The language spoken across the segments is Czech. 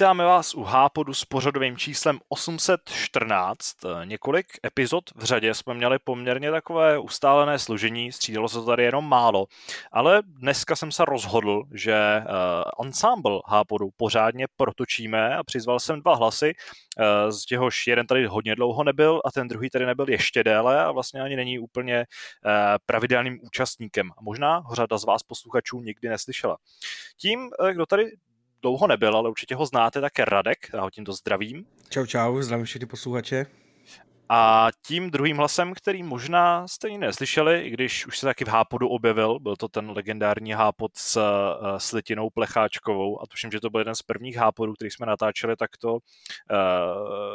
Vítáme vás u Hápodu s pořadovým číslem 814. Několik epizod v řadě jsme měli poměrně takové ustálené složení, střídalo se to tady jenom málo, ale dneska jsem se rozhodl, že uh, ensemble Hápodu pořádně protočíme a přizval jsem dva hlasy, uh, z těhož jeden tady hodně dlouho nebyl a ten druhý tady nebyl ještě déle a vlastně ani není úplně uh, pravidelným účastníkem. Možná řada z vás posluchačů nikdy neslyšela. Tím, kdo tady dlouho nebyl, ale určitě ho znáte, tak je Radek, já ho tímto zdravím. Čau, čau, zdravím všechny posluchače. A tím druhým hlasem, který možná jste ji neslyšeli, i když už se taky v Hápodu objevil, byl to ten legendární Hápod s, uh, s Litinou Plecháčkovou a tuším, že to byl jeden z prvních Hápodů, který jsme natáčeli takto, uh,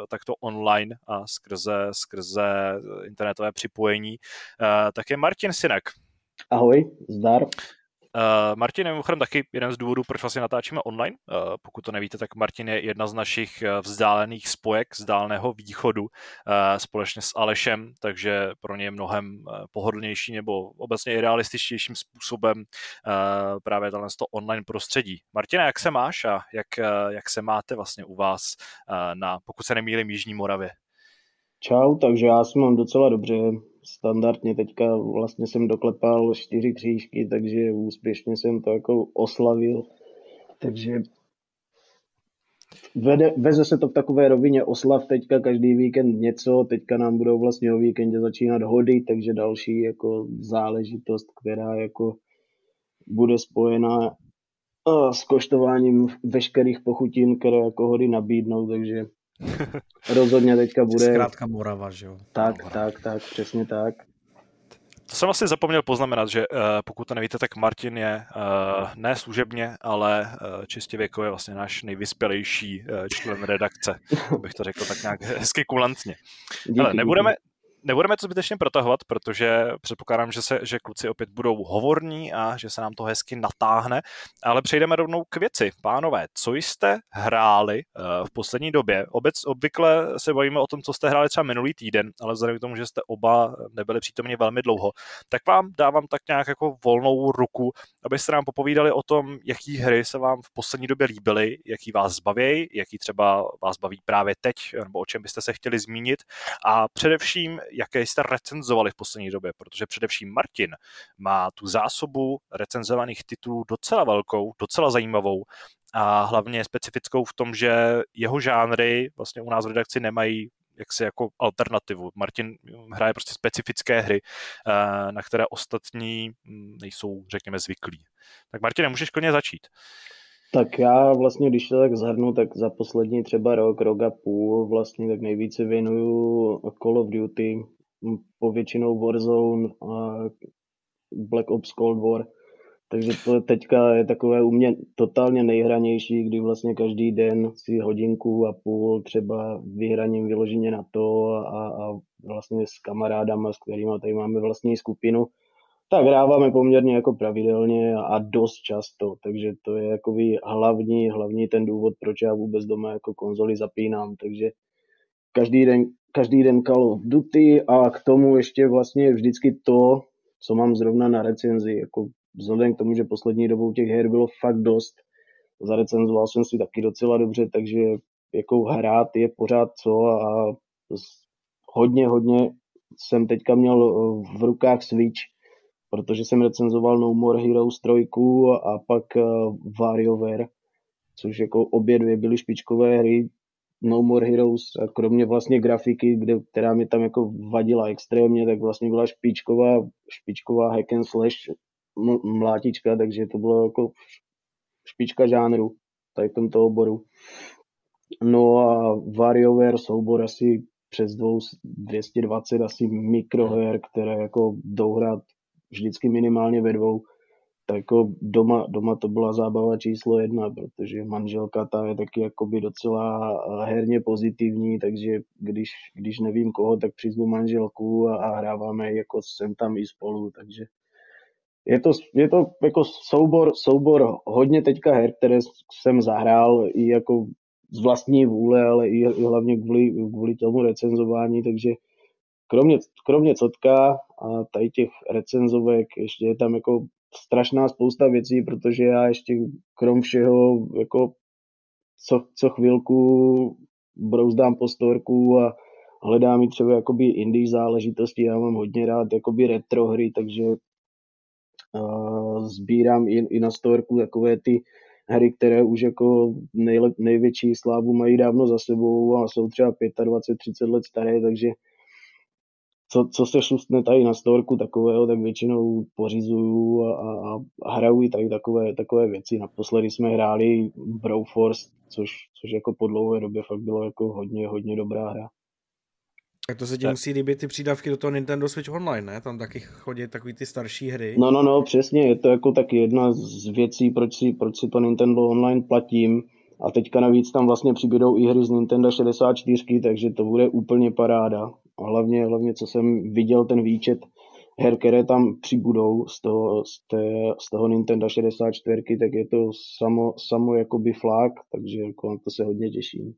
takto online a skrze, skrze internetové připojení, uh, tak je Martin Sinek. Ahoj, zdar. Uh, Martin je mimochodem taky jeden z důvodů, proč vlastně natáčíme online. Uh, pokud to nevíte, tak Martin je jedna z našich eh, vzdálených spojek z dálného východu uh, společně s Alešem, takže pro ně je mnohem pohodlnější nebo obecně i realističtějším způsobem uh, právě tohle to online prostředí. Martina, jak se máš a jak, uh, jak se máte vlastně u vás uh, na, pokud se nemýlím, Jižní Moravě? Čau, takže já se mám docela dobře standardně teďka vlastně jsem doklepal čtyři křížky, takže úspěšně jsem to jako oslavil. Takže vede, veze se to v takové rovině oslav teďka každý víkend něco, teďka nám budou vlastně o víkendě začínat hody, takže další jako záležitost, která jako bude spojená s koštováním veškerých pochutin, které jako hody nabídnou, takže Rozhodně teďka bude. Zkrátka Morava, že jo? Tak, Morava. tak, tak, přesně tak. To jsem vlastně zapomněl poznamenat, že uh, pokud to nevíte, tak Martin je uh, ne služebně, ale uh, čistě věkově vlastně náš nejvyspělejší uh, člen redakce, bych to řekl tak nějak hezky kulantně. Díky, Ale nebudeme, nebudeme to zbytečně protahovat, protože předpokládám, že, se, že kluci opět budou hovorní a že se nám to hezky natáhne, ale přejdeme rovnou k věci. Pánové, co jste hráli uh, v poslední době? Obec, obvykle se bavíme o tom, co jste hráli třeba minulý týden, ale vzhledem k tomu, že jste oba nebyli přítomně velmi dlouho, tak vám dávám tak nějak jako volnou ruku, abyste nám popovídali o tom, jaký hry se vám v poslední době líbily, jaký vás zbaví, jaký třeba vás baví právě teď, nebo o čem byste se chtěli zmínit a především, jaké jste recenzovali v poslední době, protože především Martin má tu zásobu recenzovaných titulů docela velkou, docela zajímavou a hlavně specifickou v tom, že jeho žánry vlastně u nás v redakci nemají jaksi jako alternativu. Martin hraje prostě specifické hry, eh, na které ostatní hm, nejsou, řekněme, zvyklí. Tak Martin, můžeš klidně začít. Tak já vlastně, když to tak zhrnu, tak za poslední třeba rok, rok a půl vlastně tak nejvíce věnuju Call of Duty, povětšinou Warzone a Black Ops Cold War. Takže to teďka je takové u mě totálně nejhranější, kdy vlastně každý den si hodinku a půl třeba vyhraním vyloženě na to a, a vlastně s kamarádama, s kterými tady máme vlastní skupinu, tak hráváme poměrně jako pravidelně a dost často, takže to je jako hlavní, hlavní ten důvod, proč já vůbec doma jako konzoli zapínám, takže každý den, každý den Call of Duty a k tomu ještě vlastně vždycky to, co mám zrovna na recenzi, jako vzhledem k tomu, že poslední dobou těch her bylo fakt dost, zarecenzoval jsem si taky docela dobře, takže jako hrát je pořád co a hodně, hodně jsem teďka měl v rukách Switch, protože jsem recenzoval No More Heroes 3 a pak uh, WarioWare, což jako obě dvě byly špičkové hry, No More Heroes a kromě vlastně grafiky, kde, která mi tam jako vadila extrémně, tak vlastně byla špičková, špičková hack and slash mlátička, takže to bylo jako špička žánru tady v tomto oboru. No a WarioWare soubor asi přes 220 asi mikroher, které jako jdou hrát vždycky minimálně ve dvou, tak jako doma, doma to byla zábava číslo jedna, protože manželka ta je taky jakoby docela herně pozitivní, takže když, když nevím koho, tak přizvu manželku a, a hráváme jako sem tam i spolu, takže je to, je to jako soubor, soubor hodně teďka her, které jsem zahrál i jako z vlastní vůle, ale i, i hlavně kvůli, kvůli tomu recenzování, takže kromě, kromě Cotka a tady těch recenzovek, ještě je tam jako strašná spousta věcí, protože já ještě krom všeho jako co, co chvilku brouzdám po storku a hledám i třeba jakoby indie záležitosti, já mám hodně rád jakoby retro hry, takže uh, sbírám i, i na storku takové ty hry, které už jako nejlep, největší slávu mají dávno za sebou a jsou třeba 25-30 let staré, takže co, co se šustne tady na storku takového, tak většinou pořizuju a, a, a hraju i tady takové, takové věci. Naposledy jsme hráli Broforce, což, což jako po dlouhé době fakt bylo jako hodně, hodně dobrá hra. Tak to se ti musí líbit ty přídavky do toho Nintendo Switch Online, ne? Tam taky chodí takový ty starší hry. No, no, no, přesně, je to jako tak jedna z věcí, proč si, proč si to Nintendo Online platím. A teďka navíc tam vlastně přibydou i hry z Nintendo 64, takže to bude úplně paráda. Hlavně, hlavně co jsem viděl ten výčet her, které tam přibudou z toho, z, té, z toho Nintendo 64, tak je to samo, samo jakoby flák, takže jako na to se hodně těším.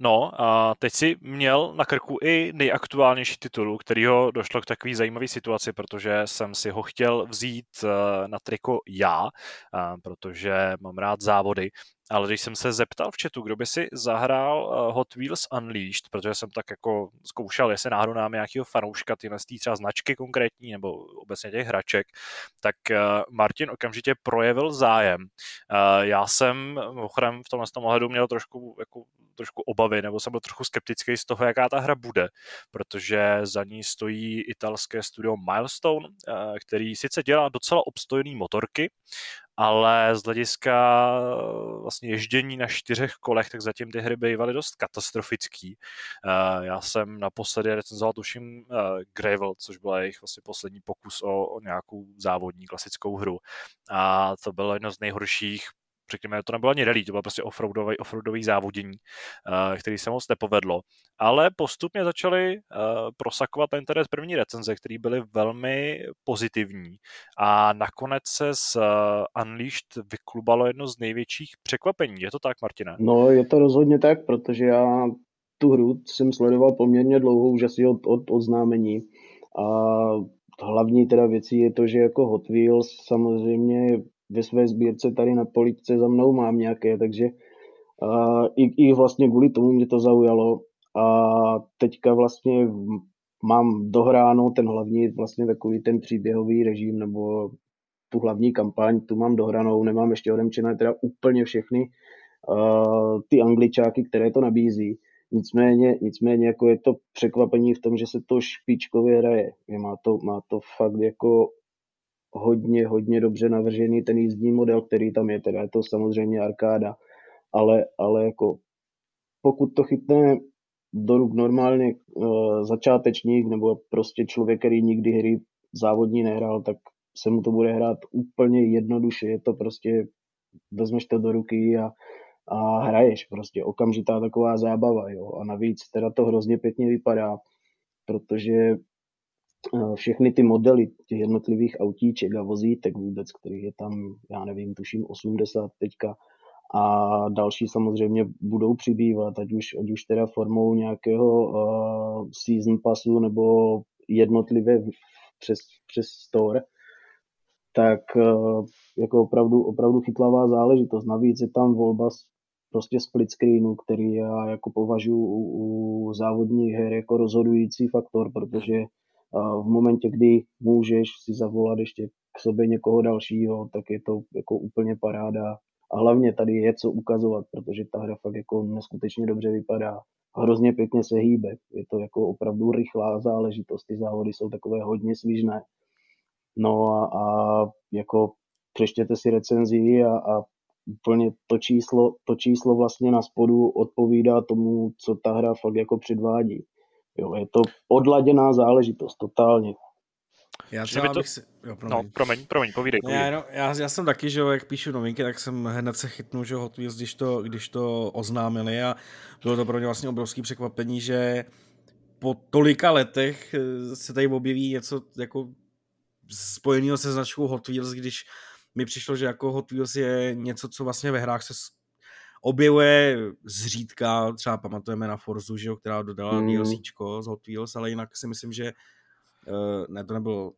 No a teď si měl na krku i nejaktuálnější titul, kterýho došlo k takové zajímavé situaci, protože jsem si ho chtěl vzít eh, na triko já, eh, protože mám rád závody ale když jsem se zeptal v chatu, kdo by si zahrál eh, Hot Wheels Unleashed, protože jsem tak jako zkoušel, jestli náhodou nám nějakého fanouška tyhle třeba značky konkrétní nebo obecně těch hraček, tak eh, Martin okamžitě projevil zájem. Eh, já jsem mimochodem v tomhle ohledu měl trošku, jako, trošku obavy, nebo jsem byl trochu skeptický z toho, jaká ta hra bude, protože za ní stojí italské studio Milestone, který sice dělá docela obstojný motorky, ale z hlediska eh, vlastně ježdění na čtyřech kolech, tak zatím ty hry bývaly dost katastrofický. Eh, já jsem naposledy recenzoval tuším eh, Gravel, což byl jejich vlastně poslední pokus o, o nějakou závodní klasickou hru. A to bylo jedno z nejhorších řekněme, to nebylo ani rally, to bylo prostě offroadový, offroadový závodění, uh, který se moc nepovedlo. Ale postupně začaly uh, prosakovat na internet první recenze, které byly velmi pozitivní a nakonec se z uh, Unleashed vyklubalo jedno z největších překvapení. Je to tak, Martina? No, je to rozhodně tak, protože já tu hru jsem sledoval poměrně dlouho, už asi od, od oznámení. A hlavní teda věcí je to, že jako Hot Wheels samozřejmě ve své sbírce tady na poličce za mnou mám nějaké, takže uh, i, i vlastně kvůli tomu mě to zaujalo a teďka vlastně mám dohráno ten hlavní, vlastně takový ten příběhový režim nebo tu hlavní kampaň, tu mám dohranou, nemám ještě odemčené teda úplně všechny uh, ty angličáky, které to nabízí. Nicméně, nicméně jako je to překvapení v tom, že se to špičkově hraje. Má to, má to fakt jako hodně, hodně dobře navržený ten jízdní model, který tam je, teda je to samozřejmě arkáda, ale, ale jako pokud to chytne do ruk normálně uh, začátečník nebo prostě člověk, který nikdy hry závodní nehrál, tak se mu to bude hrát úplně jednoduše. Je to prostě, vezmeš to do ruky a, a hraješ prostě okamžitá taková zábava, jo. A navíc teda to hrozně pěkně vypadá, protože všechny ty modely těch jednotlivých autíček a vozítek vůbec, kterých je tam, já nevím, tuším 80 teďka, a další samozřejmě budou přibývat, ať už, ať už teda formou nějakého uh, season passu nebo jednotlivé přes, přes store, tak uh, jako opravdu, opravdu chytlavá záležitost. Navíc je tam volba prostě split screenu, který já jako považuji u, u závodních her jako rozhodující faktor, protože v momentě, kdy můžeš si zavolat ještě k sobě někoho dalšího, tak je to jako úplně paráda. A hlavně tady je co ukazovat, protože ta hra fakt jako neskutečně dobře vypadá. Hrozně pěkně se hýbe. Je to jako opravdu rychlá záležitost. Ty závody jsou takové hodně svížné. No a, a jako přeštěte si recenzii a, a úplně to číslo, to číslo vlastně na spodu odpovídá tomu, co ta hra fakt jako předvádí. Jo, je to odladěná záležitost, totálně. Já třeba to... bych si... Jo, promiň. No, promiň, promiň, povídej. povídej. Já, no, já, já, jsem taky, že jo, jak píšu novinky, tak jsem hned se chytnul, že Hot Wheels, když to, když to oznámili a bylo to pro mě vlastně obrovský překvapení, že po tolika letech eh, se tady objeví něco jako spojeného se značkou Hot Wheels, když mi přišlo, že jako Hot Wheels je něco, co vlastně ve hrách se objevuje zřídka, třeba pamatujeme na Forzu, že jo, která dodala mm. DLCčko z Hot Wheels, ale jinak si myslím, že uh, ne, to nebylo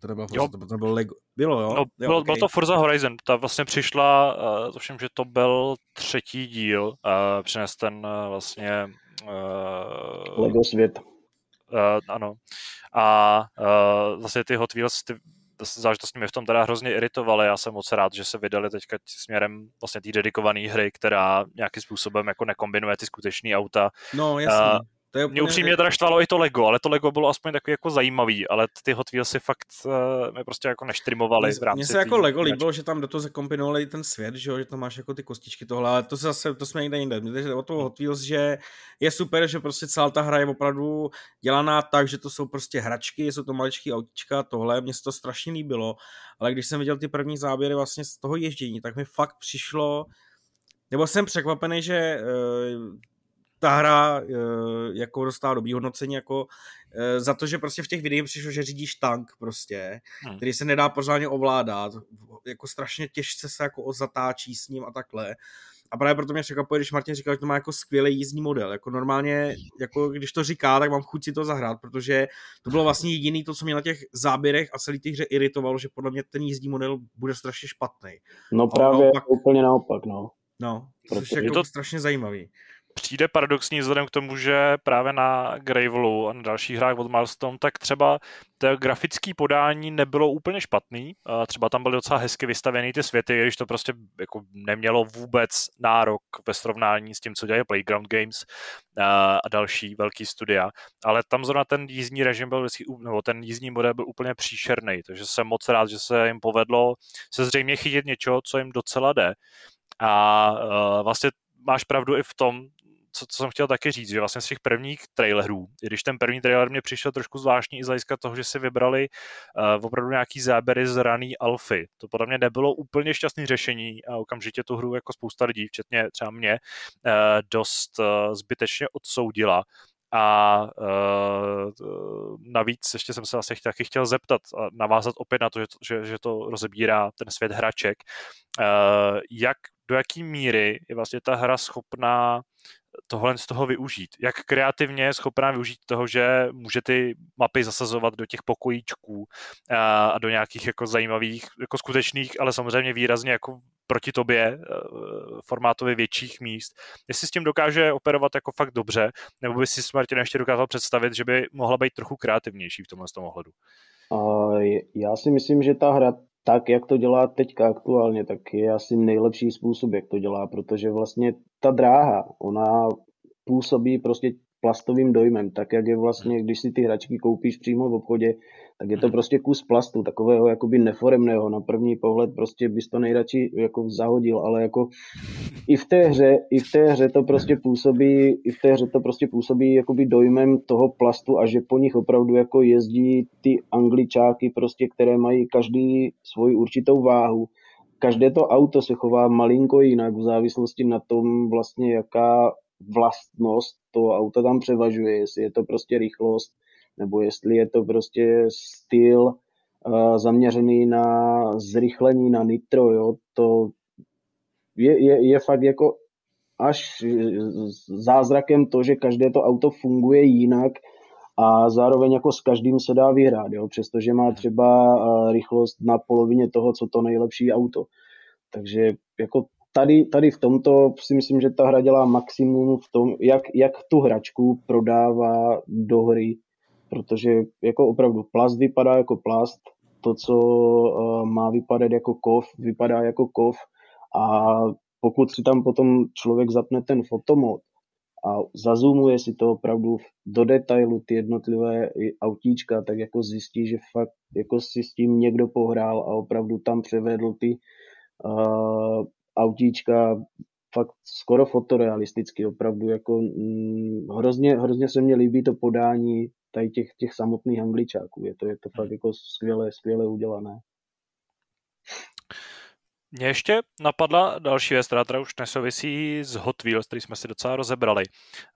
To nebylo Forza, jo. to bylo Lego. Bylo, jo? No, jo, bylo, okay. bylo to Forza Horizon. Ta vlastně přišla, uh, všem, že to byl třetí díl, uh, přines ten uh, vlastně... Uh, Lego svět. Uh, ano. A uh, vlastně ty Hot Wheels, ty záležitosti mě v tom teda hrozně iritovaly. Já jsem moc rád, že se vydali teďka směrem vlastně té dedikované hry, která nějakým způsobem jako nekombinuje ty skutečné auta. No, jasně. Uh, to je úplně... Mě upřímně teda štvalo i to Lego, ale to Lego bylo aspoň takový jako zajímavý, ale ty Hot Wheelsy fakt uh, mě prostě jako neštremovali v rámci Mně se jako Lego líbilo, že tam do toho zakombinovali ten svět, že, jo, že tam máš jako ty kostičky tohle, ale to se zase, to jsme někde jinde. Mě jde o to Hot Wheels, že je super, že prostě celá ta hra je opravdu dělaná tak, že to jsou prostě hračky, jsou to maličký autička, tohle, mně se to strašně líbilo, ale když jsem viděl ty první záběry vlastně z toho ježdění, tak mi fakt přišlo, nebo jsem překvapený, že uh, ta hra eh, jako dostala dobrý hodnocení jako eh, za to, že prostě v těch videích přišlo, že řídíš tank prostě, hmm. který se nedá pořádně ovládat, jako strašně těžce se jako zatáčí s ním a takhle. A právě proto mě překvapuje, když Martin říkal, že to má jako skvělý jízdní model. Jako normálně, jako když to říká, tak mám chuť si to zahrát, protože to bylo vlastně jediný to, co mě na těch záběrech a celý těch hře iritovalo, že podle mě ten jízdní model bude strašně špatný. No právě naopak, úplně naopak, no. No, což je jako to... strašně zajímavý přijde paradoxní vzhledem k tomu, že právě na Gravelu a na dalších hrách od Milestone, tak třeba to grafické podání nebylo úplně špatný. Třeba tam byly docela hezky vystavěny ty světy, když to prostě jako nemělo vůbec nárok ve srovnání s tím, co dělají Playground Games a další velký studia. Ale tam zrovna ten jízdní režim byl, nebo ten jízdní model byl úplně příšerný, takže jsem moc rád, že se jim povedlo se zřejmě chytit něčeho, co jim docela jde. A vlastně máš pravdu i v tom, co, co jsem chtěl taky říct, že vlastně z těch prvních trailerů, i když ten první trailer mě přišel trošku zvláštní i z hlediska toho, že si vybrali uh, opravdu nějaký záběry z raný alfy. To podle mě nebylo úplně šťastné řešení a okamžitě tu hru jako spousta lidí, včetně třeba mě, uh, dost uh, zbytečně odsoudila. A uh, navíc ještě jsem se asi taky chtěl zeptat a navázat opět na to, že, že, že to rozebírá ten svět hraček. Uh, jak, do jaký míry je vlastně ta hra schopná tohle z toho využít. Jak kreativně je schopná využít toho, že může ty mapy zasazovat do těch pokojíčků a, do nějakých jako zajímavých, jako skutečných, ale samozřejmě výrazně jako proti tobě e, formátově větších míst. Jestli s tím dokáže operovat jako fakt dobře, nebo by si Martin ještě dokázal představit, že by mohla být trochu kreativnější v tomhle tom ohledu? Já si myslím, že ta hra tak, jak to dělá teďka aktuálně, tak je asi nejlepší způsob, jak to dělá, protože vlastně ta dráha, ona působí prostě plastovým dojmem, tak jak je vlastně, když si ty hračky koupíš přímo v obchodě, tak je to prostě kus plastu, takového jakoby neforemného, na první pohled prostě bys to nejradši jako zahodil, ale jako i v té hře, i v té hře to prostě působí, i v té hře to prostě působí jakoby dojmem toho plastu a že po nich opravdu jako jezdí ty angličáky prostě, které mají každý svoji určitou váhu. Každé to auto se chová malinko jinak v závislosti na tom vlastně, jaká vlastnost toho auta tam převažuje, jestli je to prostě rychlost, nebo jestli je to prostě styl uh, zaměřený na zrychlení, na nitro, jo, to je, je, je fakt jako až zázrakem to, že každé to auto funguje jinak a zároveň jako s každým se dá vyhrát, jo, přestože má třeba uh, rychlost na polovině toho, co to nejlepší auto. Takže jako tady, tady v tomto si myslím, že ta hra dělá maximum v tom, jak, jak tu hračku prodává do hry, protože jako opravdu plast vypadá jako plast, to, co uh, má vypadat jako kov, vypadá jako kov. A pokud si tam potom člověk zapne ten fotomod a zazumuje si to opravdu do detailu ty jednotlivé autíčka, tak jako zjistí, že fakt jako si s tím někdo pohrál a opravdu tam převedl ty uh, autíčka fakt skoro fotorealisticky, opravdu jako hm, hrozně, hrozně se mně líbí to podání tady těch, těch samotných angličáků, je to, je to fakt jako skvěle, skvěle udělané. Mě ještě napadla další věc, která už nesouvisí s Hot Wheels, který jsme si docela rozebrali,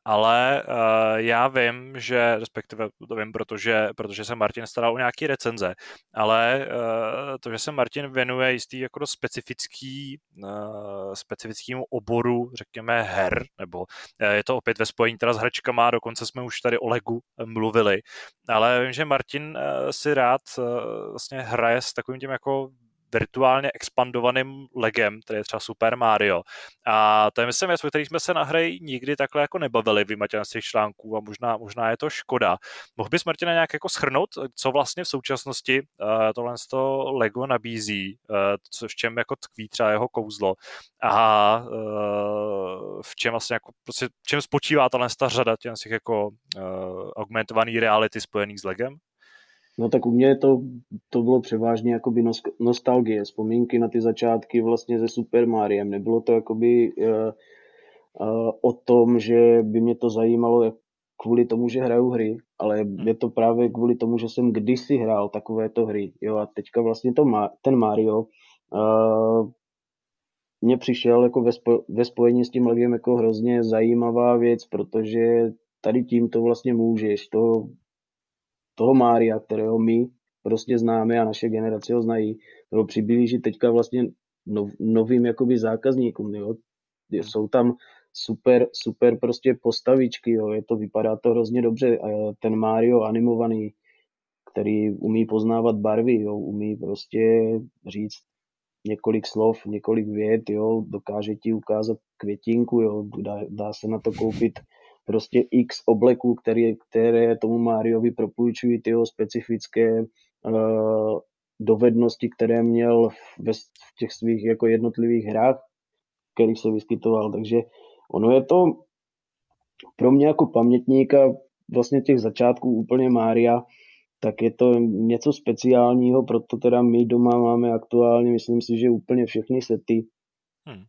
ale uh, já vím, že, respektive to vím, protože, protože se Martin staral o nějaký recenze, ale uh, to, že se Martin věnuje jistý jako do specifický, uh, specifickému oboru, řekněme, her, nebo uh, je to opět ve spojení teda s hračkama, dokonce jsme už tady o Legu mluvili, ale vím, že Martin uh, si rád uh, vlastně hraje s takovým tím jako virtuálně expandovaným legem, který je třeba Super Mario. A to je myslím věc, o který jsme se na hry nikdy takhle jako nebavili vymatěn z těch článků a možná, možná je to škoda. Mohl bys Martina nějak jako schrnout, co vlastně v současnosti uh, tohle to Lego nabízí, uh, co, v čem jako tkví třeba jeho kouzlo a uh, v čem vlastně jako, prostě, v čem spočívá tahle ta řada těch jako uh, augmentovaný reality spojených s Legem? No tak u mě to, to bylo převážně jakoby nostalgie, vzpomínky na ty začátky vlastně se Super Mariem. Nebylo to jakoby uh, uh, o tom, že by mě to zajímalo kvůli tomu, že hraju hry, ale je to právě kvůli tomu, že jsem kdysi hrál takovéto hry. Jo, a teďka vlastně to má, ten Mario uh, přišel jako ve, spo, ve spojení s tím legem jako hrozně zajímavá věc, protože tady tím to vlastně můžeš. To toho Mária, kterého my prostě známe a naše generace ho znají, toho přiblížit teďka vlastně nov, novým jakoby zákazníkům, jo. Jsou tam super, super prostě postavičky, jo. Je to, vypadá to hrozně dobře. A ten Mario animovaný, který umí poznávat barvy, jo, umí prostě říct několik slov, několik vět, jo, dokáže ti ukázat květinku, jo, dá, dá se na to koupit prostě x obleků, které, které tomu Máriovi propůjčují ty jeho specifické uh, dovednosti, které měl ve, v těch svých jako jednotlivých hrách, kterých se vyskytoval. Takže ono je to pro mě jako pamětníka vlastně těch začátků úplně Mária, tak je to něco speciálního, proto teda my doma máme aktuálně, myslím si, že úplně všechny sety. Hmm.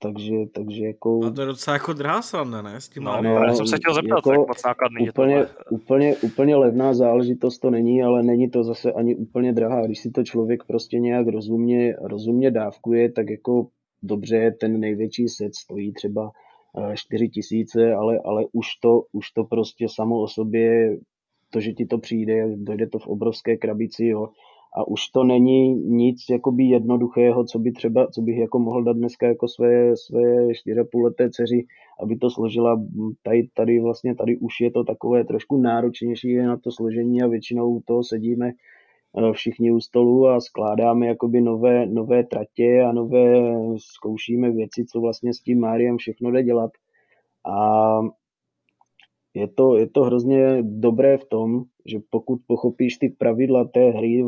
Takže, takže jako... A to je docela jako drahá sranda, ne? S tím no, no, já jsem se chtěl zeptat, jako jak moc nákladný úplně, je úplně, úplně levná záležitost to není, ale není to zase ani úplně drahá. Když si to člověk prostě nějak rozumně, rozumně dávkuje, tak jako dobře, ten největší set stojí třeba 4 eh, tisíce, ale, ale už, to, už to prostě samo o sobě, to, že ti to přijde, dojde to v obrovské krabici, jo, a už to není nic jakoby jednoduchého, co by třeba, co bych jako mohl dát dneska jako své, své leté dceři, aby to složila. Tady, tady vlastně tady už je to takové trošku náročnější na to složení a většinou toho sedíme eh, všichni u stolu a skládáme jakoby nové, nové tratě a nové zkoušíme věci, co vlastně s tím Máriem všechno jde dělat. A je to, je to hrozně dobré v tom, že pokud pochopíš ty pravidla té hry,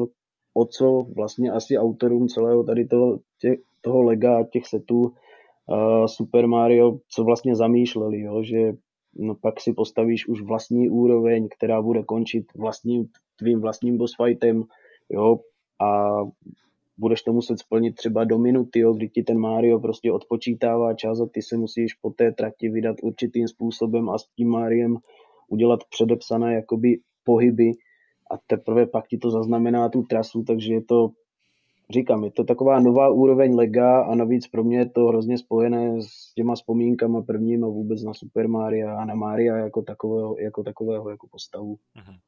o co vlastně asi autorům celého tady toho, tě, toho lega těch setů uh, Super Mario, co vlastně zamýšleli, jo? že no, pak si postavíš už vlastní úroveň, která bude končit vlastním, tvým vlastním boss fightem, jo, a budeš to muset splnit třeba do minuty, jo, kdy ti ten Mario prostě odpočítává čas a ty se musíš po té trati vydat určitým způsobem a s tím Mariem udělat předepsané jakoby pohyby, a teprve pak ti to zaznamená tu trasu, takže je to, říkám, je to taková nová úroveň lega a navíc pro mě je to hrozně spojené s těma vzpomínkama prvním a vůbec na Super Mario a na Maria jako takového, jako takového jako postavu. Mm-hmm.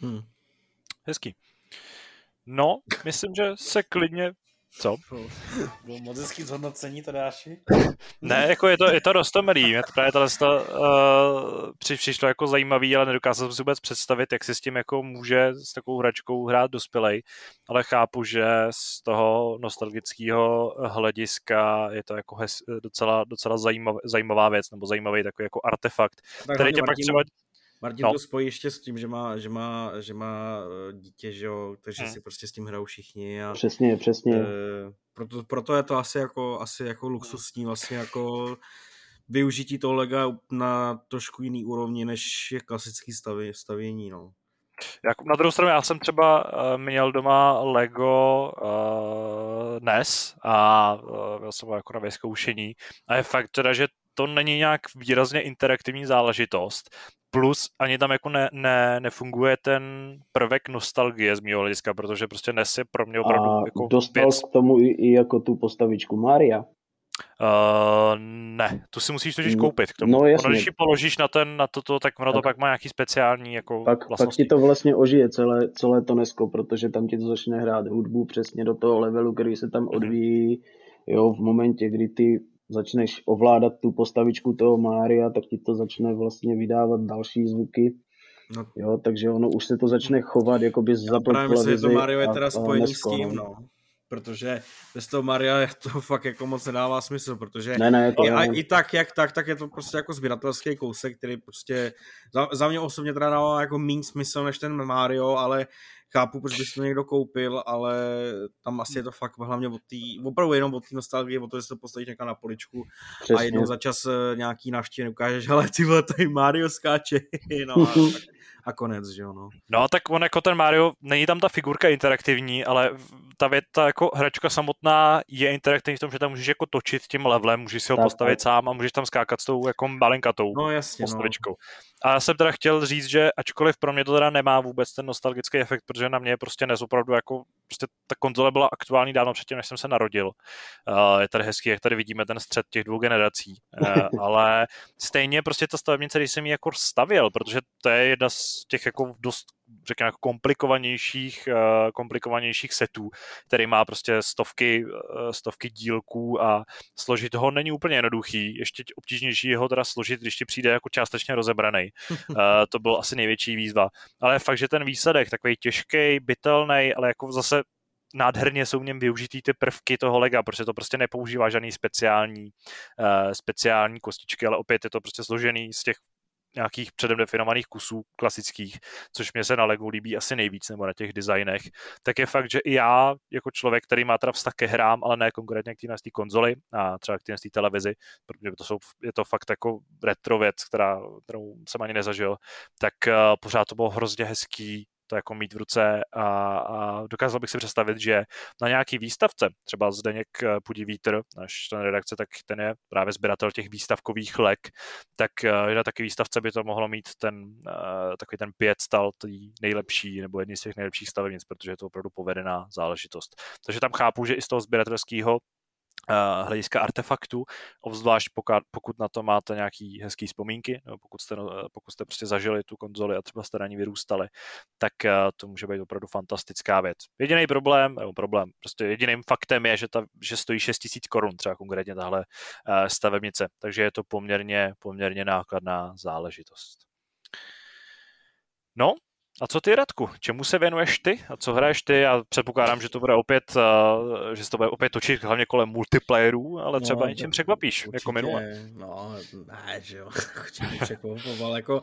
Hmm. Hezký. No, myslím, že se klidně co? Bylo moc hezký zhodnocení, to dáši. ne, jako je to, je to rostomilý. Mě to právě tohle to, uh, při, přišlo jako zajímavý, ale nedokázal jsem si vůbec představit, jak si s tím jako může s takovou hračkou hrát dospělej, ale chápu, že z toho nostalgického hlediska je to jako hez, docela, docela zajímav, zajímavá věc, nebo zajímavý takový jako artefakt, tak který tě pak třeba Martin no. to spojí ještě s tím, že má, že má, že má eh, dítě, že jo, takže hmm. si prostě s tím hrajou všichni. A, přesně, přesně. E, proto, proto, je to asi jako, asi jako luxusní vlastně jako využití toho lega na trošku jiný úrovni, než je klasický staví, stavění, no. Jak, na druhou stranu, já jsem třeba uh, měl doma Lego uh, NES a uh, měl jsem ho jako na vyzkoušení a je fakt teda, že to není nějak výrazně interaktivní záležitost, plus ani tam jako ne, ne, nefunguje ten prvek nostalgie z mého hlediska, protože prostě NES je pro mě opravdu A jako dostal věc. k tomu i, i jako tu postavičku Maria. Uh, ne, tu si musíš totiž No, koupit k tomu. no ono, jasně. když ji položíš na, ten, na toto, tak ono to pak má nějaký speciální jako Pak, pak ti to vlastně ožije celé, celé to Nesko, protože tam ti to začne hrát hudbu přesně do toho levelu, který se tam Mhm. odvíjí. Jo, v momentě, kdy ty začneš ovládat tu postavičku toho Mária, tak ti to začne vlastně vydávat další zvuky. No, Jo, takže ono už se to začne chovat, jako bys já zapl právě myslím, že to Mario je teda spojený s tím, no. Protože bez toho Maria je to fakt jako moc nedává smysl, protože Ne, ne, to I, a, i tak, jak tak, tak je to prostě jako sběratelský kousek, který prostě za, za mě osobně teda dává jako méně smysl než ten Mario, ale chápu, proč bys to někdo koupil, ale tam asi je to fakt hlavně od tý, opravdu jenom od té nostalgie, o to, že se to postavíš někam na poličku a Přesně. jednou za čas eh, nějaký návštěvě ukážeš, ale ty vole, tady Mario skáče, no a, a konec, že jo, no. No tak on jako ten Mario, není tam ta figurka interaktivní, ale ta, věc, ta jako hračka samotná je interaktivní v tom, že tam můžeš jako točit tím levelem, můžeš si ho Tak, postavit tak. sám a můžeš tam skákat s tou jako malinkatou No jasně, no. postavičkou. A já jsem teda chtěl říct, že ačkoliv pro mě to teda nemá vůbec ten nostalgický efekt, protože na mě je prostě dnes opravdu jako, prostě ta konzole byla aktuální dávno předtím, než jsem se narodil. Uh, je tady hezký, jak tady vidíme ten střed těch dvou generací. Uh, ale stejně prostě ta stavebnice, když jsem ji jako stavěl, protože to je jedna z těch jako dost řekněme, jako komplikovanějších, uh, komplikovanějších setů, který má prostě stovky, uh, stovky dílků a složit ho není úplně jednoduchý. Ještě obtížnější je ho teda složit, když ti přijde jako částečně rozebraný. uh, to bylo asi největší výzva. Ale fakt, že ten výsledek, takový těžký, bytelný, ale jako zase nádherně jsou v něm využitý ty prvky toho lega, protože to prostě nepoužívá žádný speciální, uh, speciální kostičky, ale opět je to prostě složený z těch nějakých předem definovaných kusů klasických, což mě se na Legu líbí asi nejvíc, nebo na těch designech, tak je fakt, že i já, jako člověk, který má teda vztah ke hrám, ale ne konkrétně k té konzoli a třeba k té televizi, protože to jsou, je to fakt jako retro věc, která, kterou jsem ani nezažil, tak uh, pořád to bylo hrozně hezký to jako mít v ruce a, a dokázal bych si představit, že na nějaký výstavce, třeba Zdeněk Pudí Vítr, náš člen redakce, tak ten je právě sběratel těch výstavkových lek, tak na taky výstavce by to mohlo mít ten takový ten pět stal tý nejlepší nebo jedný z těch nejlepších stavebnic, protože je to opravdu povedená záležitost. Takže tam chápu, že i z toho sběratelského hlediska artefaktu, obzvlášť pokud, na to máte nějaký hezký vzpomínky, nebo pokud jste, pokud jste prostě zažili tu konzoli a třeba jste na ní vyrůstali, tak to může být opravdu fantastická věc. Jediný problém, nebo problém, prostě jediným faktem je, že, ta, že stojí 6000 korun, třeba konkrétně tahle stavebnice, takže je to poměrně, poměrně nákladná záležitost. No, a co ty, Radku? Čemu se věnuješ ty? A co hraješ ty? Já předpokládám, že to bude opět, uh, že se to bude opět točit hlavně kolem multiplayerů, ale třeba no, něčím překvapíš, určitě, jako minule. No, ne, že jo, překvapoval, jako...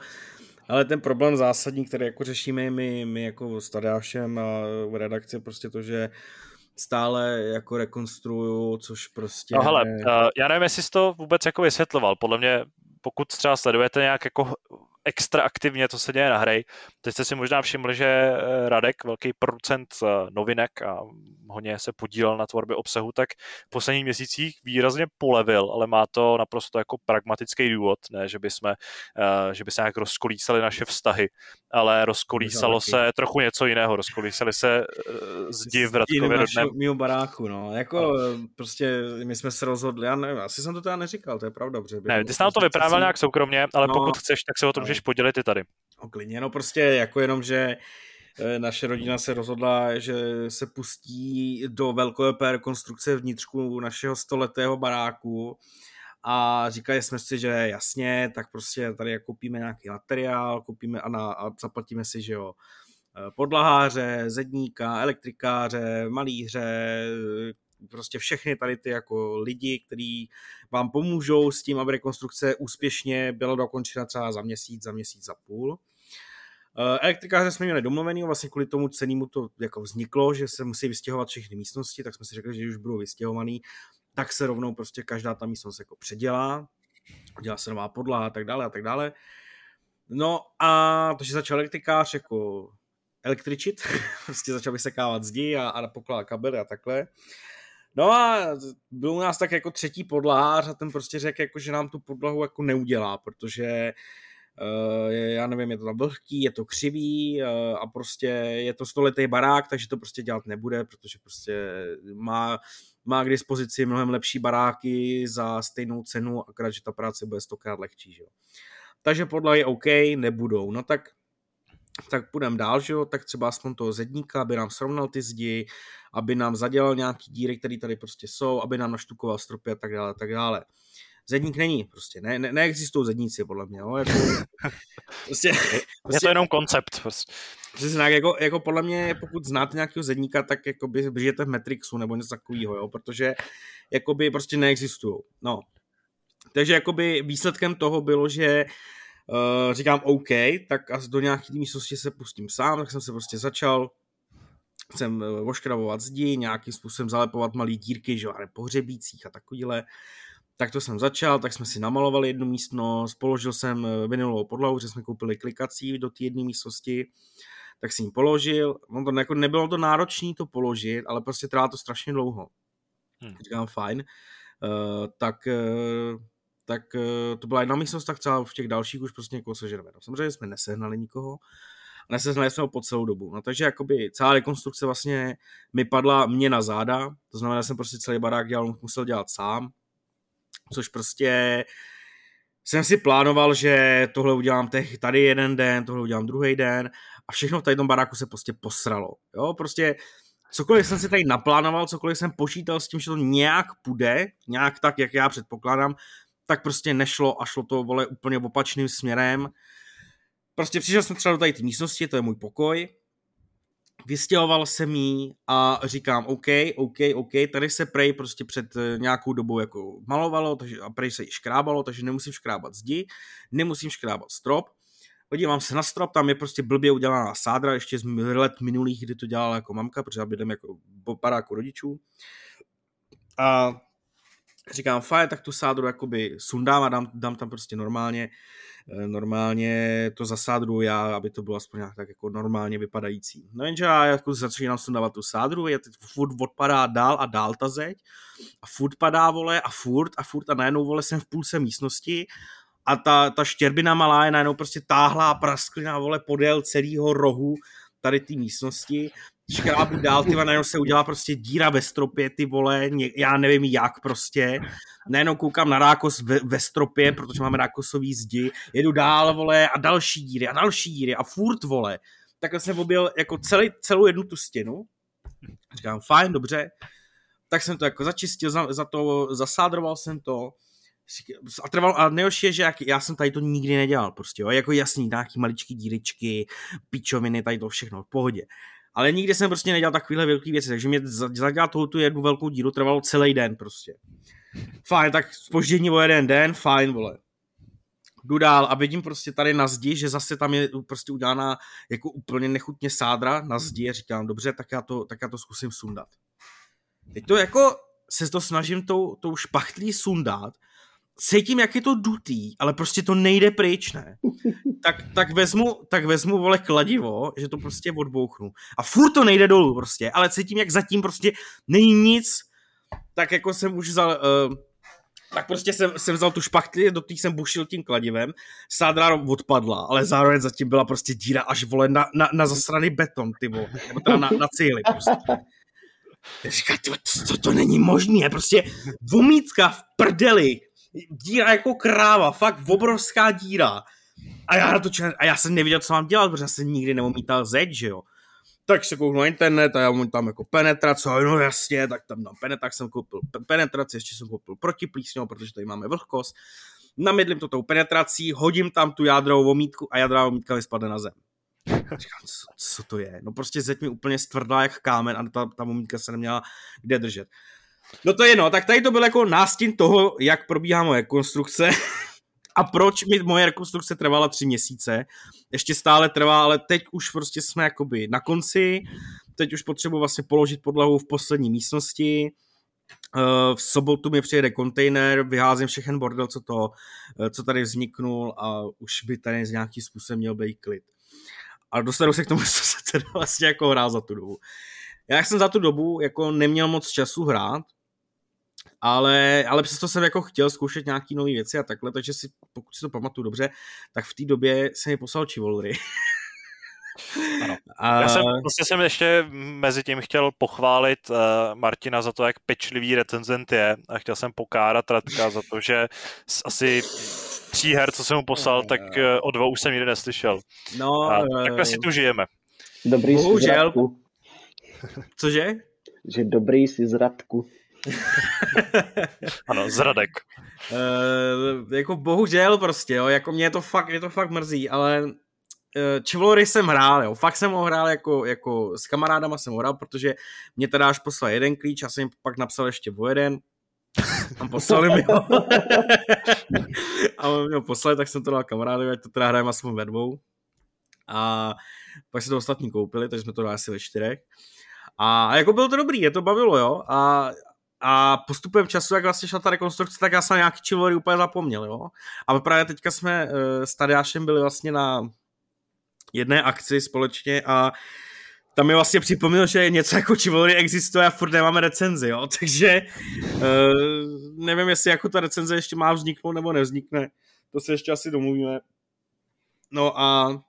Ale ten problém zásadní, který jako řešíme my, my jako s Tadášem a v redakci, prostě to, že stále jako rekonstruju, což prostě... No hele, uh, já nevím, jestli jsi to vůbec jako vysvětloval. Podle mě, pokud třeba sledujete nějak jako extra aktivně, co se děje na hry. Teď jste si možná všimli, že Radek, velký producent novinek a hodně se podílel na tvorbě obsahu, tak v posledních měsících výrazně polevil, ale má to naprosto jako pragmatický důvod, ne, že by jsme, že by se nějak rozkolísali naše vztahy, ale rozkolísalo se trochu něco jiného, rozkolísali se zdi v Radkově. Mýho baráku, no, jako no. prostě my jsme se rozhodli, já nevím, asi jsem to teda neříkal, to je pravda, protože... Ne, ty jsi nám to vyprávěl nějak soukromně, ale no, pokud chceš, tak se o tom můžeš podělit i tady. Klidně, no prostě jako jenom, že naše rodina se rozhodla, že se pustí do velkolepé rekonstrukce vnitřku našeho stoletého baráku a říkali jsme si, že jasně, tak prostě tady koupíme nějaký materiál, koupíme a, na, a zaplatíme si, že jo, podlaháře, zedníka, elektrikáře, malíře, prostě všechny tady ty jako lidi, kteří vám pomůžou s tím, aby rekonstrukce úspěšně byla dokončena třeba za měsíc, za měsíc, za půl. Elektrikáře jsme měli domluvený, vlastně kvůli tomu cenému to jako vzniklo, že se musí vystěhovat všechny místnosti, tak jsme si řekli, že už budou vystěhovaný, tak se rovnou prostě každá ta místnost jako předělá, dělá se nová podlaha a tak dále a tak dále. No a takže začal elektrikář jako električit, prostě začal vysekávat zdi a, a pokládat kabely a takhle. No a byl u nás tak jako třetí podlahář a ten prostě řekl, jako, že nám tu podlahu jako neudělá, protože uh, já nevím, je to tam vlhký, je to křivý uh, a prostě je to stoletý barák, takže to prostě dělat nebude, protože prostě má, má k dispozici mnohem lepší baráky za stejnou cenu, akorát, že ta práce bude stokrát lehčí, že jo. Takže podlahy OK, nebudou. No tak tak půjdeme dál, že jo, tak třeba aspoň toho zedníka, aby nám srovnal ty zdi, aby nám zadělal nějaký díry, které tady prostě jsou, aby nám naštukoval stropy a tak dále, a tak dále. Zedník není, prostě, ne, ne, neexistují zedníci, podle mě, jo, jako, prostě, prostě, je to jenom koncept, prostě. Přesně tak, jako, jako podle mě, pokud znáte nějakého zedníka, tak jako by žijete v Matrixu nebo něco takového, jo, protože jakoby prostě neexistují, no. Takže jakoby výsledkem toho bylo, že uh, říkám OK, tak a do nějaký místnosti se pustím sám, tak jsem se prostě začal chcem eh, oškrabovat zdi, nějakým způsobem zalepovat malý dírky, že ale pohřebících a takovýhle. Tak to jsem začal, tak jsme si namalovali jednu místnost, položil jsem eh, vinilovou podlahu, že jsme koupili klikací do té jedné místnosti, tak jsem ji položil. No to jako nebylo to náročné to položit, ale prostě trvá to strašně dlouho. Hmm. Říkám, fajn. Uh, tak uh, tak uh, to byla jedna místnost, tak třeba v těch dalších už prostě někoho seženeme. No, samozřejmě jsme nesehnali nikoho, nesehnali jsme ho po celou dobu. No, takže jakoby celá rekonstrukce vlastně mi padla mě na záda, to znamená, že jsem prostě celý barák dělal, musel dělat sám, což prostě jsem si plánoval, že tohle udělám tady jeden den, tohle udělám druhý den a všechno v tady tom baráku se prostě posralo. Jo, prostě cokoliv jsem si tady naplánoval, cokoliv jsem počítal s tím, že to nějak půjde, nějak tak, jak já předpokládám, tak prostě nešlo a šlo to, vole, úplně opačným směrem. Prostě přišel jsem třeba do tady té místnosti, to je můj pokoj, vystěhoval jsem jí a říkám, OK, OK, OK, tady se prej prostě před eh, nějakou dobou jako malovalo takže, a prej se jí škrábalo, takže nemusím škrábat zdi, nemusím škrábat strop. Podívám se na strop, tam je prostě blbě udělaná sádra, ještě z let minulých, kdy to dělala jako mamka, protože já jako po paráku rodičů. A říkám, fajn, tak tu sádru jakoby sundám a dám, dám tam prostě normálně, eh, normálně to zasádru já, aby to bylo aspoň nějak tak jako normálně vypadající. No jenže já jako začínám sundávat tu sádru, je teď furt odpadá dál a dál ta zeď a furt padá, vole, a furt a furt a najednou, vole, jsem v půlce místnosti a ta, ta štěrbina malá je najednou prostě táhlá prasklina, vole, podél celého rohu tady té místnosti škrábu dál, ty najednou se udělá prostě díra ve stropě, ty vole, ně, já nevím jak prostě. Najednou koukám na rákos ve, ve stropě, protože máme rákosový zdi, jedu dál, vole, a další díry, a další díry, a furt, vole. Takhle jsem objel jako celý, celou jednu tu stěnu. Říkám, fajn, dobře. Tak jsem to jako začistil, za, za to, zasádroval jsem to, a trval, a nejhorší je, že jak, já jsem tady to nikdy nedělal prostě, jo, jako jasný, nějaký maličký díričky, pičoviny, tady to všechno, v pohodě ale nikdy jsem prostě nedělal takovéhle velké věci, takže mě zadělat tu jednu velkou díru trvalo celý den prostě. Fajn, tak spoždění o jeden den, fajn, vole. Jdu dál a vidím prostě tady na zdi, že zase tam je prostě udělaná jako úplně nechutně sádra na zdi a říkám, dobře, tak já to, tak já to zkusím sundat. Teď to jako se to snažím tou, tou špachtlí sundat cítím, jak je to dutý, ale prostě to nejde pryč, ne? Tak, tak, vezmu, tak vezmu, vole, kladivo, že to prostě odbouchnu. A furt to nejde dolů prostě, ale cítím, jak zatím prostě není nic, tak jako jsem už vzal, uh, tak prostě jsem, jsem vzal tu špachtli, do té jsem bušil tím kladivem, sádra odpadla, ale zároveň zatím byla prostě díra až, vole, na, na, na zasraný beton, ty vole, nebo teda na, na cíli prostě. Říká, to, to, to není možné, prostě vomítka v prdeli, díra jako kráva, fakt obrovská díra. A já, to a já jsem nevěděl, co mám dělat, protože jsem nikdy neumítal zeď, že jo. Tak se kouknu na internet a já mám tam jako penetrace, no jasně, tak tam dám penetraci, jsem koupil penetraci, ještě jsem koupil protiplísňou, protože tady máme vlhkost. Namydlím to tou penetrací, hodím tam tu jádrovou omítku a jádrová omítka vyspadne na zem. Říkám, co, co to je? No prostě zeď mi úplně stvrdla jak kámen a ta, ta omítka se neměla kde držet. No to je no, tak tady to byl jako nástin toho, jak probíhá moje konstrukce a proč mi moje rekonstrukce trvala tři měsíce. Ještě stále trvá, ale teď už prostě jsme jakoby na konci, teď už potřebuji vlastně položit podlahu v poslední místnosti, eh, v sobotu mi přijede kontejner, vyházím všechen bordel, co, to, eh, co tady vzniknul a už by tady z nějaký způsob měl být klid. Ale dostanu se k tomu, co se teda vlastně jako hrál za tu dobu. Já jsem za tu dobu jako neměl moc času hrát, ale, ale přesto jsem jako chtěl zkoušet nějaký nové věci a takhle, takže si, pokud si to pamatuju dobře, tak v té době jsem mi poslal Chivalry. Ano. A... Já jsem, vlastně jsem ještě mezi tím chtěl pochválit uh, Martina za to, jak pečlivý recenzent je a chtěl jsem pokárat Radka za to, že z asi tří her, co jsem mu poslal, tak uh, o dvou už jsem nikdy neslyšel. No, a uh, takhle si tu žijeme. Dobrý Bohužel. Cože? Že dobrý si z Radku. ano, zradek. Uh, jako bohužel prostě, jo, jako mě to fakt, mě to fakt mrzí, ale Chivalry jsem hrál, jo, fakt jsem ho hrál jako, jako s kamarádama jsem ho hrál, protože mě teda až poslal jeden klíč a jsem jim pak napsal ještě o jeden, a poslali mi ho. a on mi ho poslali, tak jsem to dal kamarádovi, ať to teda hrajeme aspoň ve dvou. A pak si to ostatní koupili, takže jsme to dali asi ve čtyřech. A jako bylo to dobrý, je to bavilo, jo. A a postupem času, jak vlastně šla ta rekonstrukce, tak já jsem nějaký Chivalry úplně zapomněl, jo. A právě teďka jsme uh, s Tadeášem byli vlastně na jedné akci společně a tam mi vlastně připomněl, že něco jako Chivalry existuje a furt nemáme recenzi, jo, takže uh, nevím, jestli jako ta recenze ještě má vzniknout nebo nevznikne, to se ještě asi domluvíme. No a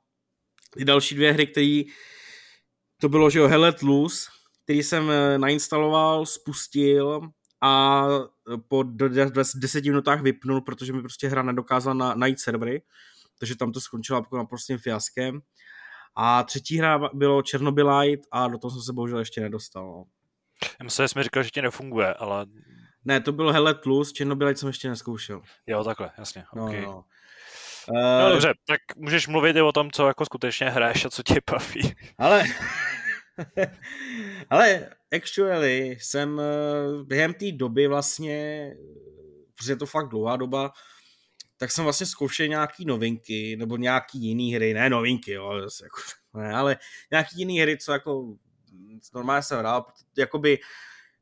ty další dvě hry, které to bylo, že jo, Hell Let Loose, který jsem eh, nainstaloval, spustil a eh, po 10 minutách vypnul, protože mi prostě hra nedokázala na, najít servery, takže tam to skončilo jako naprostým fiaskem. A třetí hra bylo Chernobylite a do toho jsem se bohužel ještě nedostal. No. Já myslím, že jsi mi říkal, že ti nefunguje, ale... Ne, to bylo Hellet Plus, Chernobylite jsem ještě neskoušel. Jo, takhle, jasně, no, okay. no. No dobře, tak můžeš mluvit i o tom, co jako skutečně hraješ a co tě baví. Ale Ale actually jsem eh, během té doby vlastně, protože je to fakt dlouhá doba, tak jsem vlastně zkoušel nějaký novinky, nebo nějaký jiný hry, ne novinky, jo, jako, ne, ale nějaký jiný hry, co jako normálně jsem hrál, jakoby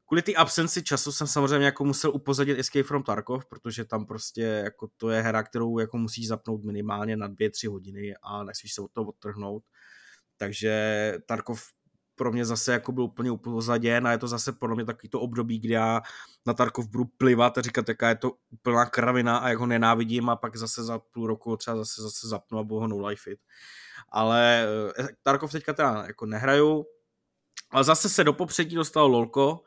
kvůli té absenci času jsem samozřejmě jako musel upozadit Escape from Tarkov, protože tam prostě jako to je hra, kterou jako musíš zapnout minimálně na dvě, tři hodiny a nesmíš se od toho odtrhnout. Takže Tarkov pro mě zase jako byl úplně upozaděn a je to zase pro mě takový to období, kdy já na Tarkov budu plivat a říkat, jaká je to úplná kravina a jak ho nenávidím a pak zase za půl roku třeba zase, zase zapnu a budu ho no life it. Ale eh, Tarkov teďka teda jako nehraju, ale zase se do popředí dostalo LOLko,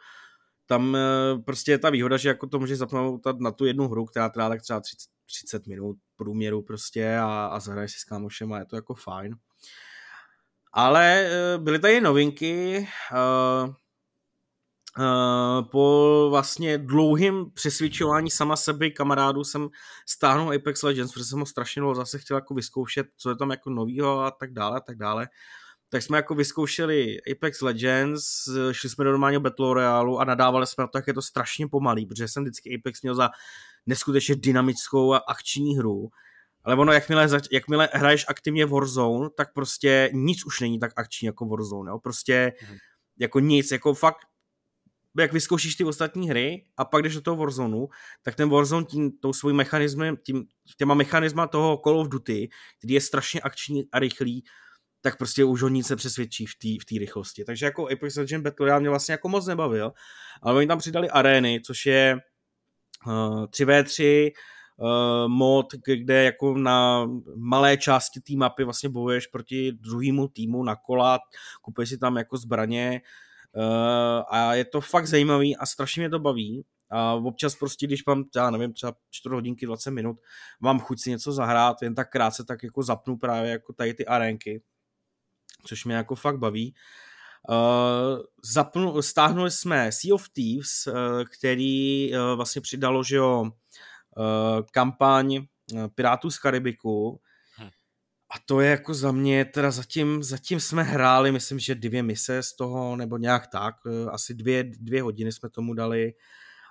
tam eh, prostě je ta výhoda, že jako to můžeš zapnout na tu jednu hru, která trvá tak třeba 30, 30 minut průměru prostě a, a zahraješ si s kámošem a je to jako fajn. Ale eh, byly tady novinky. Uh, uh, po vlastně dlouhým přesvědčování sama sebe kamarádů jsem stáhnul Apex Legends, protože jsem ho strašně dlouho zase chtěl jako vyzkoušet, co je tam jako novýho a tak dále a tak dále. Tak jsme jako vyzkoušeli Apex Legends, šli jsme do normálního Battle Royale a nadávali jsme na to, jak je to strašně pomalý, protože jsem vždycky Apex měl za neskutečně dynamickou a akční hru ale ono, jakmile, jakmile hraješ aktivně Warzone, tak prostě nic už není tak akční jako Warzone, jo? prostě mm. jako nic, jako fakt jak vyzkoušíš ty ostatní hry a pak jdeš do toho Warzone, tak ten Warzone tím, tou svým mechanismem, tím, těma mechanisma toho Call of Duty, který je strašně akční a rychlý, tak prostě už ho nic nepřesvědčí v té v tý rychlosti. Takže jako Apex Legends Battle Royale mě vlastně jako moc nebavil, ale oni tam přidali arény, což je uh, 3v3, uh, mod, kde jako na malé části té mapy vlastně bojuješ proti druhému týmu na kola, kupuješ si tam jako zbraně uh, a je to fakt zajímavý a strašně mě to baví. A občas prostě, když mám, já nevím, třeba 4 hodinky, 20 minut, mám chuť si něco zahrát, jen tak krátce, tak jako zapnu právě jako tady ty arénky, což mě jako fakt baví. Uh, zapnu, stáhnuli jsme Sea of Thieves, uh, který uh, vlastně přidalo, že jo, kampaň eh, Pirátů z Karibiku hm. a to je jako za mě, teda zatím, zatím jsme hráli, myslím, že dvě mise z toho, nebo nějak tak, eh, asi dvě, dvě hodiny jsme tomu dali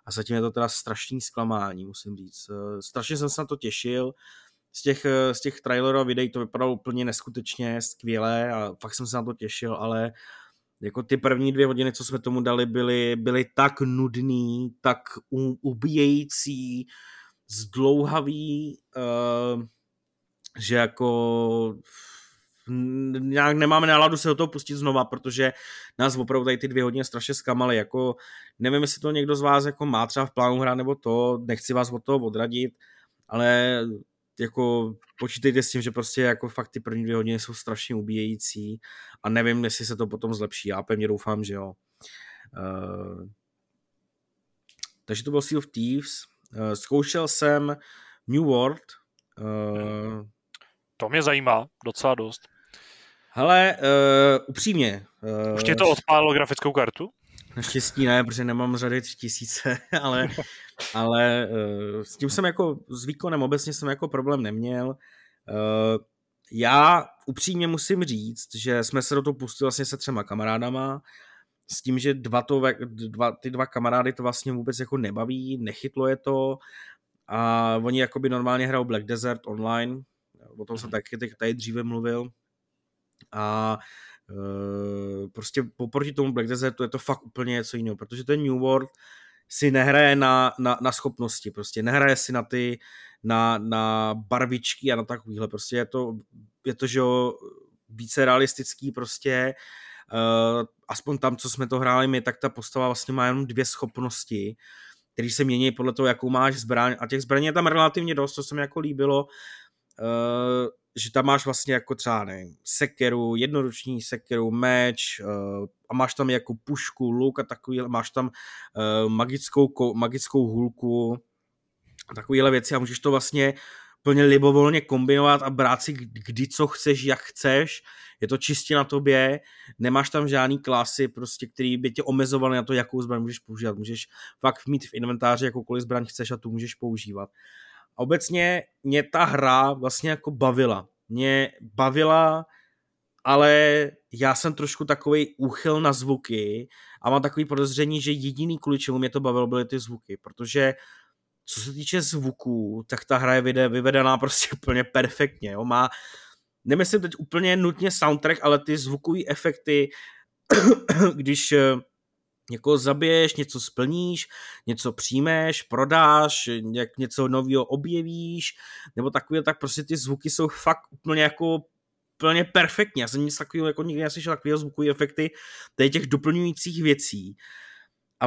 a zatím je to teda strašný zklamání, musím říct. Strašně jsem se na to těšil, z těch, z těch trailerů a videí to vypadalo úplně neskutečně skvěle a fakt jsem se na to těšil, ale jako ty první dvě hodiny, co jsme tomu dali, byly, byly tak nudný, tak ubíjející, zdlouhavý, uh, že jako nějak nemáme náladu se do toho pustit znova, protože nás opravdu tady ty dvě hodiny strašně zkamaly, jako nevím, jestli to někdo z vás jako má třeba v plánu hrát nebo to, nechci vás od toho odradit, ale jako počítejte s tím, že prostě jako fakt ty první dvě hodiny jsou strašně ubíjející a nevím, jestli se to potom zlepší, já pevně doufám, že jo. Uh, takže to byl Sea of Thieves. Uh, zkoušel jsem New World. Uh, to mě zajímá docela dost. Hele, uh, upřímně. Uh, Už ti to odpálilo grafickou kartu? Naštěstí ne, protože nemám řady tři tisíce, ale, ale uh, s tím jsem jako, s výkonem obecně jsem jako problém neměl. Uh, já upřímně musím říct, že jsme se do toho pustili vlastně se třema kamarádama, s tím, že dva to, dva, ty dva kamarády to vlastně vůbec jako nebaví, nechytlo je to a oni jakoby normálně hrajou Black Desert online, o tom jsem mhm. taky tady dříve mluvil a e, prostě poproti tomu Black Desertu je to fakt úplně něco jiného, protože ten New World si nehraje na, na, na schopnosti, prostě nehraje si na ty, na, na barvičky a na takovýhle, prostě je to, je to, že jo, více realistický prostě, aspoň tam, co jsme to hráli my, tak ta postava vlastně má jenom dvě schopnosti, které se mění podle toho, jakou máš zbraň. A těch zbraní je tam relativně dost, co se mi jako líbilo, uh, že tam máš vlastně jako třeba nevím, sekeru, jednoruční sekeru, meč uh, a máš tam jako pušku, luk a takový, máš tam magickou, magickou hůlku takovéhle věci a můžeš to vlastně plně libovolně kombinovat a brát si kdy co chceš, jak chceš. Je to čistě na tobě, nemáš tam žádný klasy, prostě, který by tě omezovaly na to, jakou zbraň můžeš používat. Můžeš fakt mít v inventáři jakoukoliv zbraň chceš a tu můžeš používat. A obecně mě ta hra vlastně jako bavila. Mě bavila, ale já jsem trošku takový úchyl na zvuky a mám takový podezření, že jediný kvůli čemu mě to bavilo byly ty zvuky, protože co se týče zvuků, tak ta hra je vyvedená prostě úplně perfektně. Jo? Má, nemyslím teď úplně nutně soundtrack, ale ty zvukové efekty, když někoho zabiješ, něco splníš, něco přijmeš, prodáš, jak něco nového objevíš, nebo takové, tak prostě ty zvuky jsou fakt úplně jako úplně perfektní. Já jsem nic takového jako nikdy neslyšel takového zvukové efekty, těch doplňujících věcí.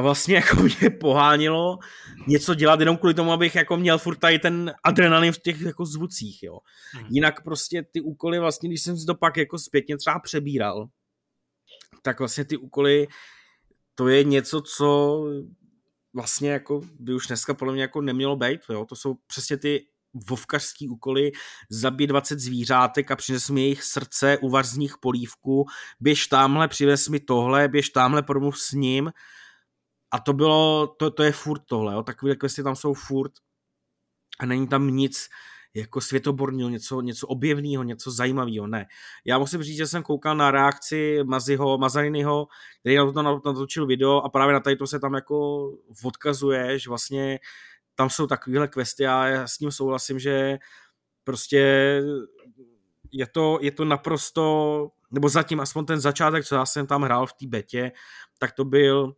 A vlastně jako mě pohánilo něco dělat jenom kvůli tomu, abych jako měl furt tady ten adrenalin v těch jako zvucích, jo. Hmm. Jinak prostě ty úkoly vlastně, když jsem si to pak jako zpětně třeba přebíral, tak vlastně ty úkoly to je něco, co vlastně jako by už dneska podle mě jako nemělo být, jo? to jsou přesně ty vovkařský úkoly, zabít 20 zvířátek a přines mi jejich srdce, uvař z nich polívku, běž tamhle, přivez mi tohle, běž tamhle, promluv s ním a to bylo, to, to je furt tohle, jo? takové questy tam jsou furt a není tam nic, jako světoborního, něco, něco objevného, něco zajímavého. Ne. Já musím říct, že jsem koukal na reakci Maziho, Mazarinyho, který na to natočil video a právě na tady to se tam jako odkazuje, že vlastně tam jsou takovéhle questy a já s ním souhlasím, že prostě je to, je to naprosto, nebo zatím aspoň ten začátek, co já jsem tam hrál v té betě, tak to byl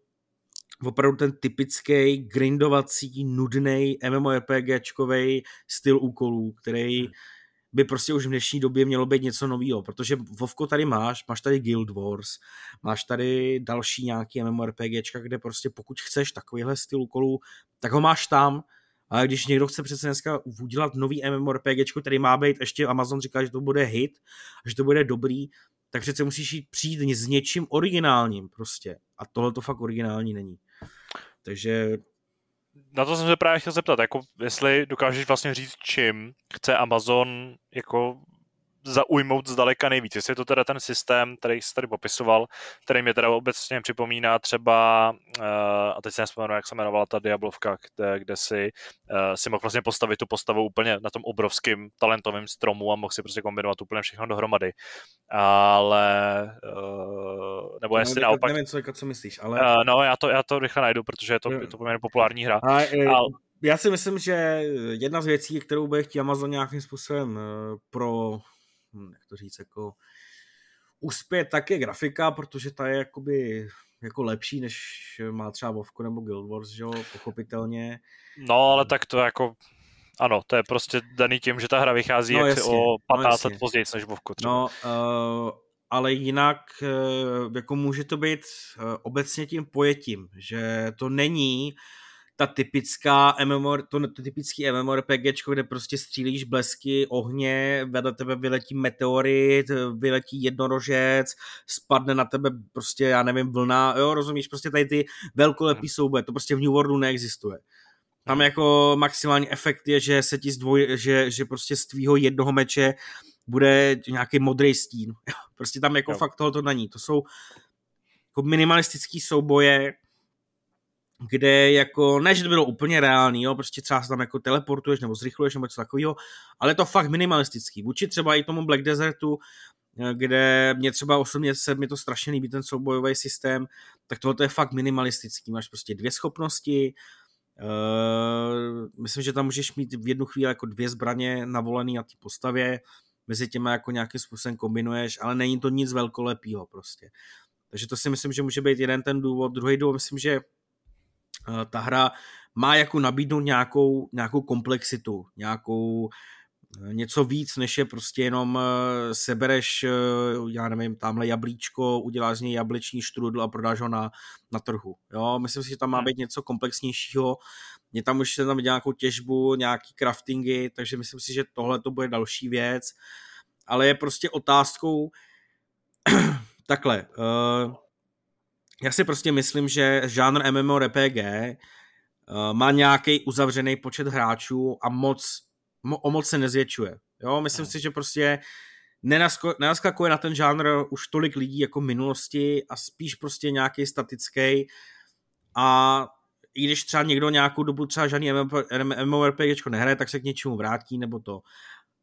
opravdu ten typický grindovací, nudný MMORPGčkový styl úkolů, který by prostě už v dnešní době mělo být něco nového, protože Vovko tady máš, máš tady Guild Wars, máš tady další nějaký MMORPGčka, kde prostě pokud chceš takovýhle styl úkolů, tak ho máš tam, ale když někdo chce přece dneska udělat nový MMORPG, který má být, ještě Amazon říká, že to bude hit, že to bude dobrý, tak přece musíš jít přijít s něčím originálním prostě. A tohle to fakt originální není. Takže na to jsem se právě chtěl zeptat, jako jestli dokážeš vlastně říct, čím chce Amazon jako zaujmout zdaleka nejvíc. Jestli je to teda ten systém, který jsi tady popisoval, který mě teda obecně připomíná třeba, uh, a teď si nespomenu, jak se jmenovala ta Diablovka, kde, kde si, uh, si mohl vlastně postavit tu postavu úplně na tom obrovském talentovém stromu a mohl si prostě kombinovat úplně všechno dohromady. Ale, uh, nebo jestli nevím, naopak... Nevím, co, jako, co myslíš, ale... No, já to, já to rychle najdu, protože je to, je to poměrně populární hra. A, ale... Já si myslím, že jedna z věcí, kterou bude chtít Amazon nějakým způsobem pro jak to říct, jako uspět taky grafika, protože ta je jakoby jako lepší, než má třeba Vovko nebo Guild Wars, že jo, pochopitelně. No, ale tak to jako ano, to je prostě daný tím, že ta hra vychází no, jasně, o 15 no, let později než Vovku třeba. No, uh, ale jinak uh, jako může to být uh, obecně tím pojetím, že to není ta typická MMOR, to, to typický MMORPG, kde prostě střílíš blesky, ohně, vedle tebe vyletí meteorit, vyletí jednorožec, spadne na tebe prostě, já nevím, vlna, jo, rozumíš, prostě tady ty velkolepý hmm. souboje, to prostě v New Worldu neexistuje. Tam hmm. jako maximální efekt je, že se ti zdvoj, že, že prostě z tvýho jednoho meče bude nějaký modrý stín. Prostě tam jako jo. fakt tohoto není. To jsou jako minimalistický souboje, kde jako, ne, že to bylo úplně reálný, jo, prostě třeba se tam jako teleportuješ nebo zrychluješ nebo něco takového, ale je to fakt minimalistický. Vůči třeba i tomu Black Desertu, eh, kde mě třeba osobně se mi to strašně líbí, ten soubojový systém, tak tohle je fakt minimalistický. Máš prostě dvě schopnosti, uh, myslím, že tam můžeš mít v jednu chvíli jako dvě zbraně navolený na té postavě, mezi těma jako nějakým způsobem kombinuješ, ale není to nic velkolepého prostě. Takže to si myslím, že může být jeden ten důvod. Druhý důvod, myslím, že ta hra má jako nabídnout nějakou, nějakou komplexitu, nějakou eh, něco víc, než je prostě jenom eh, sebereš, já nevím, tamhle jablíčko, uděláš z něj jablečný štrudl a prodáš ho na, na trhu. Jo, myslím si, že tam má hmm. být něco komplexnějšího. Mě tam už se tam nějakou těžbu, nějaký craftingy, takže myslím si, že tohle to bude další věc. Ale je prostě otázkou takhle. Uh, já si prostě myslím, že žánr MMORPG uh, má nějaký uzavřený počet hráčů a moc, mo, o moc se nezvětšuje. Jo, myslím no. si, že prostě nenasko, nenaskakuje na ten žánr už tolik lidí jako v minulosti a spíš prostě nějaký statický a i když třeba někdo nějakou dobu třeba žádný MMORPG nehraje, tak se k něčemu vrátí nebo to.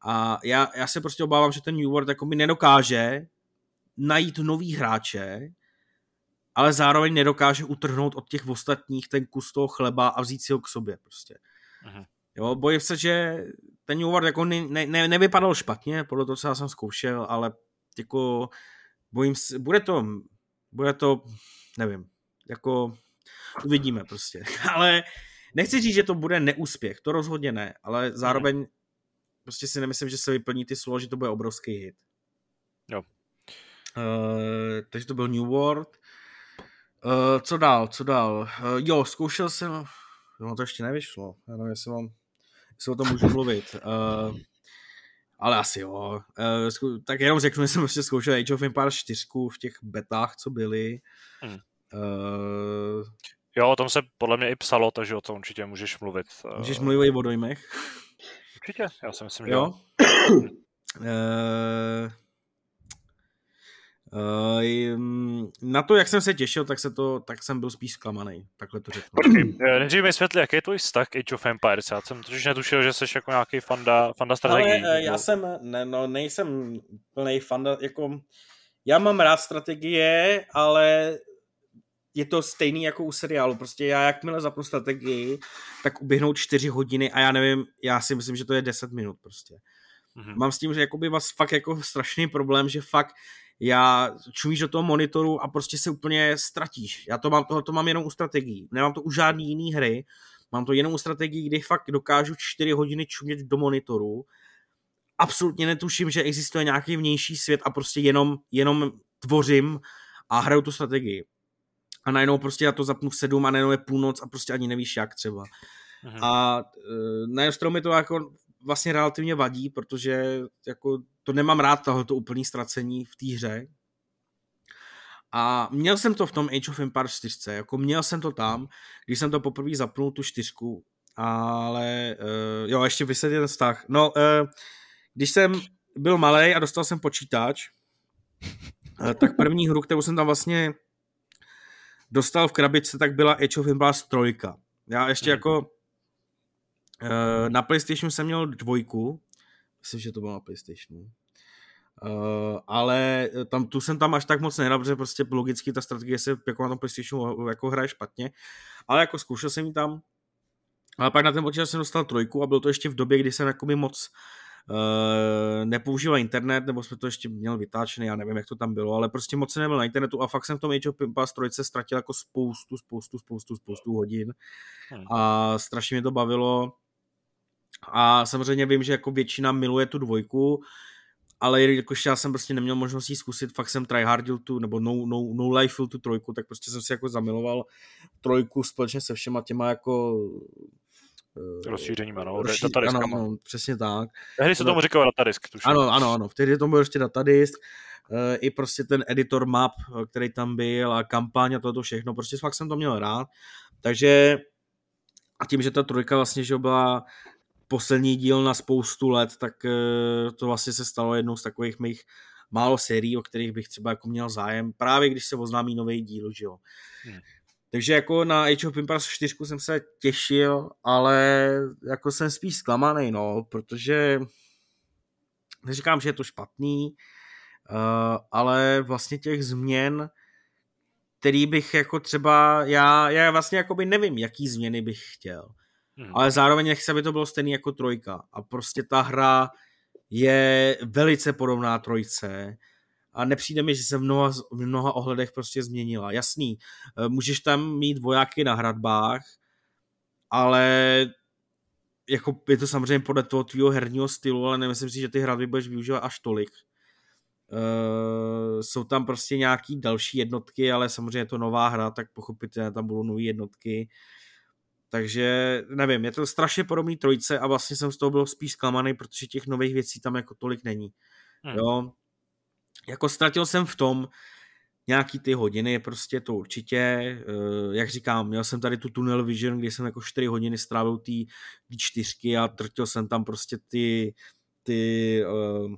A já, já se prostě obávám, že ten New World jako mi nedokáže najít nový hráče, ale zároveň nedokáže utrhnout od těch ostatních ten kus toho chleba a vzít si ho k sobě prostě. Aha. Jo, bojím se, že ten New World jako ne, ne, nevypadal špatně, podle toho, co já jsem zkoušel, ale jako bojím se, bude to, bude to, nevím, jako uvidíme prostě. ale nechci říct, že to bude neúspěch, to rozhodně ne, ale zároveň prostě si nemyslím, že se vyplní ty slovo, že to bude obrovský hit. Jo. Uh, takže to byl New World. Uh, co dál, co dál? Uh, jo, zkoušel jsem, no to ještě nevyšlo, já nevím, jestli, mám, jestli o tom můžu mluvit. Uh, ale asi jo. Uh, tak jenom řeknu, že jsem prostě zkoušel Age of Empires 4 v těch betách, co byly. Hmm. Uh, jo, o tom se podle mě i psalo, takže o tom určitě můžeš mluvit. Můžeš mluvit i o dojmech? Určitě, já si myslím, že jo. jo. Uh, na to, jak jsem se těšil, tak, se to, tak jsem byl spíš zklamaný. Takhle to řeknu. Eh, nejdřív mi světli, jaký je tvůj vztah Age of Empires? Já jsem totiž netušil, že jsi jako nějaký fanda, fanda strategií. Ale já jsem, ne, no, nejsem plný fanda, jako, já mám rád strategie, ale je to stejný jako u seriálu. Prostě já jakmile zapnu strategii, tak uběhnou čtyři hodiny a já nevím, já si myslím, že to je 10 minut prostě. Mm-hmm. Mám s tím, že jakoby vás fakt jako strašný problém, že fakt já čumíš do toho monitoru a prostě se úplně ztratíš. Já to mám, tohle to mám jenom u strategií. Nemám to u žádný jiný hry. Mám to jenom u strategií, kdy fakt dokážu 4 hodiny čumět do monitoru. Absolutně netuším, že existuje nějaký vnější svět a prostě jenom, jenom tvořím a hraju tu strategii. A najednou prostě já to zapnu v sedm a najednou je půlnoc a prostě ani nevíš jak třeba. Aha. A e, na mi to jako vlastně relativně vadí, protože jako to nemám rád, tohoto úplný ztracení v té hře. A měl jsem to v tom Age of Empires 4, jako měl jsem to tam, když jsem to poprvé zapnul tu čtyřku, ale uh, jo, ještě vysvětlit ten vztah. No, uh, když jsem byl malý a dostal jsem počítač, uh, tak první hru, kterou jsem tam vlastně dostal v krabičce, tak byla Age of Empires 3. Já ještě mm. jako na PlayStationu jsem měl dvojku, myslím, že to bylo na PlayStationu. Uh, ale tam, tu jsem tam až tak moc nehrál, protože prostě logicky ta strategie se jako na tom PlayStationu jako hraje špatně, ale jako zkoušel jsem ji tam, ale pak na ten počítač jsem dostal trojku a bylo to ještě v době, kdy jsem jako moc uh, nepoužíval internet, nebo jsme to ještě měl vytáčený, já nevím, jak to tam bylo, ale prostě moc jsem nebyl na internetu a fakt jsem v tom Age of Empires 3 ztratil jako spoustu, spoustu, spoustu, spoustu hodin. Hmm. a strašně mě to bavilo A samozřejmě vím, že jako většina miluje tu dvojku, ale jakož já jsem prostě neměl možnost jí zkusit, fakt jsem tryhardil tu, nebo no, no, no life tu trojku, tak prostě jsem si jako zamiloval trojku společně se všema těma jako eh, rozšířením, ano, rozší... ano, ano, přesně tak. Tehdy se tomu říkalo datadisk, tuším. Ano, ano, ano, vtedy to byl ještě datadisk, eh, i prostě ten editor map, který tam byl a kampaň a toto všechno, prostě fakt jsem to měl rád, takže a tím, že ta trojka vlastně, že byla poslední díl na spoustu let, tak eh, to vlastně se stalo jednou z takových mých málo sérií, o kterých bych třeba jako měl zájem, právě když se oznámí nový díl, že jo. Hmm. Takže jako na Age of Empires 4 jsem se těšil, ale jako jsem spíš zklamaný, no, protože neříkám, že je to špatný, uh, ale vlastně těch změn, který bych jako třeba, já, já vlastně jako by nevím, jaký změny bych chtěl. Hmm. Ale zároveň nechci, aby to bylo stejný jako trojka. A prostě ta hra je velice podobná trojce a nepřijde mi, že se v mnoha, v mnoha ohledech prostě změnila. Jasný, eh, můžeš tam mít vojáky na hradbách, ale jako je to samozřejmě podle toho tvýho herního stylu, ale nemyslím si, že ty hradby budeš využívat až tolik. Uh, jsou tam prostě nějaký další jednotky, ale samozřejmě je to nová hra, tak pochopitelně tam budou nové jednotky. Takže nevím, je to strašně podobný trojce a vlastně jsem z toho byl spíš zklamaný, protože těch nových věcí tam jako tolik není. Hmm. Jo. Jako ztratil jsem v tom nějaký ty hodiny, prostě to určitě, uh, jak říkám, měl jsem tady tu Tunnel Vision, kdy jsem jako 4 hodiny strávil ty čtyřky a trtil jsem tam prostě ty, ty uh,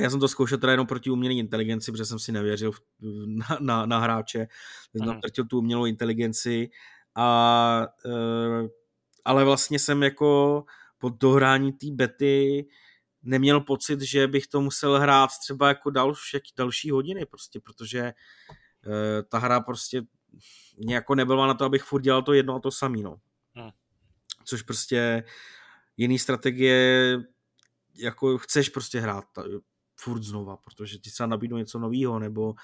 já jsem to zkoušel teda jenom proti umělé inteligenci, protože jsem si nevěřil na, na, na hráče. Jsem tam trtil tu umělou inteligenci a uh, ale vlastně jsem jako po dohrání té bety neměl pocit, že bych to musel hrát třeba jako další, další hodiny prostě, protože uh, ta hra prostě mě jako nebyla na to, abych furt dělal to jedno a to samý, no. Hmm. Což prostě jiný strategie jako chceš prostě hrát furt znova, protože ti třeba nabídnou něco nového, nebo,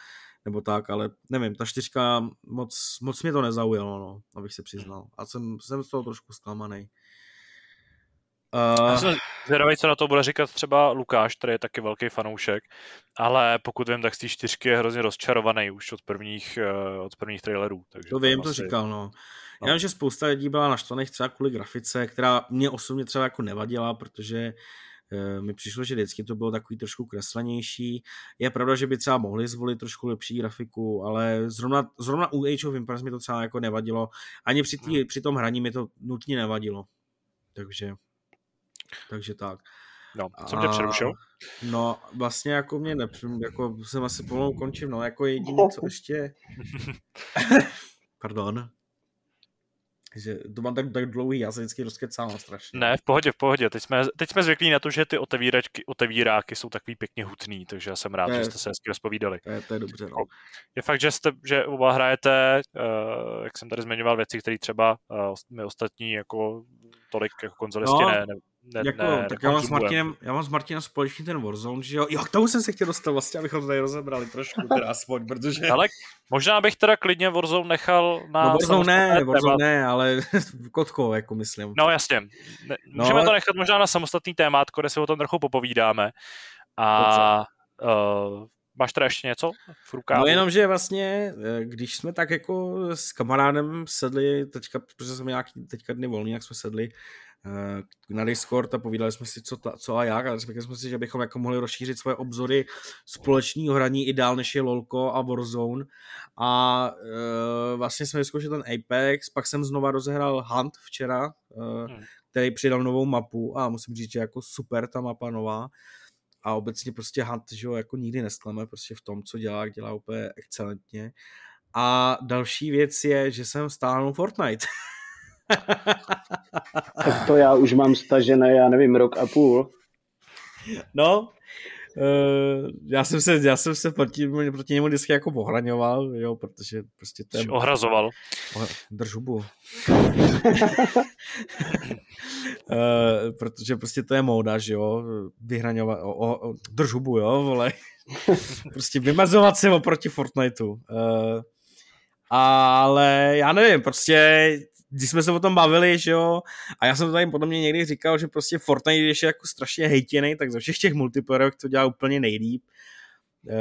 nebo tak, ale nevím, ta čtyřka moc, moc mě to nezaujalo, no, abych se přiznal. A jsem, jsem z toho trošku zklamaný. Uh... Já jsem zvědavý, co na to bude říkat třeba Lukáš, který je taky velký fanoušek, ale pokud vím, tak z té čtyřky je hrozně rozčarovaný už od prvních, uh, od prvních trailerů. Takže to vím, to asi... říkal, no. no. Já vím, že spousta lidí byla naštvaných třeba kvůli grafice, která mě osobně třeba jako nevadila, protože Eh, mi přišlo, že vždycky to bylo takový trošku kreslenější. Je pravda, že by třeba mohli zvolit trošku lepší grafiku, ale zrovna, zrovna u Age of Empires mi to třeba jako nevadilo. Ani při, tý, při tom hraní mi to nutně nevadilo. Takže, takže tak. No, co mě přerušil? No, vlastně jako mě nepřem, jako jsem asi pomalu končím, no, jako jediné, co ještě... Pardon že to mám tak, tak dlouhý, já se vždycky rozkecám strašně. Ne, v pohodě, v pohodě. Teď jsme, teď jsme zvyklí na to, že ty otevíračky, otevíráky jsou takový pěkně hutný, takže já jsem rád, je, že jste se hezky rozpovídali. To je, to je dobře, no. Je fakt, že, jste, že oba hrajete, uh, jak jsem tady zmiňoval, věci, které třeba uh, my ostatní jako tolik jako konzolisti no, ne, ne, ne, jako, ne, tak já mám, s Martinem, já mám s Martinem společný ten Warzone, že jo, jo, k tomu jsem se chtěl dostat vlastně, abychom to tady rozebrali trošku, teda aspoň, protože... Ale možná bych teda klidně Warzone nechal na... No Warzone ne, Warzone ne, ale Kotko, jako myslím. No jasně, ne, no, můžeme ale... to nechat možná na samostatný témat, kde si o tom trochu popovídáme. A uh, máš teda ještě něco v rukávu? No jenom, že vlastně, eh, když jsme tak jako s kamarádem sedli, teďka, protože jsme nějaký teďka dny volný, jak jsme sedli na Discord a povídali jsme si, co, ta, co a jak a řekli jsme si, že bychom jako mohli rozšířit svoje obzory společného hraní i dál než je LoLko a Warzone a e, vlastně jsme vyzkoušeli ten Apex, pak jsem znova rozehrál Hunt včera, e, který přidal novou mapu a musím říct, že jako super ta mapa nová a obecně prostě Hunt, že jo, jako nikdy nesklame prostě v tom, co dělá, dělá úplně excelentně. A další věc je, že jsem stáhnul Fortnite. tak to já už mám stažené, já nevím, rok a půl. No, Uh, já jsem se, já jsem se proti, proti němu vždycky jako ohraňoval, jo, protože prostě to je... Ohrazoval. Drž hubu. uh, protože prostě to je móda, že jo, vyhraňovat, o, o, drž hubu, jo, vole. prostě vymazovat se oproti Fortniteu. Uh, ale já nevím, prostě když jsme se o tom bavili, že jo, a já jsem to tady podle mě někdy říkal, že prostě Fortnite je jako strašně hejtěný, tak ze všech těch multiplayerů to dělá úplně nejlíp. E,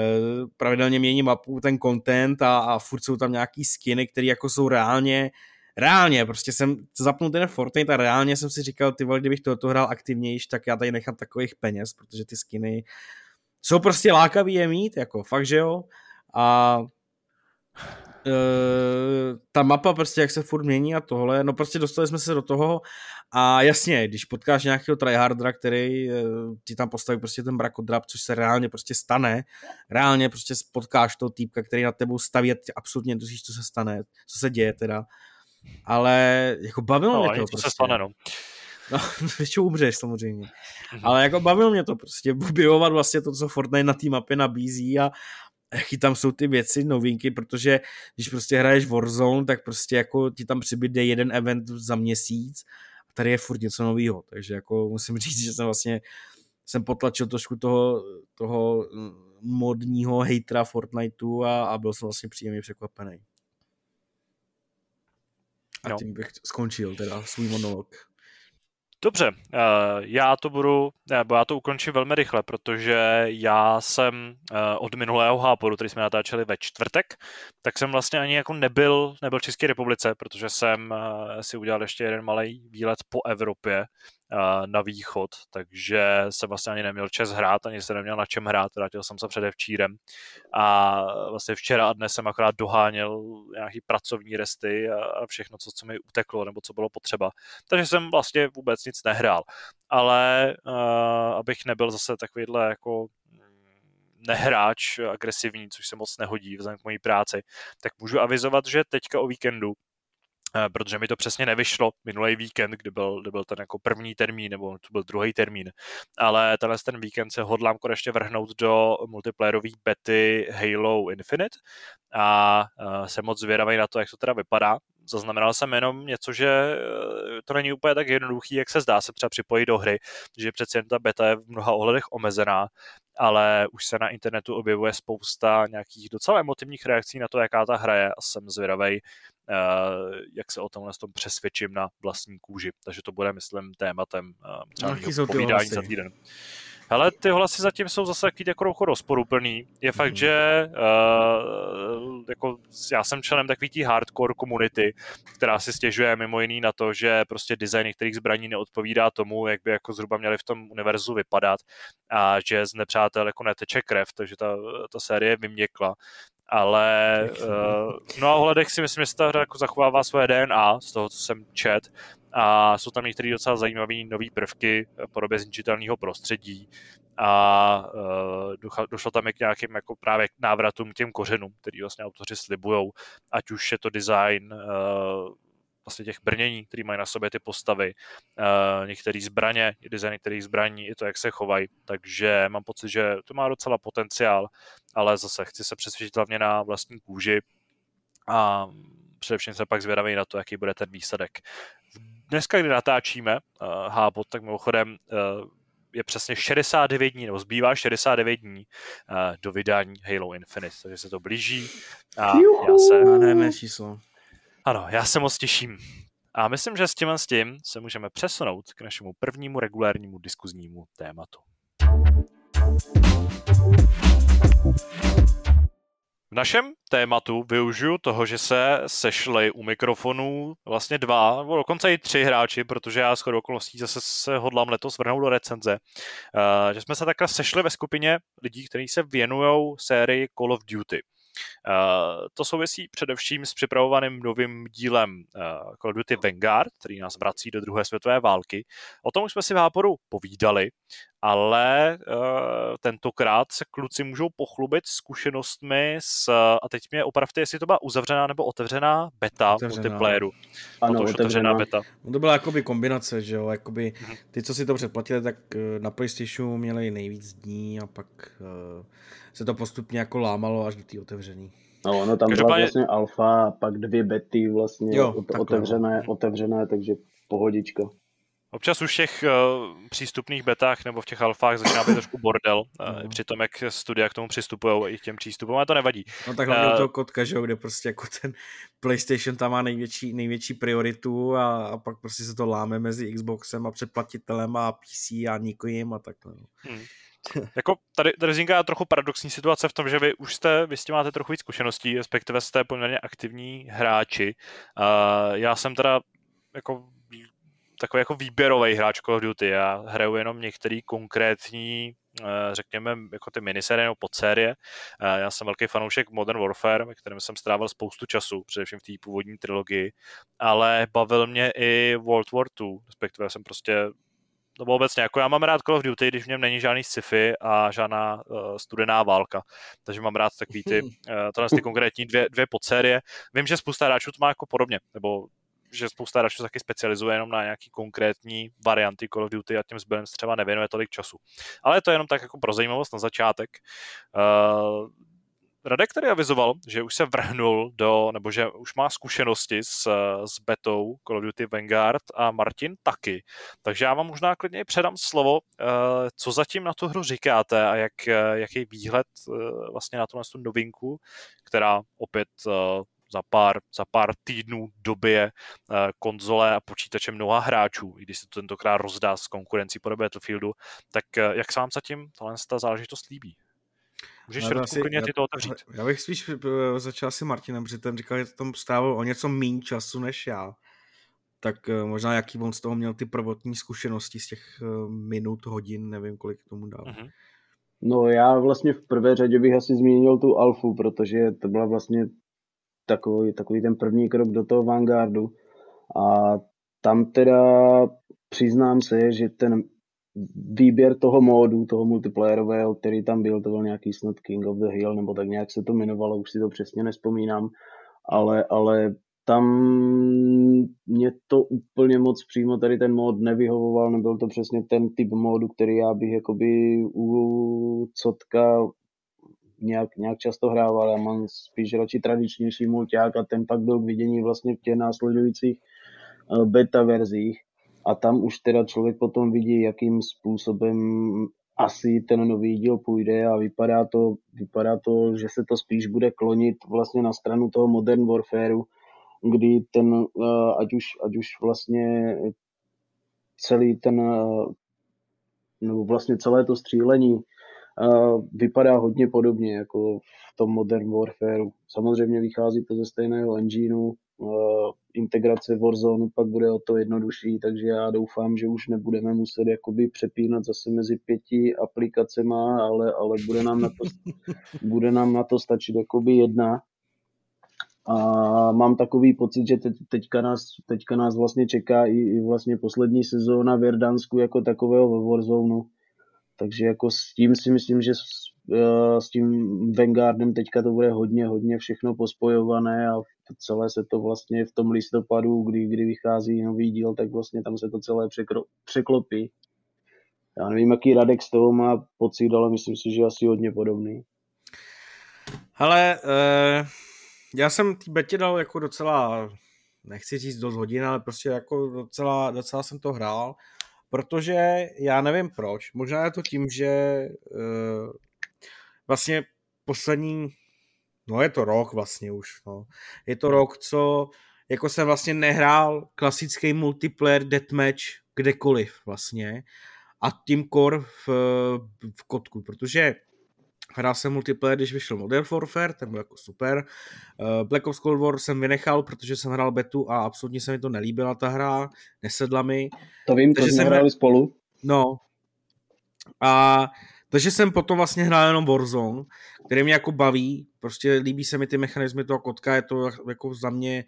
pravidelně mění mapu, ten content a, a furt jsou tam nějaký skiny, které jako jsou reálně reálně, prostě jsem zapnul ten Fortnite a reálně jsem si říkal, ty vole, kdybych to hrál aktivnější, tak já tady nechám takových peněz, protože ty skiny jsou prostě lákavý je mít, jako fakt, že jo. A e, ta mapa prostě, jak se furt mění a tohle, no prostě dostali jsme se do toho a jasně, když potkáš nějakého tryhardera, který e, ti tam postaví prostě ten brakodrap, což se reálně prostě stane, reálně prostě potkáš toho týpka, který na tebou staví a ty absolutně netušíš, co se stane, co se děje teda, ale jako bavilo no, mě to. Prostě. se stane, no. No, většinou umřeš samozřejmě. Mm-hmm. Ale jako bavilo mě to prostě objevovat vlastně to, co Fortnite na té mapě nabízí a jaký tam jsou ty věci, novinky, protože když prostě hraješ Warzone, tak prostě jako ti tam přibyde jeden event za měsíc a tady je furt něco nového, takže jako musím říct, že jsem vlastně jsem potlačil trošku toho, toho modního hejtra Fortniteu a, a byl jsem vlastně příjemně překvapený. A no. tím bych skončil teda svůj monolog. Dobře, eh, já to budu, nebo já to ukončím velmi rychle, protože já jsem eh, od minulého háporu, který jsme natáčeli ve čtvrtek, tak jsem vlastně ani jako nebyl, nebyl v České republice, protože jsem eh, si udělal ještě jeden malý výlet po Evropě na východ, takže jsem vlastně ani neměl čas hrát, ani jsem neměl na čem hrát, vrátil jsem se předevčírem a vlastně včera a dnes jsem akorát doháněl nějaký pracovní resty a všechno, co, co mi uteklo nebo co bylo potřeba. Takže jsem vlastně vůbec nic nehrál. Ale uh, abych nebyl zase takovýhle jako nehráč agresivní, což se moc nehodí vzhledem k mojí práci, tak můžu avizovat, že teďka o víkendu protože mi to přesně nevyšlo minulý víkend, kdy byl, kdy byl ten jako první termín, nebo to byl druhý termín, ale tenhle ten víkend se hodlám konečně vrhnout do multiplayerové bety Halo Infinite a uh, jsem moc zvědavý na to, jak to teda vypadá. Zaznamenal jsem jenom něco, že eh, to není úplně tak jednoduchý, jak se zdá se třeba připojit do hry, že přece jen ta beta je v mnoha ohledech omezená ale už se na internetu objevuje spousta nějakých docela emotivních reakcí na to, jaká ta hra je a jsem zvědavý, eh, jak se o tomhle tom přesvědčím na vlastní kůži. Takže to bude, myslím, tématem eh, třeba povídání za týden. Ale ty hlasy zatím jsou zase takový jako, jako rozporuplný. Je fakt, mm. že uh, jako já jsem členem takový tí hardcore komunity, která si stěžuje mimo jiný na to, že prostě design některých zbraní neodpovídá tomu, jak by jako zhruba měly v tom univerzu vypadat a že z nepřátel jako neteče krev, takže ta, ta série vyměkla ale uh, no a ohledech si myslím, že ta hra jako zachovává svoje DNA z toho, co jsem čet a jsou tam některé docela zajímavé nové prvky v podobě zničitelného prostředí. A uh, došlo tam i k nějakým jako právě k návratům k těm kořenům, který vlastně autoři slibujou, ať už je to design uh, vlastně těch brnění, které mají na sobě ty postavy, uh, některé zbraně, design některých zbraní, i to, jak se chovají, takže mám pocit, že to má docela potenciál, ale zase chci se přesvědčit hlavně na vlastní kůži a především se pak zvědavý na to, jaký bude ten výsledek. Dneska, kdy natáčíme uh, Hábot, tak mimochodem uh, je přesně 69 dní, nebo zbývá 69 dní uh, do vydání Halo Infinite, takže se to blíží a Juhu. já se... Ne, číslo. Ano, já se moc těším. A myslím, že s tím s tím se můžeme přesunout k našemu prvnímu regulárnímu diskuznímu tématu. V našem tématu využiju toho, že se sešli u mikrofonů vlastně dva, dokonce i tři hráči, protože já shodou okolností zase se hodlám letos vrhnout do recenze, uh, že jsme se takhle sešli ve skupině lidí, kteří se věnují sérii Call of Duty. Uh, to souvisí především s připravovaným novým dílem uh, Call of Duty Vanguard, který nás vrací do druhé světové války. O tom už jsme si v Háporu povídali ale uh, tentokrát se kluci můžou pochlubit zkušenostmi s, a teď mě opravte, jestli to byla uzavřená nebo otevřená beta otevřená. multiplayeru. Ano, otevřená. otevřená beta. No to byla jakoby kombinace, že jo, jakoby hmm. ty, co si to předplatili, tak eh, na PlayStationu měli nejvíc dní a pak uh, se to postupně jako lámalo až do té otevřený. No, ono tam byla vlastně alfa a pak dvě bety vlastně jo, otevřené, no. otevřené, takže pohodička. Občas už v těch uh, přístupných betách nebo v těch alfách začíná být trošku bordel, uh, no. při tom, jak studia k tomu přistupují i k těm přístupům, ale to nevadí. No tak hlavně uh, toho kotka, že jo, kde prostě jako ten PlayStation tam má největší, největší prioritu a, a pak prostě se to láme mezi Xboxem a předplatitelem a PC a nikým a takhle. No. Hmm. jako tady, tady vzniká trochu paradoxní situace v tom, že vy už jste, vy s tím máte trochu víc zkušeností, respektive jste poměrně aktivní hráči. Uh, já jsem teda jako takový jako výběrový hráč Call of Duty. Já hraju jenom některý konkrétní eh, řekněme, jako ty minisérie nebo podsérie. Eh, já jsem velký fanoušek Modern Warfare, ve kterém jsem strávil spoustu času, především v té původní trilogii, ale bavil mě i World War II, respektive jsem prostě nebo obecně, jako já mám rád Call of Duty, když v něm není žádný sci-fi a žádná uh, studená válka. Takže mám rád takový ty, uh, tohle ty konkrétní dvě, dvě podsérie. Vím, že spousta hráčů to má jako podobně, nebo že spousta hráčů taky specializuje jenom na nějaký konkrétní varianty Call of Duty a těm zbylem třeba nevěnuje tolik času. Ale to je jenom tak jako pro zajímavost na začátek. Uh, Radek tady avizoval, že už se vrhnul do, nebo že už má zkušenosti s, s betou Call of Duty Vanguard a Martin taky. Takže já vám možná klidně předám slovo, uh, co zatím na tu hru říkáte a jak, jaký výhled vlastně na tu novinku, která opět za pár, za pár týdnů době eh, konzole a počítače mnoha hráčů, i když se to tentokrát rozdá s konkurencí podobě Battlefieldu, tak eh, jak se vám zatím tohle ta záležitost líbí? Můžeš no, asi, klidně ty to otevřít. Já bych spíš eh, začal si Martinem, protože ten říkal, že to tam strávil o něco méně času než já. Tak možná jaký on z toho měl ty prvotní zkušenosti z těch minut, hodin, nevím, kolik tomu dal. Uh-huh. No já vlastně v prvé řadě bych asi zmínil tu alfu, protože to byla vlastně takový, takový ten první krok do toho Vanguardu. A tam teda přiznám se, že ten výběr toho módu, toho multiplayerového, který tam byl, to byl nějaký snad King of the Hill, nebo tak nějak se to jmenovalo, už si to přesně nespomínám, ale, ale tam mě to úplně moc přímo tady ten mod nevyhovoval, nebyl to přesně ten typ módu, který já bych jakoby u Cotka nějak, nějak často hrával. Já mám spíš radši tradičnější mulťák a ten pak byl k vidění vlastně v těch následujících eh, beta verzích. A tam už teda člověk potom vidí, jakým způsobem asi ten nový díl půjde a vypadá to, vypadá to, že se to spíš bude klonit vlastně na stranu toho Modern Warfareu, kdy ten, eh, ať už, ať už vlastně celý ten, eh, nebo vlastně celé to střílení vypadá hodně podobně jako v tom Modern Warfareu. Samozřejmě vychází to ze stejného engineu, integrace Warzone pak bude o to jednodušší, takže já doufám, že už nebudeme muset jakoby přepínat zase mezi pěti aplikacemi, ale, ale bude, nám na to, bude nám na to stačit jakoby jedna. A mám takový pocit, že teď, teďka, nás, teďka nás vlastně čeká i, i vlastně poslední sezóna v Verdansku jako takového ve Warzone takže jako s tím si myslím, že s, uh, s tím Vanguardem teďka to bude hodně, hodně všechno pospojované a celé se to vlastně v tom listopadu, kdy, kdy vychází nový díl, tak vlastně tam se to celé překro, překlopí. Já nevím, jaký Radek z toho má pocit, ale myslím si, že asi hodně podobný. Ale uh, já jsem tý betě dal jako docela, nechci říct dost hodin, ale prostě jako docela, docela jsem to hrál protože já nevím proč, možná je to tím, že uh, vlastně poslední, no je to rok vlastně už, no. je to rok, co jako jsem vlastně nehrál klasický multiplayer deathmatch kdekoliv vlastně a tím core v, v kotku, protože Hrál jsem multiplayer, když vyšel Modern Warfare, ten byl jako super. Eh, Black Ops Cold War jsem vynechal, protože jsem hrál betu a absolutně se mi to nelíbila ta hra, nesedla mi. To vím, to jsme hráli spolu. No. A takže jsem potom vlastně hrál jenom Warzone, který mě jako baví, prostě líbí se mi ty mechanismy toho kotka, je to jako za mě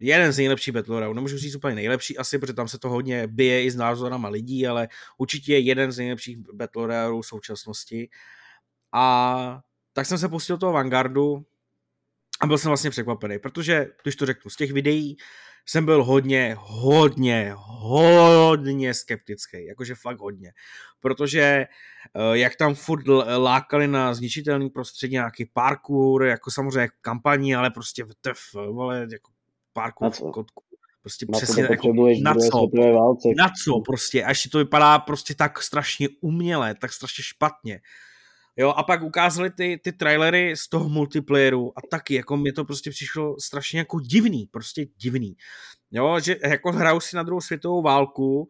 jeden z nejlepších Battle Royale. Nemůžu říct úplně nejlepší asi, protože tam se to hodně bije i s názorama lidí, ale určitě je jeden z nejlepších Battle současnosti. A tak jsem se pustil toho Vanguardu a byl jsem vlastně překvapený, protože, když to řeknu, z těch videí jsem byl hodně, hodně, hodně skeptický, jakože fakt hodně, protože eh, jak tam furt lákali na zničitelný prostředí nějaký parkour, jako samozřejmě kampaní, ale prostě vtef, vole, jako parku v kotku. Prostě na přesně, to jako, na co? Válce. Na co prostě, až to vypadá prostě tak strašně uměle, tak strašně špatně. Jo, a pak ukázali ty, ty trailery z toho multiplayeru a taky, jako mě to prostě přišlo strašně jako divný, prostě divný. Jo, že jako hrajou si na druhou světovou válku,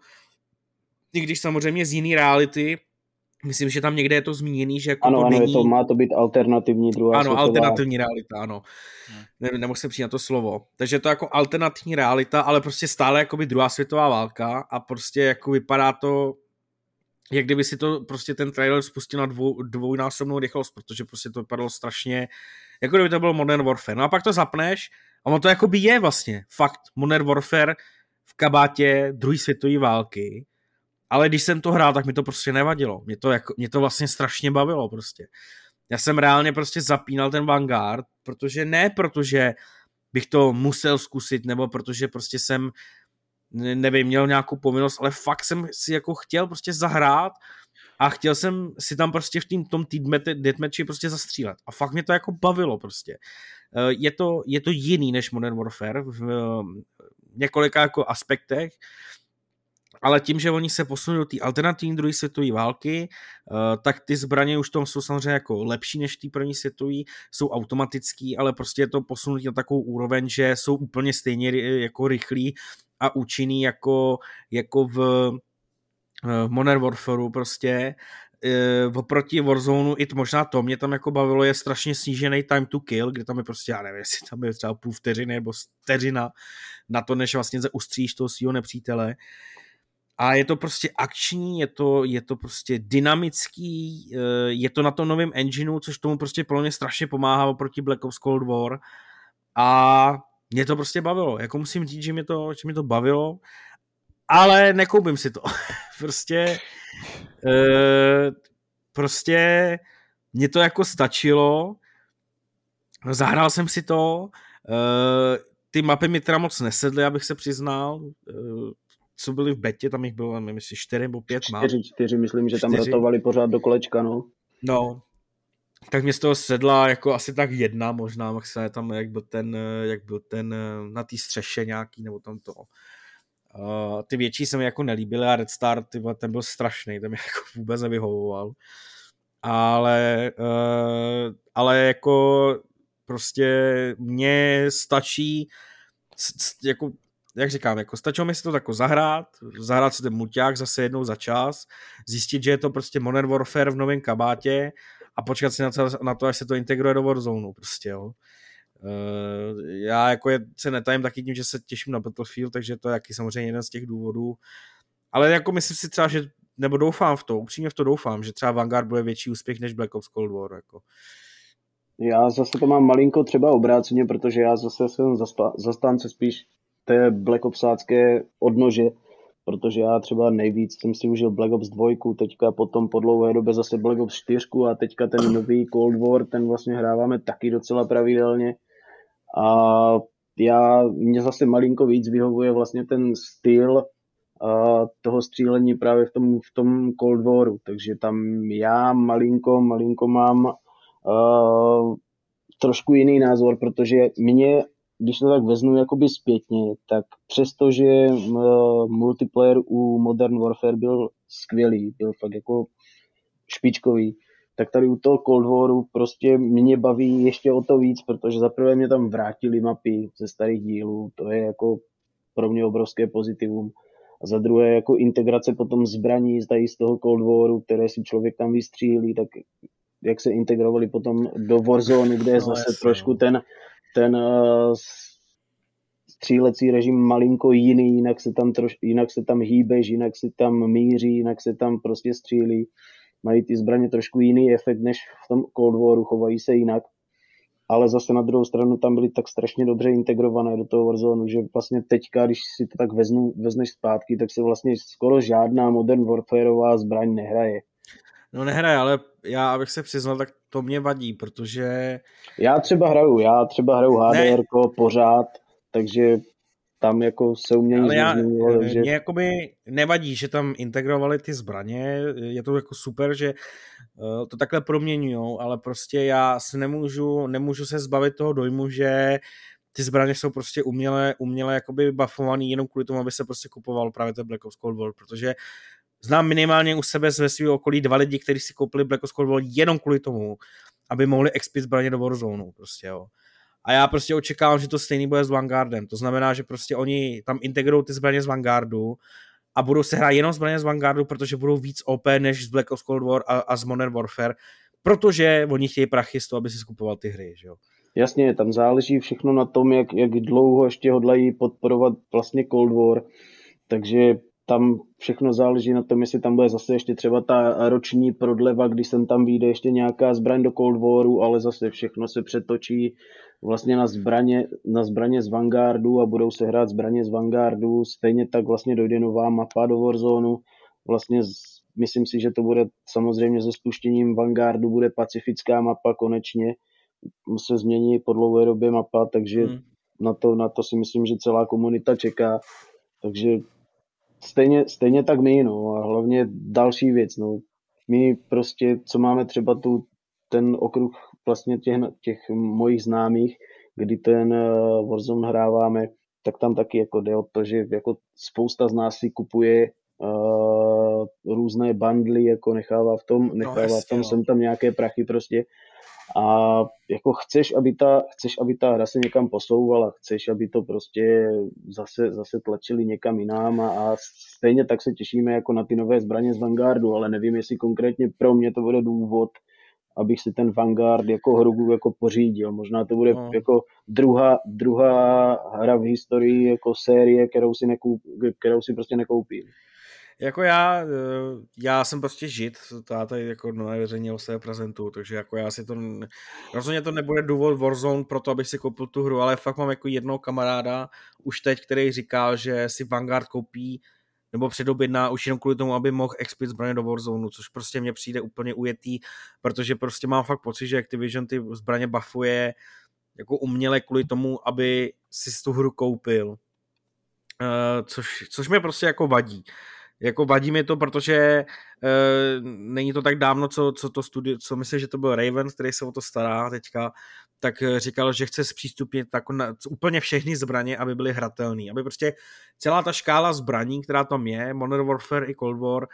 i když samozřejmě z jiný reality, myslím, že tam někde je to zmíněný, že jako ano, to ano, není... to má to být alternativní druhá Ano, světová... alternativní realita, ano. Hmm. Ne, nemusím přijít na to slovo. Takže to jako alternativní realita, ale prostě stále jako by druhá světová válka a prostě jako vypadá to jak kdyby si to prostě ten trailer spustil na dvou, dvojnásobnou rychlost, protože prostě to vypadalo strašně, jako kdyby to byl Modern Warfare. No a pak to zapneš a ono to jako by je vlastně fakt Modern Warfare v kabátě druhé světové války, ale když jsem to hrál, tak mi to prostě nevadilo. Mě to, jako, mě to vlastně strašně bavilo prostě. Já jsem reálně prostě zapínal ten Vanguard, protože ne protože bych to musel zkusit, nebo protože prostě jsem nevím, měl nějakou povinnost, ale fakt jsem si jako chtěl prostě zahrát a chtěl jsem si tam prostě v tým, tom deathmatchi prostě zastřílet. A fakt mě to jako bavilo prostě. Eh, je to, je to jiný než Modern Warfare v několika jako aspektech, ale tím, že oni se posunují do té alternativní druhé světové války, eh, tak ty zbraně už tam jsou samozřejmě jako lepší než ty první světové, jsou automatický, ale prostě je to posunutí na takovou úroveň, že jsou úplně stejně jako rychlí a účinný jako, jako v, v Modern Warfareu prostě e, oproti Warzone i možná to mě tam jako bavilo, je strašně snížený time to kill, kde tam je prostě, já nevím, jestli tam je třeba půl vteřiny nebo vteřina na to, než vlastně ustříš toho svého nepřítele. A je to prostě akční, je to, je to prostě dynamický, e, je to na tom novém engineu, což tomu prostě pro mě strašně pomáhá oproti Black Ops Cold War. A mě to prostě bavilo. Jako musím říct, že mě to, že mě to bavilo, ale nekoupím si to. prostě e, prostě mě to jako stačilo, zahrál jsem si to, e, ty mapy mi teda moc nesedly, abych se přiznal, co byly v betě, tam jich bylo, nevím, jestli čtyři nebo pět map. Čtyři, čtyři, myslím, že tam čtyři. rotovali pořád do kolečka, no. No, tak mě z toho sedla jako asi tak jedna možná, maximálně tam, jak byl ten, jak byl ten na té střeše nějaký, nebo tam to. Uh, ty větší se mi jako nelíbily a Red Star, ty, ten byl strašný, ten mi jako vůbec nevyhovoval. Ale, uh, ale jako prostě mně stačí jako jak říkám, jako stačilo mi si to tako zahrát, zahrát si ten muťák zase jednou za čas, zjistit, že je to prostě Modern Warfare v novém kabátě a počkat si na to, až se to integruje do Warzone, prostě, jo. Uh, já jako je, se netajím taky tím, že se těším na Battlefield, takže to je jaký samozřejmě jeden z těch důvodů. Ale jako myslím si třeba, že nebo doufám v to, upřímně v to doufám, že třeba Vanguard bude větší úspěch než Black Ops Cold War. Jako. Já zase to mám malinko třeba obráceně, protože já zase jsem zastánce spíš té Black Opsácké odnože, protože já třeba nejvíc jsem si užil Black Ops 2, teďka potom po dlouhé době zase Black Ops 4 a teďka ten nový Cold War, ten vlastně hráváme taky docela pravidelně. A já, mě zase malinko víc vyhovuje vlastně ten styl a toho střílení právě v tom, v tom Cold Waru, takže tam já malinko, malinko mám uh, trošku jiný názor, protože mě když to tak vezmu jakoby zpětně, tak přestože uh, multiplayer u Modern Warfare byl skvělý, byl fakt jako špičkový, tak tady u toho Cold Waru prostě mě baví ještě o to víc, protože zaprvé mě tam vrátili mapy ze starých dílů, to je jako pro mě obrovské pozitivum. A za druhé jako integrace potom zbraní tady z toho Cold Waru, které si člověk tam vystřílí, tak jak se integrovali potom do Warzone, kde je no, zase trošku no. ten ten uh, střílecí režim malinko jiný, jinak se tam, troš, jinak se tam hýbeš, jinak se tam míří, jinak se tam prostě střílí. Mají ty zbraně trošku jiný efekt než v tom Cold Waru, chovají se jinak. Ale zase na druhou stranu tam byly tak strašně dobře integrované do toho Warzone, že vlastně teďka, když si to tak veznu, vezneš zpátky, tak se vlastně skoro žádná Modern Warfareová zbraň nehraje. No nehraje, ale já, abych se přiznal, tak to mě vadí, protože... Já třeba hraju, já třeba hraju HDR pořád, takže tam jako se u mě ale já, nezměnilo, takže... Mě jakoby nevadí, že tam integrovali ty zbraně, je to jako super, že uh, to takhle proměňují, ale prostě já se nemůžu, nemůžu se zbavit toho dojmu, že ty zbraně jsou prostě uměle, uměle jakoby buffovaný jenom kvůli tomu, aby se prostě kupoval právě ten Black Ops Cold War, protože znám minimálně u sebe ve svého okolí dva lidi, kteří si koupili Black Ops Cold War jenom kvůli tomu, aby mohli expit zbraně do Warzone, prostě jo. A já prostě očekávám, že to stejný bude s Vanguardem. To znamená, že prostě oni tam integrují ty zbraně z Vanguardu a budou se hrát jenom zbraně z Vanguardu, protože budou víc OP než z Black Ops Cold War a, a z Modern Warfare, protože oni chtějí prachy z toho, aby si skupoval ty hry, že jo. Jasně, tam záleží všechno na tom, jak, jak dlouho ještě hodlají podporovat vlastně Cold War, takže tam všechno záleží na tom, jestli tam bude zase ještě třeba ta roční prodleva, když sem tam vyjde ještě nějaká zbraň do Cold Waru, ale zase všechno se přetočí vlastně na zbraně, na zbraně z Vanguardu a budou se hrát zbraně z Vanguardu. Stejně tak vlastně dojde nová mapa do Warzone. Vlastně z, myslím si, že to bude samozřejmě se spuštěním Vanguardu bude pacifická mapa konečně. Se změní po dlouhé době mapa, takže hmm. na, to, na to si myslím, že celá komunita čeká. Takže stejně, stejně tak my, no, a hlavně další věc, no. My prostě, co máme třeba tu, ten okruh vlastně těch, těch mojich známých, kdy ten eh, Warzone hráváme, tak tam taky jako jde o to, že jako spousta z nás si kupuje různé bundly, jako nechává v tom, no, nechává no, v tom, jsem tam nějaké prachy prostě a jako chceš, aby ta, chceš, aby ta hra se někam posouvala, chceš, aby to prostě zase, zase tlačili někam jinam a, a stejně tak se těšíme jako na ty nové zbraně z Vanguardu, ale nevím, jestli konkrétně pro mě to bude důvod, abych si ten Vanguard jako hru jako pořídil. Možná to bude no. jako druhá, druhá hra v historii jako série, kterou si, nekoup, kterou si prostě nekoupím. Jako já, eh, já jsem prostě žid, tady jako neveřejně o sebe prezentuju, takže jako já si to, rozhodně to nebude důvod Warzone pro to, abych si koupil tu hru, ale fakt mám jako jednoho kamaráda už teď, který říkal, že si Vanguard koupí nebo předobjedná už jenom kvůli tomu, aby mohl expit zbraně do Warzone, což prostě mně přijde úplně ujetý, protože prostě mám fakt pocit, že Activision ty zbraně buffuje jako uměle kvůli tomu, aby si tu hru koupil. Uh, což, což mě prostě jako vadí. Jako vadí mi to, protože uh, není to tak dávno, co, co to studio, co myslím, že to byl Raven, který se o to stará teďka, tak eh, říkal, že chce zpřístupnit tak na, úplně všechny zbraně, aby byly hratelné. Aby prostě celá ta škála zbraní, která tam je, Modern Warfare i Cold War,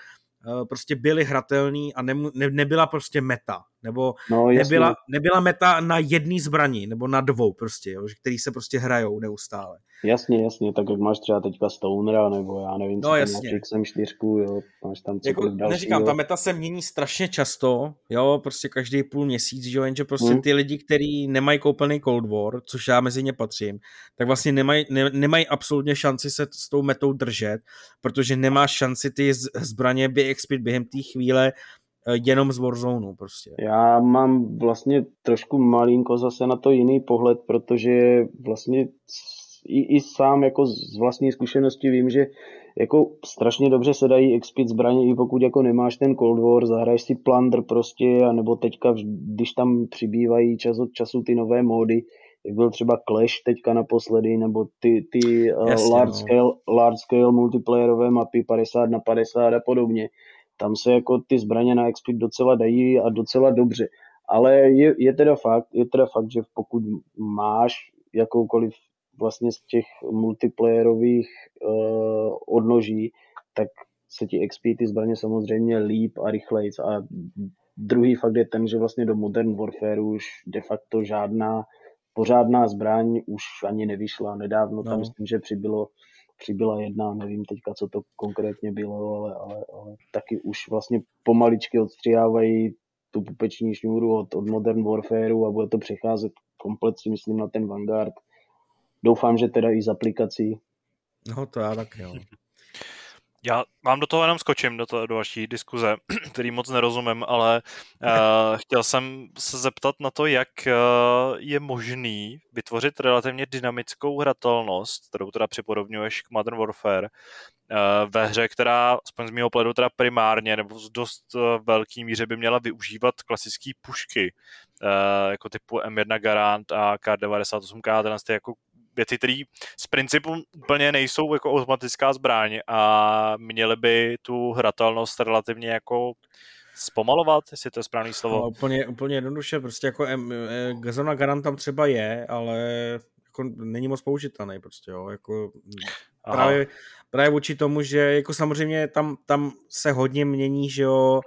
Eh, prostě byly hratelný a ne, ne, nebyla prostě meta, nebo no, nebyla, nebyla meta na jedný zbraní, nebo na dvou prostě, jo, který se prostě hrajou neustále. Jasně, jasně, tak jak máš třeba teďka Stonera, nebo já nevím, co no, jasně. máš XM 4, jo, máš tam jako, další, Neříkám, jo. ta meta se mění strašně často, jo, prostě každý půl měsíc, jo, jenže prostě hmm. ty lidi, kteří nemají koupený Cold War, což já mezi ně patřím, tak vlastně nemají, ne, nemají absolutně šanci se s tou metou držet, protože nemáš šanci ty zbraně vyexpit během té chvíle jenom z Warzone prostě. Já mám vlastně trošku malinko zase na to jiný pohled, protože vlastně i, i sám jako z vlastní zkušenosti vím, že jako strašně dobře se dají expit zbraně, i pokud jako nemáš ten Cold War, zahraješ si Plunder prostě, a nebo teďka, když tam přibývají čas od času ty nové módy, jak byl třeba Clash teďka naposledy, nebo ty, ty uh, large, no. scale, large scale multiplayerové mapy 50 na 50 a podobně. Tam se jako ty zbraně na expit docela dají a docela dobře. Ale je, je, teda fakt, je teda fakt, že pokud máš jakoukoliv vlastně z těch multiplayerových uh, odnoží, tak se ti XP ty zbraně samozřejmě líp a rychleji. A druhý fakt je ten, že vlastně do Modern Warfare už de facto žádná pořádná zbraň už ani nevyšla. Nedávno no. tam myslím, že přibylo, přibyla jedna, nevím teďka, co to konkrétně bylo, ale, ale, ale taky už vlastně pomaličky odstřihávají tu pupeční šňůru od, od Modern Warfareu a bude to přecházet komplet si myslím na ten Vanguard. Doufám, že teda i z aplikací. No to já tak jo. Já vám do toho jenom skočím, do, toho, do vaší diskuze, který moc nerozumím, ale uh, chtěl jsem se zeptat na to, jak uh, je možný vytvořit relativně dynamickou hratelnost, kterou teda připodobňuješ k Modern Warfare, uh, ve hře, která, aspoň z mého pohledu, teda primárně nebo v dost uh, velký míře by měla využívat klasické pušky, uh, jako typu M1 Garant a K98K, tenhle ty jako věci, které z principu úplně nejsou jako automatická zbraň a měly by tu hratelnost relativně jako zpomalovat, jestli to je správný slovo. No, úplně, úplně jednoduše, prostě jako em, e, Gazona Garant tam třeba je, ale jako není moc použitelný prostě, jo, jako právě, právě vůči tomu, že jako samozřejmě tam, tam se hodně mění, že jo,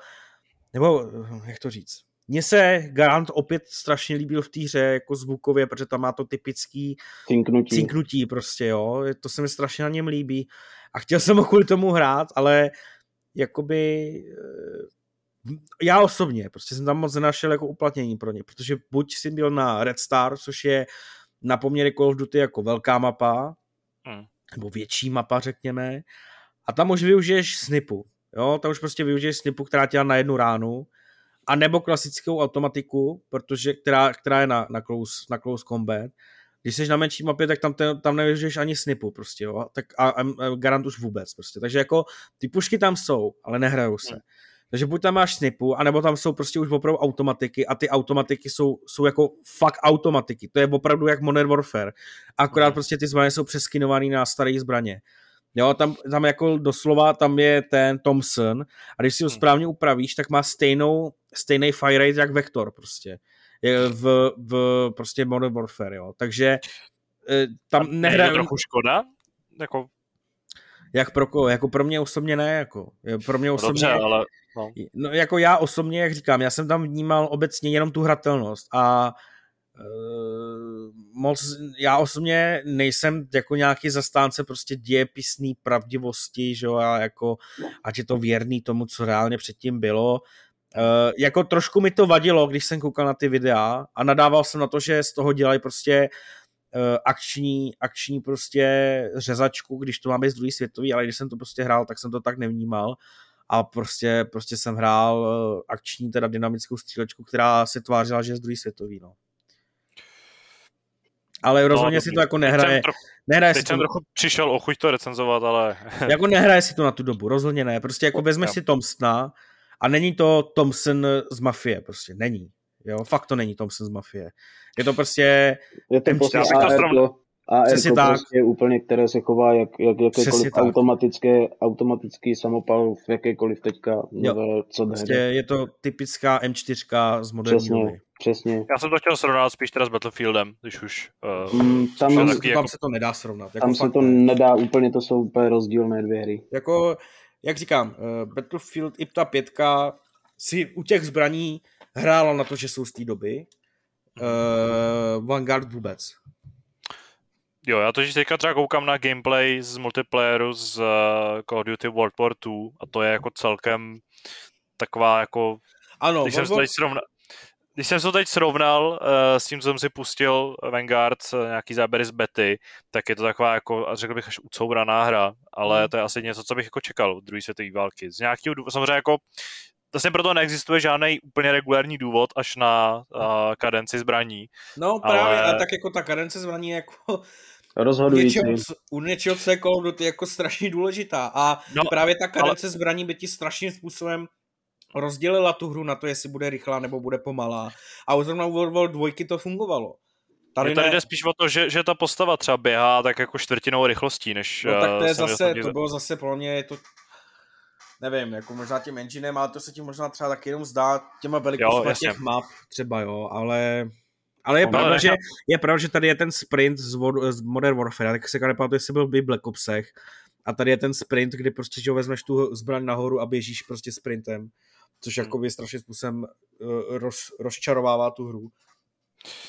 nebo jak to říct, mně se Garant opět strašně líbil v té hře jako zvukově, protože tam má to typický cinknutí. cinknutí prostě, jo. To se mi strašně na něm líbí. A chtěl jsem ho kvůli tomu hrát, ale jakoby eh, já osobně prostě jsem tam moc nenašel jako uplatnění pro ně, protože buď jsem byl na Red Star, což je na poměry Call of Duty jako velká mapa, hmm. nebo větší mapa, řekněme, a tam už využiješ snipu, jo, tam už prostě využiješ snipu, která tě na jednu ránu, a nebo klasickou automatiku, protože, která, která je na, na, close, na close combat. Když jsi na menší mapě, tak tam, te, tam nevyužiješ ani snipu prostě, jo? Tak a, a, a garant už vůbec prostě. Takže jako ty pušky tam jsou, ale nehrajou se. Hmm. Takže buď tam máš snipu, anebo tam jsou prostě už opravdu automatiky a ty automatiky jsou, jsou jako fakt automatiky. To je opravdu jak Modern Warfare. Akorát hmm. prostě ty zbraně jsou přeskinované na staré zbraně. Jo, tam, tam jako doslova tam je ten Thompson a když si ho hmm. správně upravíš, tak má stejnou, stejný fire rate jak Vector prostě. V, v prostě Modern Warfare, jo. Takže eh, tam nehraje... Trochu škoda? Jako... Jak pro koho? Jako pro mě osobně ne, jako. Pro mě osobně... Dobře, ale... No. no. jako já osobně, jak říkám, já jsem tam vnímal obecně jenom tu hratelnost a Uh, moc, já osobně nejsem jako nějaký zastánce prostě dějepisný pravdivosti, že jo, a jako, ať je to věrný tomu, co reálně předtím bylo. Uh, jako trošku mi to vadilo, když jsem koukal na ty videa a nadával jsem na to, že z toho dělají prostě uh, akční, akční prostě řezačku, když to máme z druhý světový, ale když jsem to prostě hrál, tak jsem to tak nevnímal a prostě, prostě jsem hrál uh, akční, teda dynamickou střílečku, která se tvářila, že je z druhý světový, no ale no, rozhodně si to jako nehraje. Trochu, nehraje teď si jsem to... trochu přišel o chuť to recenzovat, ale... jako nehraje si to na tu dobu, rozhodně ne. Prostě jako vezmeš si Thompsona a není to Thompson z Mafie, prostě není. Jo, fakt to není Thompson z Mafie. Je to prostě... Je to prostě a Přesně tak. prostě úplně, které se chová jak, jak jakékoliv automatické, automatický samopal v jakékoliv teďka nové, co prostě je to typická M4 z moderní přesně, doby. Přesně. Já jsem to chtěl srovnat spíš teda s Battlefieldem, když už... Uh, mm, tam, tam, tam jako... se to nedá srovnat. Jako tam se to ne. nedá úplně, to jsou úplně rozdílné dvě hry. Jako, jak říkám, uh, Battlefield i ta pětka si u těch zbraní hrála na to, že jsou z té doby. Uh, Vanguard vůbec. Jo, já totiž teďka třeba koukám na gameplay z multiplayeru z uh, Call of Duty World War 2 a to je jako celkem taková jako... Ano, když jsem, teď srovna, když jsem to teď srovnal uh, s tím, co jsem si pustil Vanguard, uh, nějaký záběry z bety, tak je to taková jako, řekl bych, až ucouraná hra, ale mm. to je asi něco, co bych jako čekal od druhé světové války. Z nějakého důvodu, samozřejmě jako Vlastně proto neexistuje žádný úplně regulární důvod až na uh, kadenci zbraní. No právě, ale... a tak jako ta kadence zbraní je jako rozhodující. U něčeho, u něčeho, co je Call of Duty jako strašně důležitá a no, právě ta kadence ale... zbraní by ti strašným způsobem rozdělila tu hru na to, jestli bude rychlá nebo bude pomalá. A zrovna u World War 2 to fungovalo. Tady, tady ne... jde spíš o to, že, že ta postava třeba běhá tak jako čtvrtinou rychlostí, než... No tak to je zase, to bylo zase pro mě, je to nevím, jako možná tím enginem, ale to se ti možná třeba taky jenom zdá těma velikostmi těch map třeba, jo, ale ale je, no, pravda, že, je pravda, že tady je ten sprint z, z Modern Warfare, tak se nepamatuju, jestli byl v Black Opsech, a tady je ten sprint, kdy prostě, že vezmeš tu zbraň nahoru a běžíš prostě sprintem, což hmm. jako by strašně způsobem uh, roz, rozčarovává tu hru.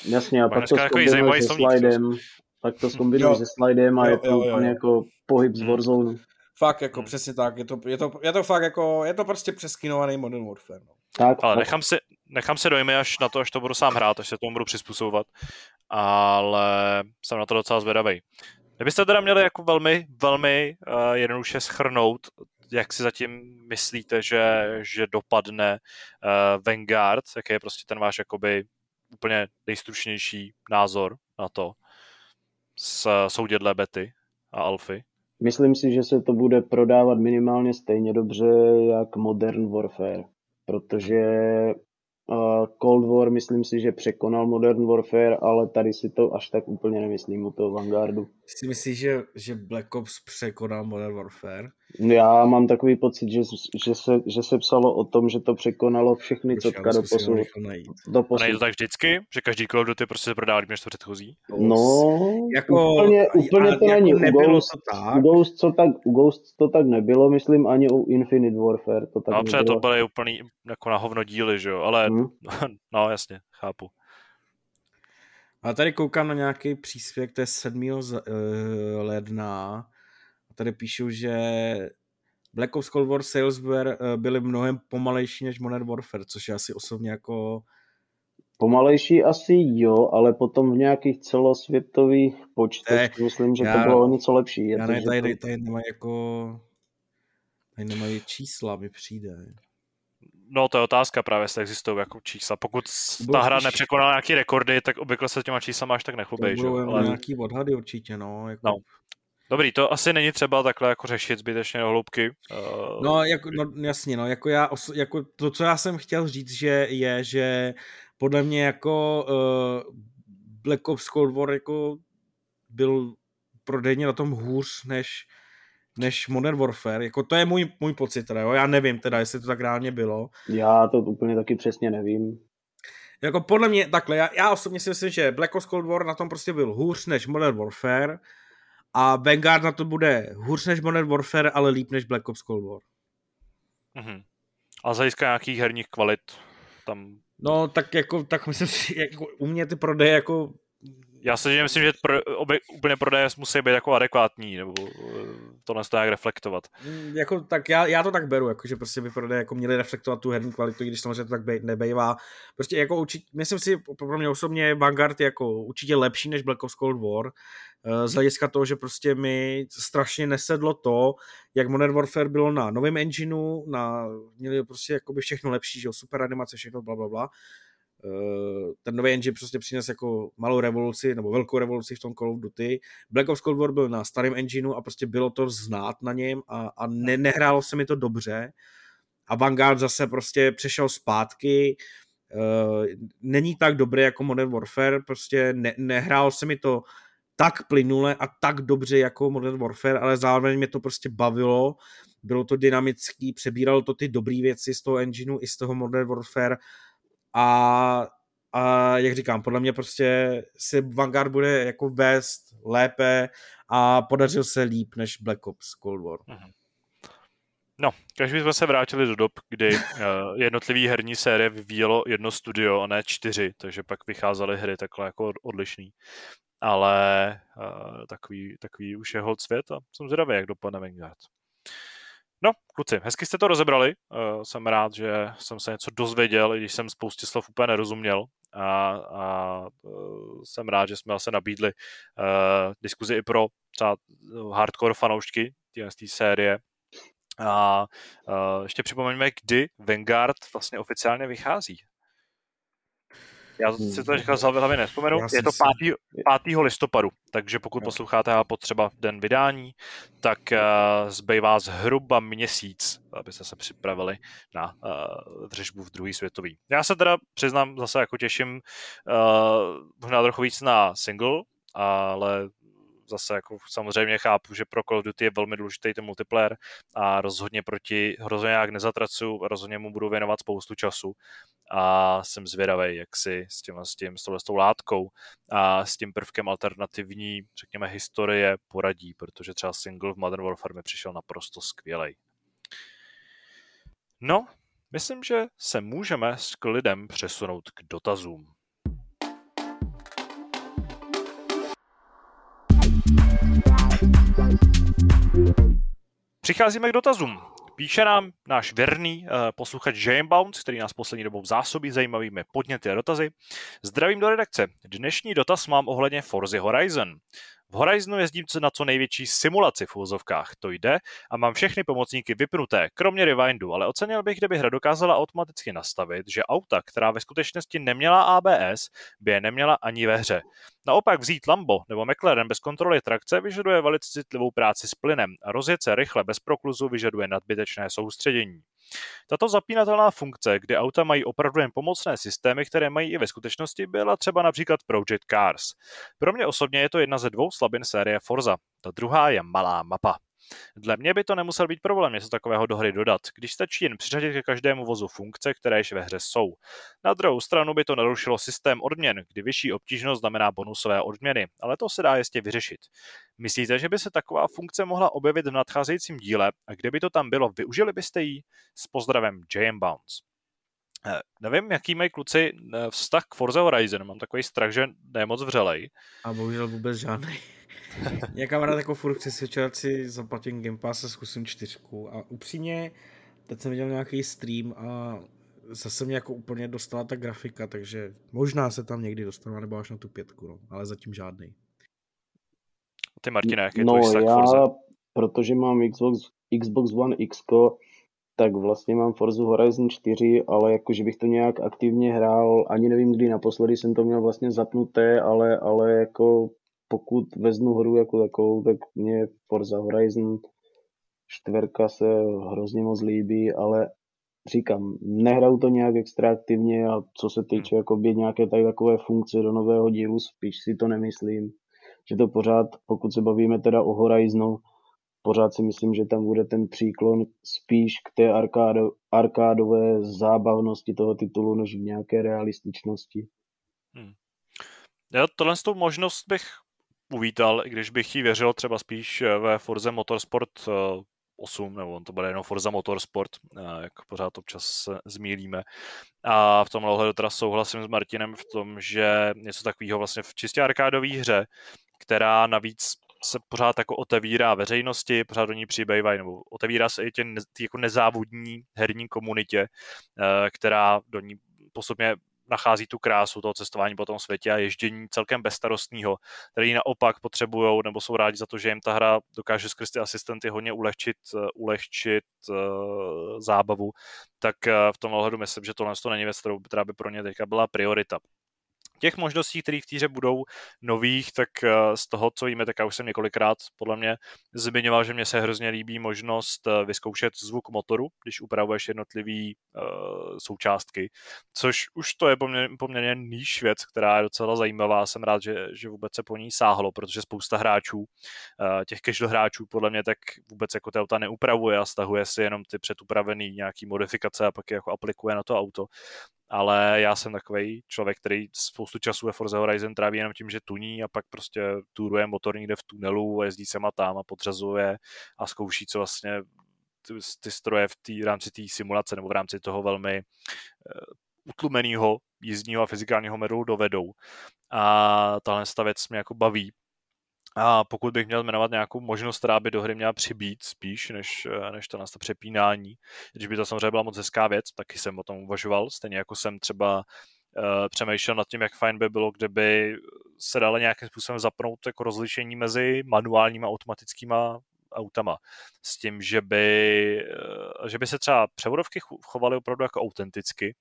Jasně, a pak to zkombinuješ se slidem, pak to zkombinuješ se slidem a jo, je to jo, jo, úplně jo. jako pohyb z hmm. Warzone. Fakt, jako hmm. přesně tak, je to, je, to, je to fakt jako, je to prostě přeskinovaný Modern Warfare. No. Tak, ale nechám si, nechám si dojmy až na to, až to budu sám hrát, až se tomu budu přizpůsobovat, ale jsem na to docela zvědavý. Kdybyste teda měli jako velmi, velmi uh, jednoduše schrnout, jak si zatím myslíte, že, že dopadne uh, Vanguard, jaký je prostě ten váš jakoby úplně nejstručnější názor na to z soudědle Betty a Alfy? Myslím si, že se to bude prodávat minimálně stejně dobře jak Modern Warfare, protože Cold War myslím si, že překonal Modern Warfare, ale tady si to až tak úplně nemyslím u toho Vanguardu. Si myslíš, že, že Black Ops překonal Modern Warfare? Já mám takový pocit, že, že, se, že se psalo o tom, že to překonalo všechny Počkej, cotka do najít. Do A není posud. to tak vždycky, že každý Call of Duty prostě se prodá líp než to předchozí? No, Jako, úplně, úplně ale to není. jako U nebylo Ghost, to u, tak. Ghost, co tak, u Ghost to tak nebylo, myslím, ani u Infinite Warfare to tak No, protože to byly úplný jako na hovno díly, že jo, ale Hm? no jasně, chápu. A tady koukám na nějaký příspěvek, to je 7. z- eh, ledna. Tady píšou, že Black Ops Cold War sales were, eh, byly mnohem pomalejší než Modern Warfare, což je asi osobně jako... Pomalejší asi jo, ale potom v nějakých celosvětových počtech Ne, myslím, že to já- bylo o něco lepší. Já to, ne, že tady, to, tady nemají jako... Tady nemají čísla, mi přijde. No to je otázka právě, jestli existují jako čísla. Pokud ta hra nepřekonala nějaký rekordy, tak obvykle se těma číslama až tak To nechlubej, že jo. budou jenom Ale... nějaký odhady určitě, no. Jako... No. Dobrý, to asi není třeba takhle jako řešit zbytečně do hloubky. Uh, No, jako, no, jasně, no, jako já, jako to, co já jsem chtěl říct, že je, že podle mě jako uh, Black Ops Cold War jako byl prodejně na tom hůř než, než Modern Warfare, jako to je můj, můj pocit teda, jo? já nevím teda, jestli to tak reálně bylo. já to úplně taky přesně nevím. Jako podle mě, takhle, já, já osobně si myslím, že Black Ops Cold War na tom prostě byl hůř než Modern Warfare a Vanguard na to bude hůř než Modern Warfare, ale líp než Black Ops Cold War. uh-huh. A z hlediska nějakých herních kvalit tam... No, tak jako, tak myslím si, jako u mě ty prodeje jako Já si že myslím, že pro, obě, úplně prodeje musí být jako adekvátní, nebo uh, tohle se to nějak reflektovat. Mm, jako, tak já, já, to tak beru, jako, že prostě by prodeje jako měli reflektovat tu herní kvalitu, i když samozřejmě to tak bej, nebejvá. Prostě jako určitě, myslím si, pro mě osobně Vanguard je jako určitě lepší než Black Ops Cold War, eh, z hlediska toho, že prostě mi strašně nesedlo to, jak Modern Warfare bylo na novém engineu, na, měli prostě jakoby všechno lepší, že jo, super animace, všechno bla, bla, bla. Eh, ten nový engine prostě přines jako malou revoluci, nebo velkou revoluci v tom Call of Duty. Black Ops Cold War byl na starém engineu a prostě bylo to znát na něm a, a ne, nehrálo se mi to dobře. A Vanguard zase prostě přešel zpátky, uh, není tak dobrý jako Modern Warfare, prostě ne, nehrálo se mi to tak plynule a tak dobře jako Modern Warfare, ale zároveň mě to prostě bavilo, bylo to dynamický, přebíralo to ty dobré věci z toho engineu i z toho Modern Warfare a, a jak říkám, podle mě prostě si Vanguard bude jako vést lépe a podařil se líp než Black Ops Cold War. Mhm. No, každý jsme se vrátili do dob, kdy uh, jednotlivý herní série vyvíjelo jedno studio a ne čtyři, takže pak vycházely hry takhle jako odlišný. Ale uh, takový, takový už je hold svět a jsem zvědavý, jak dopadne Vanguard. No, kluci, hezky jste to rozebrali. Uh, jsem rád, že jsem se něco dozvěděl, i když jsem spoustě slov úplně nerozuměl. A, a uh, jsem rád, že jsme zase nabídli uh, diskuzi i pro třeba hardcore fanoušky té série. A uh, ještě připomeňme, kdy Vanguard vlastně oficiálně vychází. Já si to říkal z hlavy nespomenu. Já Je to jsem 5. 5. listopadu, takže pokud posloucháte a potřeba den vydání, tak uh, zbývá zhruba měsíc, abyste se připravili na uh, dřežbu v druhý světový. Já se teda přiznám, zase jako těším uh, možná trochu víc na single, ale zase jako samozřejmě chápu, že pro Call of Duty je velmi důležitý ten multiplayer a rozhodně proti, rozhodně jak nezatracu, rozhodně mu budu věnovat spoustu času a jsem zvědavý, jak si s, tím, s, tím, s, touhle, s tou látkou a s tím prvkem alternativní, řekněme, historie poradí, protože třeba single v Modern Warfare mi přišel naprosto skvělej. No, myslím, že se můžeme s klidem přesunout k dotazům. Přicházíme k dotazům. Píše nám náš věrný uh, posluchač Jane Bounce, který nás poslední dobou zásobí zajímavými podněty a dotazy. Zdravím do redakce. Dnešní dotaz mám ohledně Forza Horizon. V Horizonu jezdím na co největší simulaci v úzovkách, to jde, a mám všechny pomocníky vypnuté, kromě rewindu, ale ocenil bych, kdyby hra dokázala automaticky nastavit, že auta, která ve skutečnosti neměla ABS, by je neměla ani ve hře. Naopak vzít Lambo nebo McLaren bez kontroly trakce vyžaduje velice citlivou práci s plynem a rozjet se rychle bez prokluzu vyžaduje nadbytečné soustředění. Tato zapínatelná funkce, kdy auta mají opravdu jen pomocné systémy, které mají i ve skutečnosti, byla třeba například Project Cars. Pro mě osobně je to jedna ze dvou slabin série Forza. Ta druhá je malá mapa. Dle mě by to nemusel být problém něco takového do hry dodat, když stačí jen přiřadit ke každému vozu funkce, které již ve hře jsou. Na druhou stranu by to narušilo systém odměn, kdy vyšší obtížnost znamená bonusové odměny, ale to se dá jistě vyřešit. Myslíte, že by se taková funkce mohla objevit v nadcházejícím díle a kdyby to tam bylo, využili byste ji? S pozdravem JM Bounce. Eh, nevím, jaký mají kluci eh, vztah k Forza Horizon. Mám takový strach, že ne moc vřelej. A bohužel vůbec žádný. Já kamarád jako furt přesvědčovat si zaplatím Game Pass a zkusím čtyřku. A upřímně, teď jsem viděl nějaký stream a zase mě jako úplně dostala ta grafika, takže možná se tam někdy dostanu, nebo až na tu pětku, no. ale zatím žádný. Ty Martina, jaký no, je tvůj já, Forza? protože mám Xbox, Xbox One X, tak vlastně mám Forza Horizon 4, ale jakože bych to nějak aktivně hrál, ani nevím, kdy naposledy jsem to měl vlastně zapnuté, ale, ale jako pokud vezmu hru jako takovou, tak mě Forza Horizon 4 se hrozně moc líbí, ale říkám, nehraju to nějak extra aktivně a co se týče hmm. jakoby nějaké tady takové funkce do nového dílu, spíš si to nemyslím, že to pořád, pokud se bavíme teda o Horizonu, pořád si myslím, že tam bude ten příklon spíš k té arkádo, arkádové zábavnosti toho titulu, než v nějaké realističnosti. Hmm. Já tohle tu možnost bych uvítal, i když bych jí věřil třeba spíš eh, ve Forze Motorsport 8, eh, nebo on to bude jenom Forza Motorsport, eh, jak pořád občas se zmílíme. A v tomhle ohledu teda souhlasím s Martinem v tom, že něco takového vlastně v čistě arkádové hře, která navíc se pořád jako otevírá veřejnosti, pořád do ní přibývají, nebo otevírá se i tě, tě jako nezávodní herní komunitě, která do ní postupně nachází tu krásu toho cestování po tom světě a ježdění celkem bezstarostného, který naopak potřebují nebo jsou rádi za to, že jim ta hra dokáže skrz ty asistenty hodně ulehčit, uh, ulehčit uh, zábavu, tak uh, v tom ohledu myslím, že tohle to není věc, která by pro ně teďka byla priorita těch možností, které v týře budou nových, tak eh, z toho, co víme, tak já už jsem několikrát podle mě zmiňoval, že mě se hrozně líbí možnost eh, vyzkoušet zvuk motoru, když upravuješ jednotlivé uh, součástky, což už to je poměrně, poměrně níž věc, která je docela zajímavá. Jsem rád, že, že vůbec se po ní sáhlo, protože spousta hráčů, uh, těch casual hráčů podle mě tak vůbec jako ty auta neupravuje a stahuje si jenom ty předupravený nějaký modifikace a pak je jako aplikuje na to auto ale já jsem takový člověk, který spoustu času ve Forza Horizon tráví jenom tím, že tuní a pak prostě turuje motor někde v tunelu a jezdí sem a tam a podřazuje a zkouší, co vlastně ty, ty stroje v té rámci té simulace nebo v rámci toho velmi uh, utlumeného jízdního a fyzikálního medlu dovedou. A tahle věc mě jako baví, a pokud bych měl jmenovat nějakou možnost, která by do hry měla přibít spíš, než, eh, než to na to přepínání, když by to samozřejmě byla moc hezká věc, taky jsem o tom uvažoval, stejně jako jsem třeba uh, přemýšlel nad tím, jak fajn by bylo, kdyby se dalo nějakým způsobem zapnout jako rozlišení mezi manuálníma a automatickýma autama. S tím, že by, eh, že by se třeba převodovky chovaly opravdu jako autenticky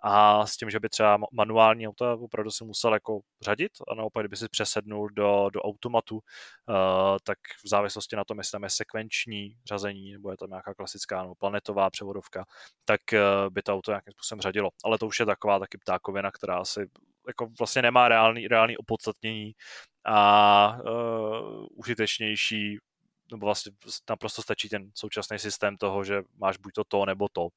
a s tím, že by třeba manuální auta opravdu si musel jako řadit a naopak, kdyby si přesednul do, do automatu, uh, tak v závislosti na tom, jestli tam je sekvenční řazení nebo je tam nějaká klasická nebo planetová převodovka, tak uh, by to auto nějakým způsobem řadilo. Ale to už je taková taky ptákovina, která asi jako vlastně nemá reálný, reálný opodstatnění a uh, užitečnější nebo vlastně naprosto stačí ten současný systém toho, že máš buď to to, nebo to.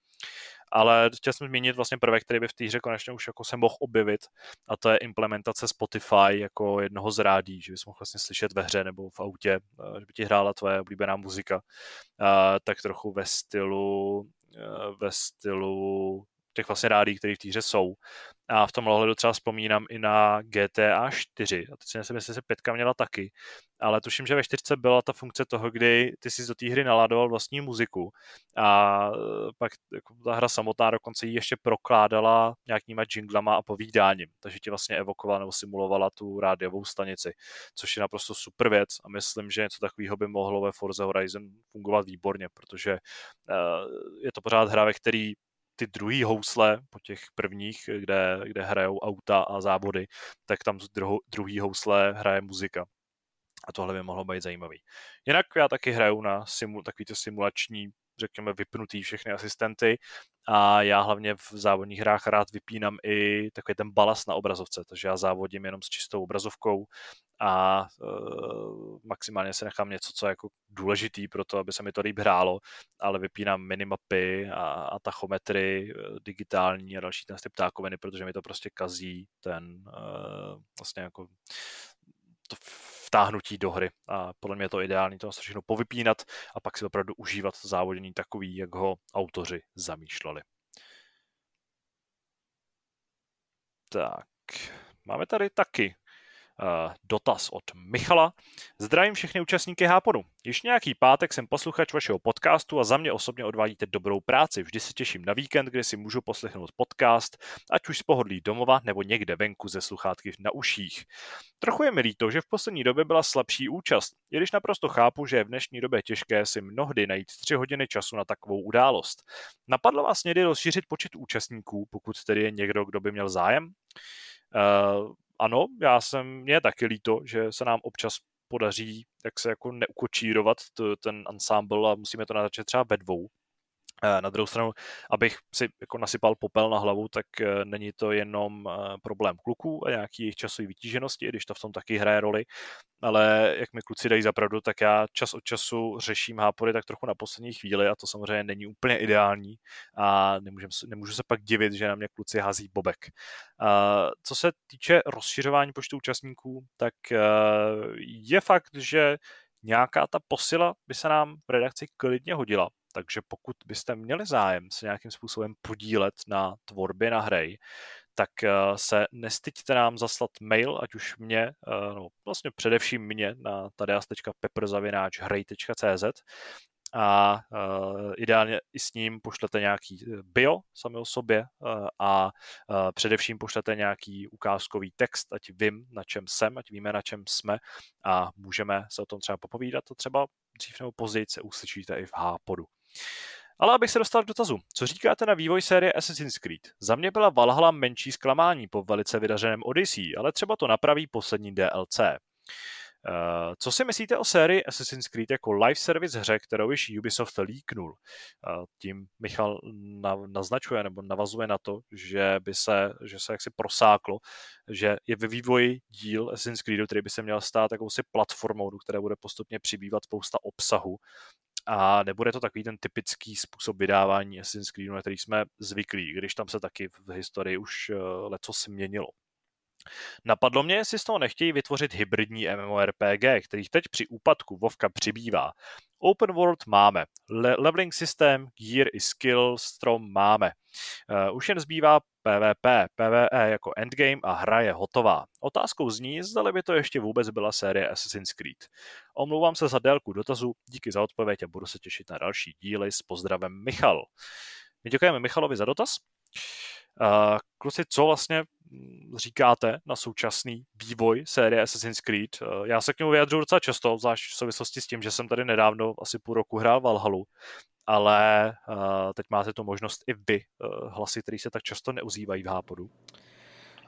Ale chtěl jsem zmínit vlastně prvek, který by v té hře konečně už jako se mohl objevit a to je implementace Spotify jako jednoho z rádí, že bys mohl vlastně slyšet ve hře nebo v autě, eh, že by ti hrála tvoje oblíbená muzika, tak trochu ve stylu eh, ve stylu těch vlastně rádí, které v té hře jsou. A v tom ohledu třeba vzpomínám i na GTA 4. A teď si myslím, jestli se pětka měla taky. Ale tuším, že ve 4 byla ta funkce toho, kdy ty si do té hry naládoval vlastní muziku. A e, pak jako ta hra samotná dokonce ji ještě prokládala nějakýma jinglama a povídáním. Takže ti vlastně evokovala nebo simulovala tu rádiovou stanici. Což je naprosto super věc a myslím, že něco takového by mohlo ve Forza Horizon fungovat výborně, protože e, je to pořád hra, ve který ty druhý housle po těch prvních, kde, kde hrajou auta a závody, tak tam druho, druhý housle hraje muzika. A tohle by mohlo být zajímavý. Jinak já taky hraju na simu, takový to simulační, řekněme, vypnutý všechny asistenty a já hlavně v závodních hrách rád vypínám i takový ten balas na obrazovce, takže já závodím jenom s čistou obrazovkou a uh, maximálně se nechám něco, co je jako důležitý pro to, aby se mi to líp hrálo, ale vypínám minimapy a, a tachometry digitální a další ten ptákoviny, protože mi to prostě kazí ten uh, vlastně jako to vtáhnutí do hry a podle mě je to ideální to všechno povypínat a pak si opravdu užívat závodění takový, jak ho autoři zamýšleli. Tak, máme tady taky dotaz od Michala. Zdravím všechny účastníky Hápodu. Již nějaký pátek jsem posluchač vašeho podcastu a za mě osobně odvádíte dobrou práci. Vždy se těším na víkend, kdy si můžu poslechnout podcast, ať už z pohodlí domova nebo někde venku ze sluchátky na uších. Trochu je mi líto, že v poslední době byla slabší účast, i když naprosto chápu, že je v dnešní době těžké si mnohdy najít tři hodiny času na takovou událost. Napadlo vás někdy rozšířit počet účastníků, pokud tedy je někdo, kdo by měl zájem? Uh, ano, já jsem, mě je taky líto, že se nám občas podaří jak se jako neukočírovat ten ensemble a musíme to natáčet třeba ve dvou, na druhou stranu, abych si jako nasypal popel na hlavu, tak eh, není to jenom eh, problém kluků a nějaký jejich časové vytíženosti, když to v tom taky hraje roli, ale jak mi kluci dají zapravdu, tak já čas od času řeším hápory tak trochu na poslední chvíli a to samozřejmě není úplně ideální a nemůžem, nemůžu se pak divit, že na mě kluci hází bobek. Co se týče rozšiřování počtu účastníků, tak je fakt, že nějaká ta posila by se nám v redakci klidně hodila, takže pokud byste měli zájem se nějakým způsobem podílet na tvorbě na hry, tak eh, se nestyďte nám zaslat mail, ať už mě, no vlastně především mě na tadeas.pepperzavináčhrej.cz a uh, ideálně i s ním pošlete nějaký bio sami o sobě a především pošlete nějaký ukázkový text, ať vím, na čem jsem, ať víme, na čem jsme a můžeme se o tom třeba popovídat a třeba dřív nebo později se uslyšíte i v Hápodu. Ale abych se dostal k dotazu, co říkáte na vývoj série Assassin's Creed? Za mě byla Valhalla menší zklamání po velice vydařeném Odyssey, ale třeba to napraví poslední DLC. Uh, eh, co si myslíte o sérii Assassin's Creed jako live service hře, kterou již Ubisoft líknul? Uh, tím Michal na, naznačuje nebo navazuje na to, že by se, že se jaksi prosáklo, že je ve vývoji díl Assassin's Creed, který by se měl stát jakousi platformou, do které bude postupně přibývat spousta obsahu a nebude to takový ten typický způsob vydávání Assassin's Creedu, na který jsme zvyklí, když tam se taky v historii už uh, leco změnilo. Napadlo mě, jestli z toho nechtějí vytvořit hybridní MMORPG, kterých teď při úpadku Vovka přibývá. Open World máme, Le- leveling systém, gear i skill strom máme. Uh, už jen zbývá PvP, PvE jako endgame a hra je hotová. Otázkou zní, zda by to ještě vůbec byla série Assassin's Creed. Omlouvám se za délku dotazu, díky za odpověď a budu se těšit na další díly s pozdravem Michal. My děkujeme Michalovi za dotaz. Kluci, co vlastně mm, říkáte na současný vývoj série Assassin's Creed? Já se k němu vyjadřuju docela často, zvlášť v souvislosti s tím, že jsem tady nedávno asi půl roku hrál Valhalu, ale uh, teď máte tu možnost i vy, uh, hlasy, které se tak často neuzývají v Hápodu.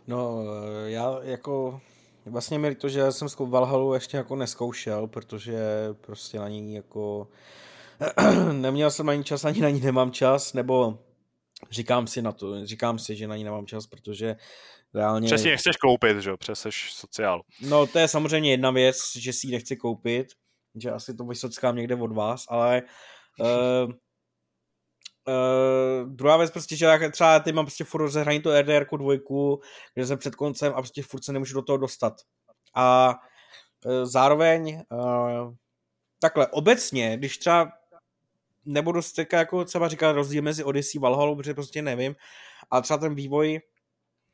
No, já jako Vlastně mi to, že jsem Valhalu ještě jako neskoušel, protože prostě na ní jako neměl jsem ani čas, ani na ní nemám čas, nebo říkám si na to, říkám si, že na ní nemám čas, protože reálně... Přesně nechceš koupit, že jo, přeseš sociál. No to je samozřejmě jedna věc, že si ji nechci koupit, že asi to vysockám někde od vás, ale uh, Uh, druhá věc prostě, že já třeba ty mám prostě furt rozehraní to RDR dvojku, kde jsem před koncem a prostě furt se nemůžu do toho dostat. A uh, zároveň uh, takhle, obecně, když třeba nebudu teďka jako třeba říkat rozdíl mezi Odyssey a Valhalla, protože prostě nevím, ale třeba ten vývoj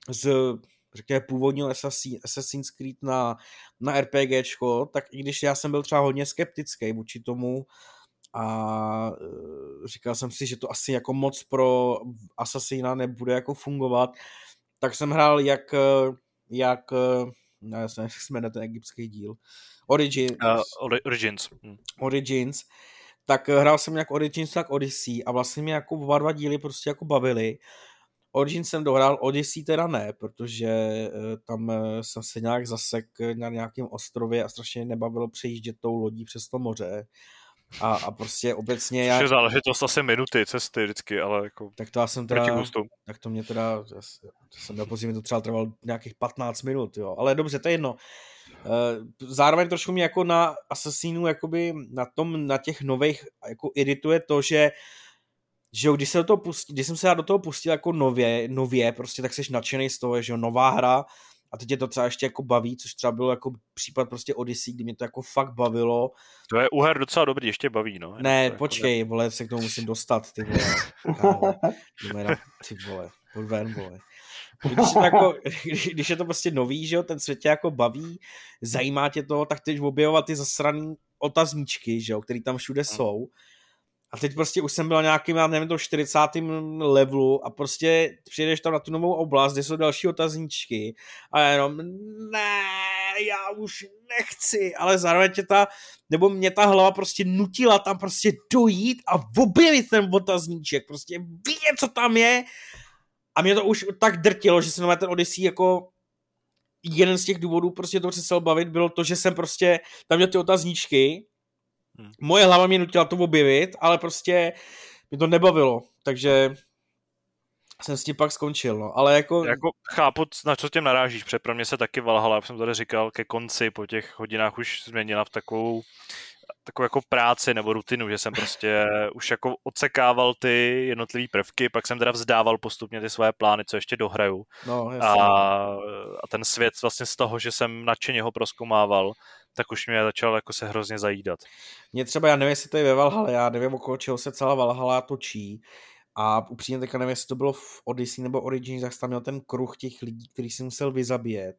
z řekněme původního Assassin's Creed na, na RPGčko, tak i když já jsem byl třeba hodně skeptický vůči tomu a e, říkal jsem si, že to asi jako moc pro Assassina nebude jako fungovat, tak jsem hrál jak, e, jak e, ne, jak se jmenuje ten egyptský díl, Origins. Uh, Origins. Hm. Origins tak hrál jsem jak Origins, tak Odyssey a vlastně mě jako oba dva díly prostě jako bavily. Origins jsem dohrál, Odyssey teda ne, protože eh, tam eh, jsem se nějak zasek na nějakém ostrově a strašně nebavilo přejíždět tou lodí přes to moře. A, a prostě obecně já... Což je záležitost asi minuty cesty vždycky, ale jako... Tak to já jsem teda... Tak to mě teda... Já jsem na podzim to třeba trval nějakých 15 minut, jo. Ale dobře, to je jedno. Eh, zároveň trošku mě jako na Assassinu, jakoby na tom, na těch nových jako irituje to, že že jo, když, se do toho pustí, když jsem se já do toho pustil jako nově, nově, prostě tak jsi nadšený z toho, že jo, nová hra a teď tě to třeba ještě jako baví, což třeba byl jako případ prostě Odyssey, kdy mě to jako fakt bavilo. To je uher docela dobrý, ještě baví, no. Ne, jako počkej, jako vole, se k tomu musím dostat, ty vole. Kámo, ty vole, pojď ven, vole. Když je, to jako, když, je to prostě nový, že jo, ten svět tě jako baví, zajímá tě to, tak teď objevovat ty zasraný otazníčky, že jo, který tam všude hmm. A teď prostě už jsem byl nějakým, já nevím, to 40. levelu a prostě přijedeš tam na tu novou oblast, kde jsou další otazníčky a jenom ne, já už nechci, ale zároveň tě ta, nebo mě ta hlava prostě nutila tam prostě dojít a objevit ten otazníček, prostě vidět, co tam je a mě to už tak drtilo, že jsem na ten Odyssey jako jeden z těch důvodů prostě to přestal bavit, bylo to, že jsem prostě tam měl ty otazníčky, hmm. moje hlava mě nutila to objevit, ale prostě mě to nebavilo, takže jsem s tím pak skončil, no. ale jako... Jako chápu, na co tím narážíš, protože pro mě se taky Valhalla, jak jsem tady říkal, ke konci po těch hodinách už změnila v takovou takovou jako práci nebo rutinu, že jsem prostě už jako odsekával ty jednotlivé prvky, pak jsem teda vzdával postupně ty své plány, co ještě dohraju. No, a, a ten svět vlastně z toho, že jsem nadšeně ho proskomával, tak už mě začal jako se hrozně zajídat. Mě třeba, já nevím, jestli to je ve Valhalla, já nevím, okolo čeho se celá Valhalla točí, a upřímně teďka nevím, jestli to bylo v Odyssey nebo Origins, jak tam měl ten kruh těch lidí, který si musel vyzabíjet.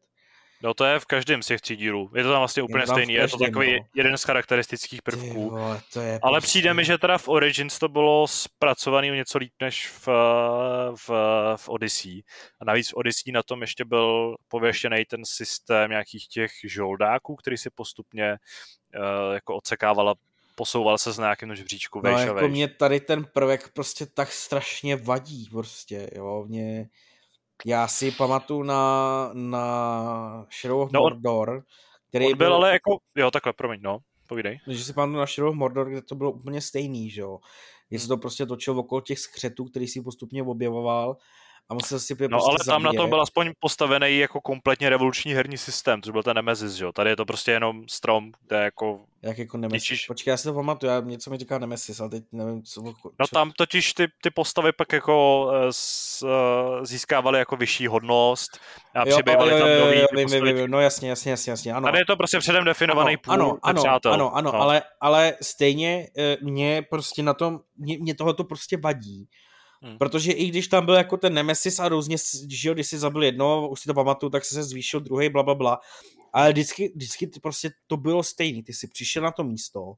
No to je v každém z těch tří dílů. Je to tam vlastně úplně je stejný, každém, je to takový no. jeden z charakteristických prvků. vole, to je Ale prostě... přijde mi, že teda v Origins to bylo zpracovaný o něco líp než v, v, v Odyssey. A navíc v Odyssey na tom ještě byl pověštěný ten systém nějakých těch žoldáků, který si postupně uh, jako odsekával posouval se z nějakým žebříčku no, jako mě tady ten prvek prostě tak strašně vadí prostě, jo, mě já si pamatuju na, na Shadow of no, Mordor, který on byl, byl, ale jako, jo, takhle, promiň, no, povídej. Že si pamatuju na Shadow of Mordor, kde to bylo úplně stejný, že jo. Že se to prostě točilo okolo těch skřetů, který si postupně objevoval a musel si No prostě ale tam zabíjet. na tom byl aspoň postavený jako kompletně revoluční herní systém, což byl ten Nemesis, že jo. Tady je to prostě jenom strom, kde jako... Jak jako Nemesis? Ničíš... Počkej, já si to pamatuju, já, něco mi říká Nemesis, ale teď nevím, co... co... No tam totiž ty, ty postavy pak jako uh, získávaly jako vyšší hodnost a přibývaly tam nový jo, vím, vím, vím, no jasně, jasně, jasně, jasně, ano. Tady je to prostě předem definovaný ano, půl ano, ano, přátel. Ano, ano, no. ale, ale stejně uh, mě prostě na tom, mě, mě tohle to prostě vadí, Hmm. Protože i když tam byl jako ten Nemesis a různě, že jo, když si zabil jedno, už si to pamatuju, tak se zvýšil druhý, bla, bla, bla. Ale vždycky, vždycky prostě to bylo stejný. Ty si přišel na to místo,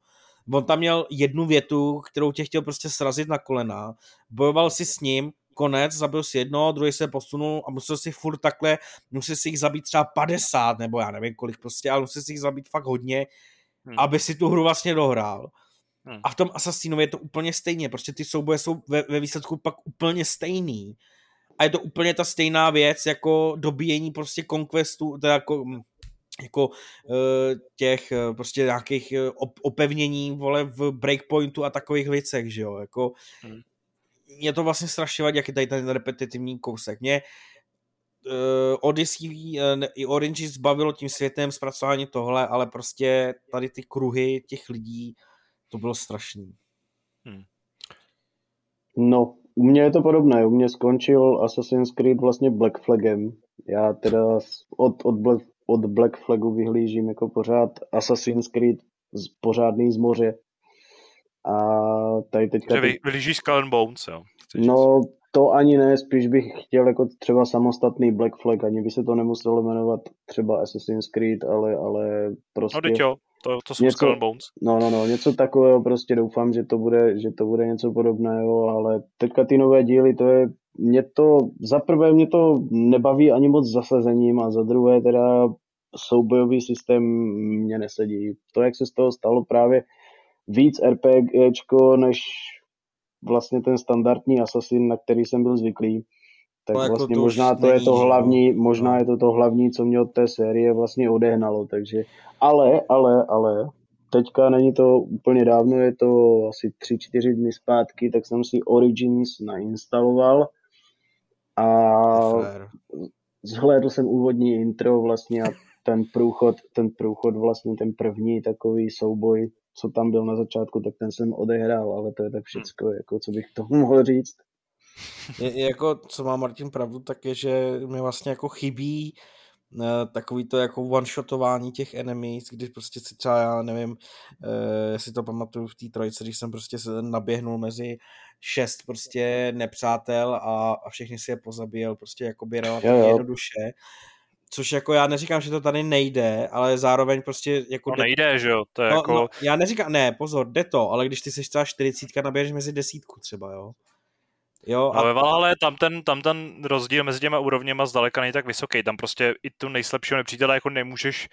on tam měl jednu větu, kterou tě chtěl prostě srazit na kolena, bojoval si s ním, konec, zabil si jedno, druhý se posunul a musel si furt takhle, musel si jich zabít třeba 50, nebo já nevím kolik prostě, ale musel si jich zabít fakt hodně, hmm. aby si tu hru vlastně dohrál. Hmm. A v tom Assassinovi je to úplně stejně, prostě ty souboje jsou ve, ve výsledku pak úplně stejný. A je to úplně ta stejná věc, jako dobíjení prostě conquestu, teda jako hm, jako uh, těch uh, prostě nějakých uh, opevnění, vole, v breakpointu a takových věcech, že jo, jako hmm. mě to vlastně strašně vadí, jak je tady ten repetitivní kousek. Mě uh, Odyssey uh, i Orange zbavilo tím světem zpracování tohle, ale prostě tady ty kruhy těch lidí to bylo strašný. Hmm. No, u mě je to podobné. U mě skončil Assassin's Creed vlastně Black Flagem. Já teda od, od, Black, od Black Flagu vyhlížím jako pořád Assassin's Creed z, pořádný z moře. A tady teďka... Že vyhlížíš Skull and Bones, jo? No, to ani ne, spíš bych chtěl jako třeba samostatný Black Flag, ani by se to nemuselo jmenovat třeba Assassin's Creed, ale, ale prostě... No, jo, to, to jsou něco, Skull Bones. No, no, no, něco takového, prostě doufám, že to bude, že to bude něco podobného, ale teďka ty nové díly, to je, mě to, za prvé mě to nebaví ani moc zasazením a za druhé teda soubojový systém mě nesedí. To, jak se z toho stalo právě víc RPGčko, než vlastně ten standardní Assassin, na který jsem byl zvyklý, tak no, jako vlastně možná to je to hlavní, možná no. je to to hlavní, co mě od té série vlastně odehnalo, takže, ale, ale, ale, teďka není to úplně dávno, je to asi 3-4 dny zpátky, tak jsem si Origins nainstaloval a zhlédl jsem úvodní intro vlastně a ten průchod, ten průchod vlastně ten první takový souboj, co tam byl na začátku, tak ten jsem odehrál, ale to je tak všecko, jako co bych tomu mohl říct. Je, jako, co má Martin pravdu, tak je, že mi vlastně jako chybí uh, takový to jako one-shotování těch enemies, když prostě si třeba, já nevím, uh, jestli to pamatuju v té trojce, když jsem prostě se naběhnul mezi šest prostě nepřátel a, a všechny si je pozabíjel prostě jakoby relativně jednoduše. Což jako já neříkám, že to tady nejde, ale zároveň prostě jako... No nejde, že jo, to je no, jako... No, já neříkám, ne, pozor, jde to, ale když ty seš třeba 40, naběhneš mezi desítku třeba, jo. Jo, a... Ale, ale tam, ten, tam ten rozdíl mezi těma úrovněma zdaleka není tak vysoký. Tam prostě i tu nejslabšího nepřítele jako nemůžeš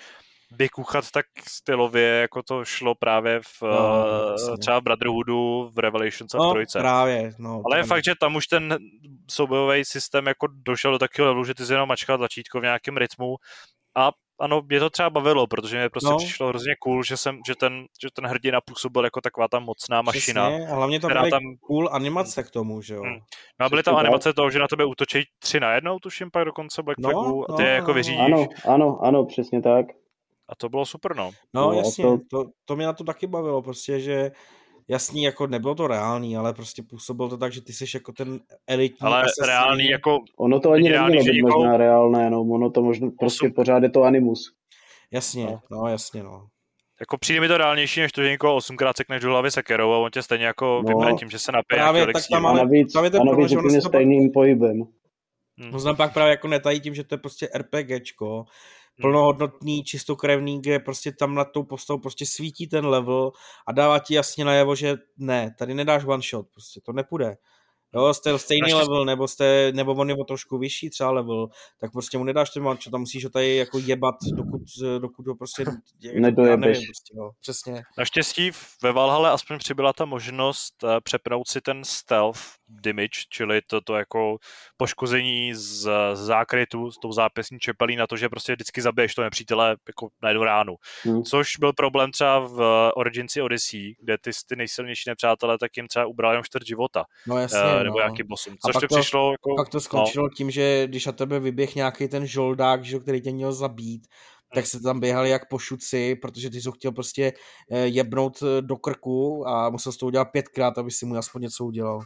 vykuchat tak stylově, jako to šlo právě v no, třeba v Brotherhoodu, v Revelations a v no, Trojce. právě, no. Ale je fakt, že tam už ten soubojový systém jako došel do takového levelu, že ty si jenom mačkal tlačítko v nějakém rytmu a ano, mě to třeba bavilo, protože mě prostě no. přišlo hrozně cool, že, jsem, že, ten, že ten hrdina působil jako taková ta mocná mašina. Přesně, a hlavně to byly tam... cool animace k tomu, že jo. Hmm. No a byly tam animace toho, že na tebe útočí tři na jednou, tuším pak dokonce Black no, Flagu, a ty no, jako no, vyřídíš. Ano, ano, ano, přesně tak. A to bylo super, no. No, no jasně, to... To, to mě na to taky bavilo, prostě, že jasný, jako nebylo to reálný, ale prostě působilo to tak, že ty jsi jako ten elitní Ale asasín. reálný jako... Ono to ani nemělo být někoho... možná reálné, no, ono to možná, prostě Osm... pořád je to animus. Jasně, no, no jasně, no. Jako přijde mi to reálnější, než to, že někoho osmkrát sekneš do hlavy sekerou a on tě stejně jako no, vybere tím, že se napije právě, tak tam ale, a navíc, tam je ten a navíc problém, úplně stejným pak... pohybem. Hmm. No pak právě jako netají tím, že to je prostě RPGčko. Plnohodnotný, čistokrevný, kde prostě tam nad tou postavou prostě svítí ten level a dává ti jasně najevo, že ne, tady nedáš one shot, prostě to nepůjde. Jo, jste stejný level, nebo, jste, nebo on je o trošku vyšší třeba level, tak prostě mu nedáš ten one shot, tam musíš ho tady jako jebat, dokud, dokud ho prostě nedojebeš. Prostě, no, přesně. Naštěstí ve Valhalle aspoň přibyla ta možnost uh, přepnout si ten stealth damage, čili to, to jako poškození z, z zákrytu, s tou zápěsní čepelí na to, že prostě vždycky zabiješ to nepřítele jako na jednu ránu. Hmm. Což byl problém třeba v Originsi Odyssey, kde ty, ty nejsilnější nepřátelé tak jim třeba ubral jenom čtvrt života. No jasně, uh, nebo no. nějaký bossům. Což to, to přišlo jako... Pak to skončilo no. tím, že když na tebe vyběh nějaký ten žoldák, že, který tě měl zabít, tak se tam běhali jak po šuci, protože ty jsi chtěl prostě eh, jebnout eh, do krku a musel to udělat pětkrát, aby si mu aspoň něco udělal.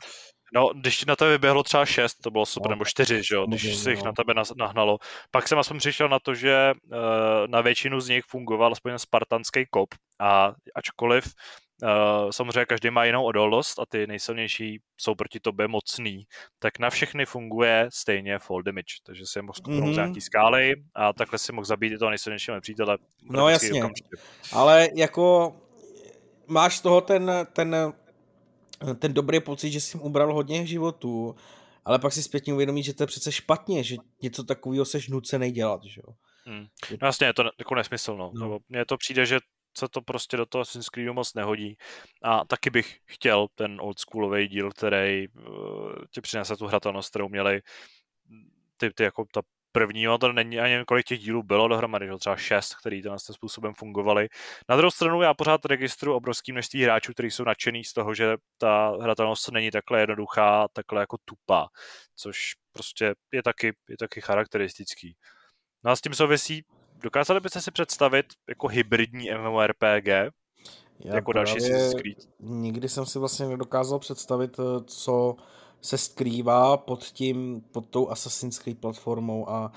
No, když ti na tebe vyběhlo třeba šest, to bylo super, no. nebo čtyři, že jo, když si jich no. na tebe nahnalo. Pak jsem aspoň přišel na to, že uh, na většinu z nich fungoval aspoň spartanský kop a ačkoliv Uh, samozřejmě každý má jinou odolnost a ty nejsilnější jsou proti tobě mocný, tak na všechny funguje stejně fall damage, takže si mohl skupnout mm-hmm. nějaký skály a takhle si mohl zabít i toho nejsilnějšího nepřítele. No jasně, okamžitě. ale jako máš z toho ten, ten, ten dobrý pocit, že jsi ubral hodně životů, ale pak si zpětně uvědomí, že to je přece špatně, že něco takového seš nucený dělat, že jo. Hmm. No jasně, je to jako nesmysl, no. no. Mně to přijde, že se to prostě do toho Assassin's Creedu moc nehodí. A taky bych chtěl ten oldschoolový díl, který uh, ti přinese tu hratelnost, kterou měli ty, ty jako ta první, no to není ani kolik těch dílů bylo dohromady, že třeba šest, který to tím způsobem fungovaly. Na druhou stranu já pořád registru obrovský množství hráčů, kteří jsou nadšený z toho, že ta hratelnost není takhle jednoduchá, takhle jako tupá, což prostě je taky, je taky charakteristický. No a s tím souvisí Dokázali byste si představit jako hybridní MMORPG? Já jako další? Nikdy jsem si vlastně nedokázal představit, co se skrývá pod tím, pod tou Assassin's Creed platformou a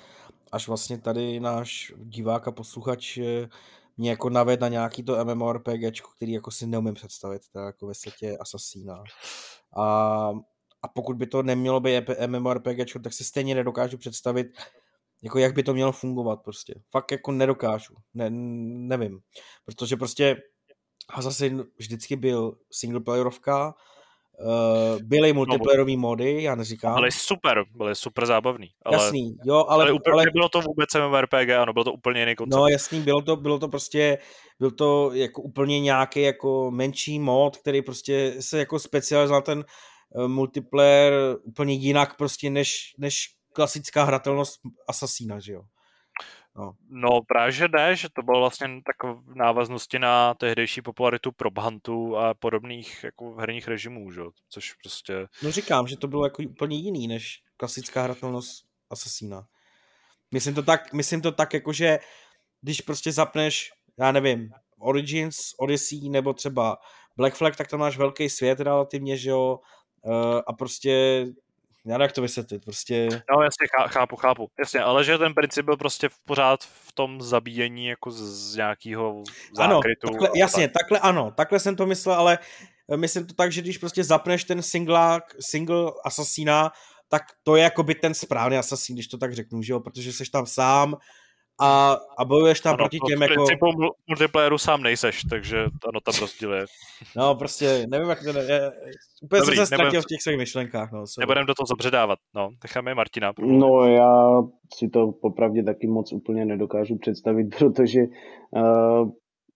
až vlastně tady náš divák a posluchač eh, mě jako naved na nějaký to MMORPG, který jako si neumím představit, tak jako ve světě Assassina. A, a pokud by to nemělo být MMORPG, tak si stejně nedokážu představit, jako jak by to mělo fungovat prostě. Fakt jako nedokážu, ne, nevím. Protože prostě Assassin vždycky byl singleplayerovka, Uh, byly multiplayerové no, mody, já neříkám. Byly super, byly super zábavný. Ale, jasný, jo, ale... ale, úplně, ale nebylo to vůbec MMORPG, ano, bylo to úplně jiný koncept. No jasný, bylo to, bylo to prostě, byl to jako úplně nějaký jako menší mod, který prostě se jako specializoval ten uh, multiplayer úplně jinak prostě než, než klasická hratelnost Assassina, že jo. No. no právě, že ne, že to bylo vlastně tak v návaznosti na tehdejší popularitu probhantu a podobných jako herních režimů, že? což prostě... No říkám, že to bylo jako úplně jiný než klasická hratelnost Assassina. Myslím to tak, myslím to tak jako, že když prostě zapneš, já nevím, Origins, Odyssey nebo třeba Black Flag, tak tam máš velký svět relativně, že jo, uh, a prostě já jak to vysvětlit, prostě... No jasně, chápu, chápu, jasně, ale že ten princip byl prostě pořád v tom zabíjení jako z, nějakého zákrytu. Ano, takhle, jasně, tak. takhle ano, takhle jsem to myslel, ale eh, myslím to tak, že když prostě zapneš ten singlák, single Assassina, tak to je jako by ten správný Assassin, když to tak řeknu, že jo, protože jsi tam sám, a, a bojuješ tam ano, proti těm jako... V multiplayeru sám nejseš, takže ano, tam rozdíl je. No prostě, nevím, jak to... Je, úplně Dobrý, jsem se ztratil nebudem, v těch svých myšlenkách. No, nebudem do toho zabředávat, no. Necháme Martina. No já si to popravdě taky moc úplně nedokážu představit, protože uh,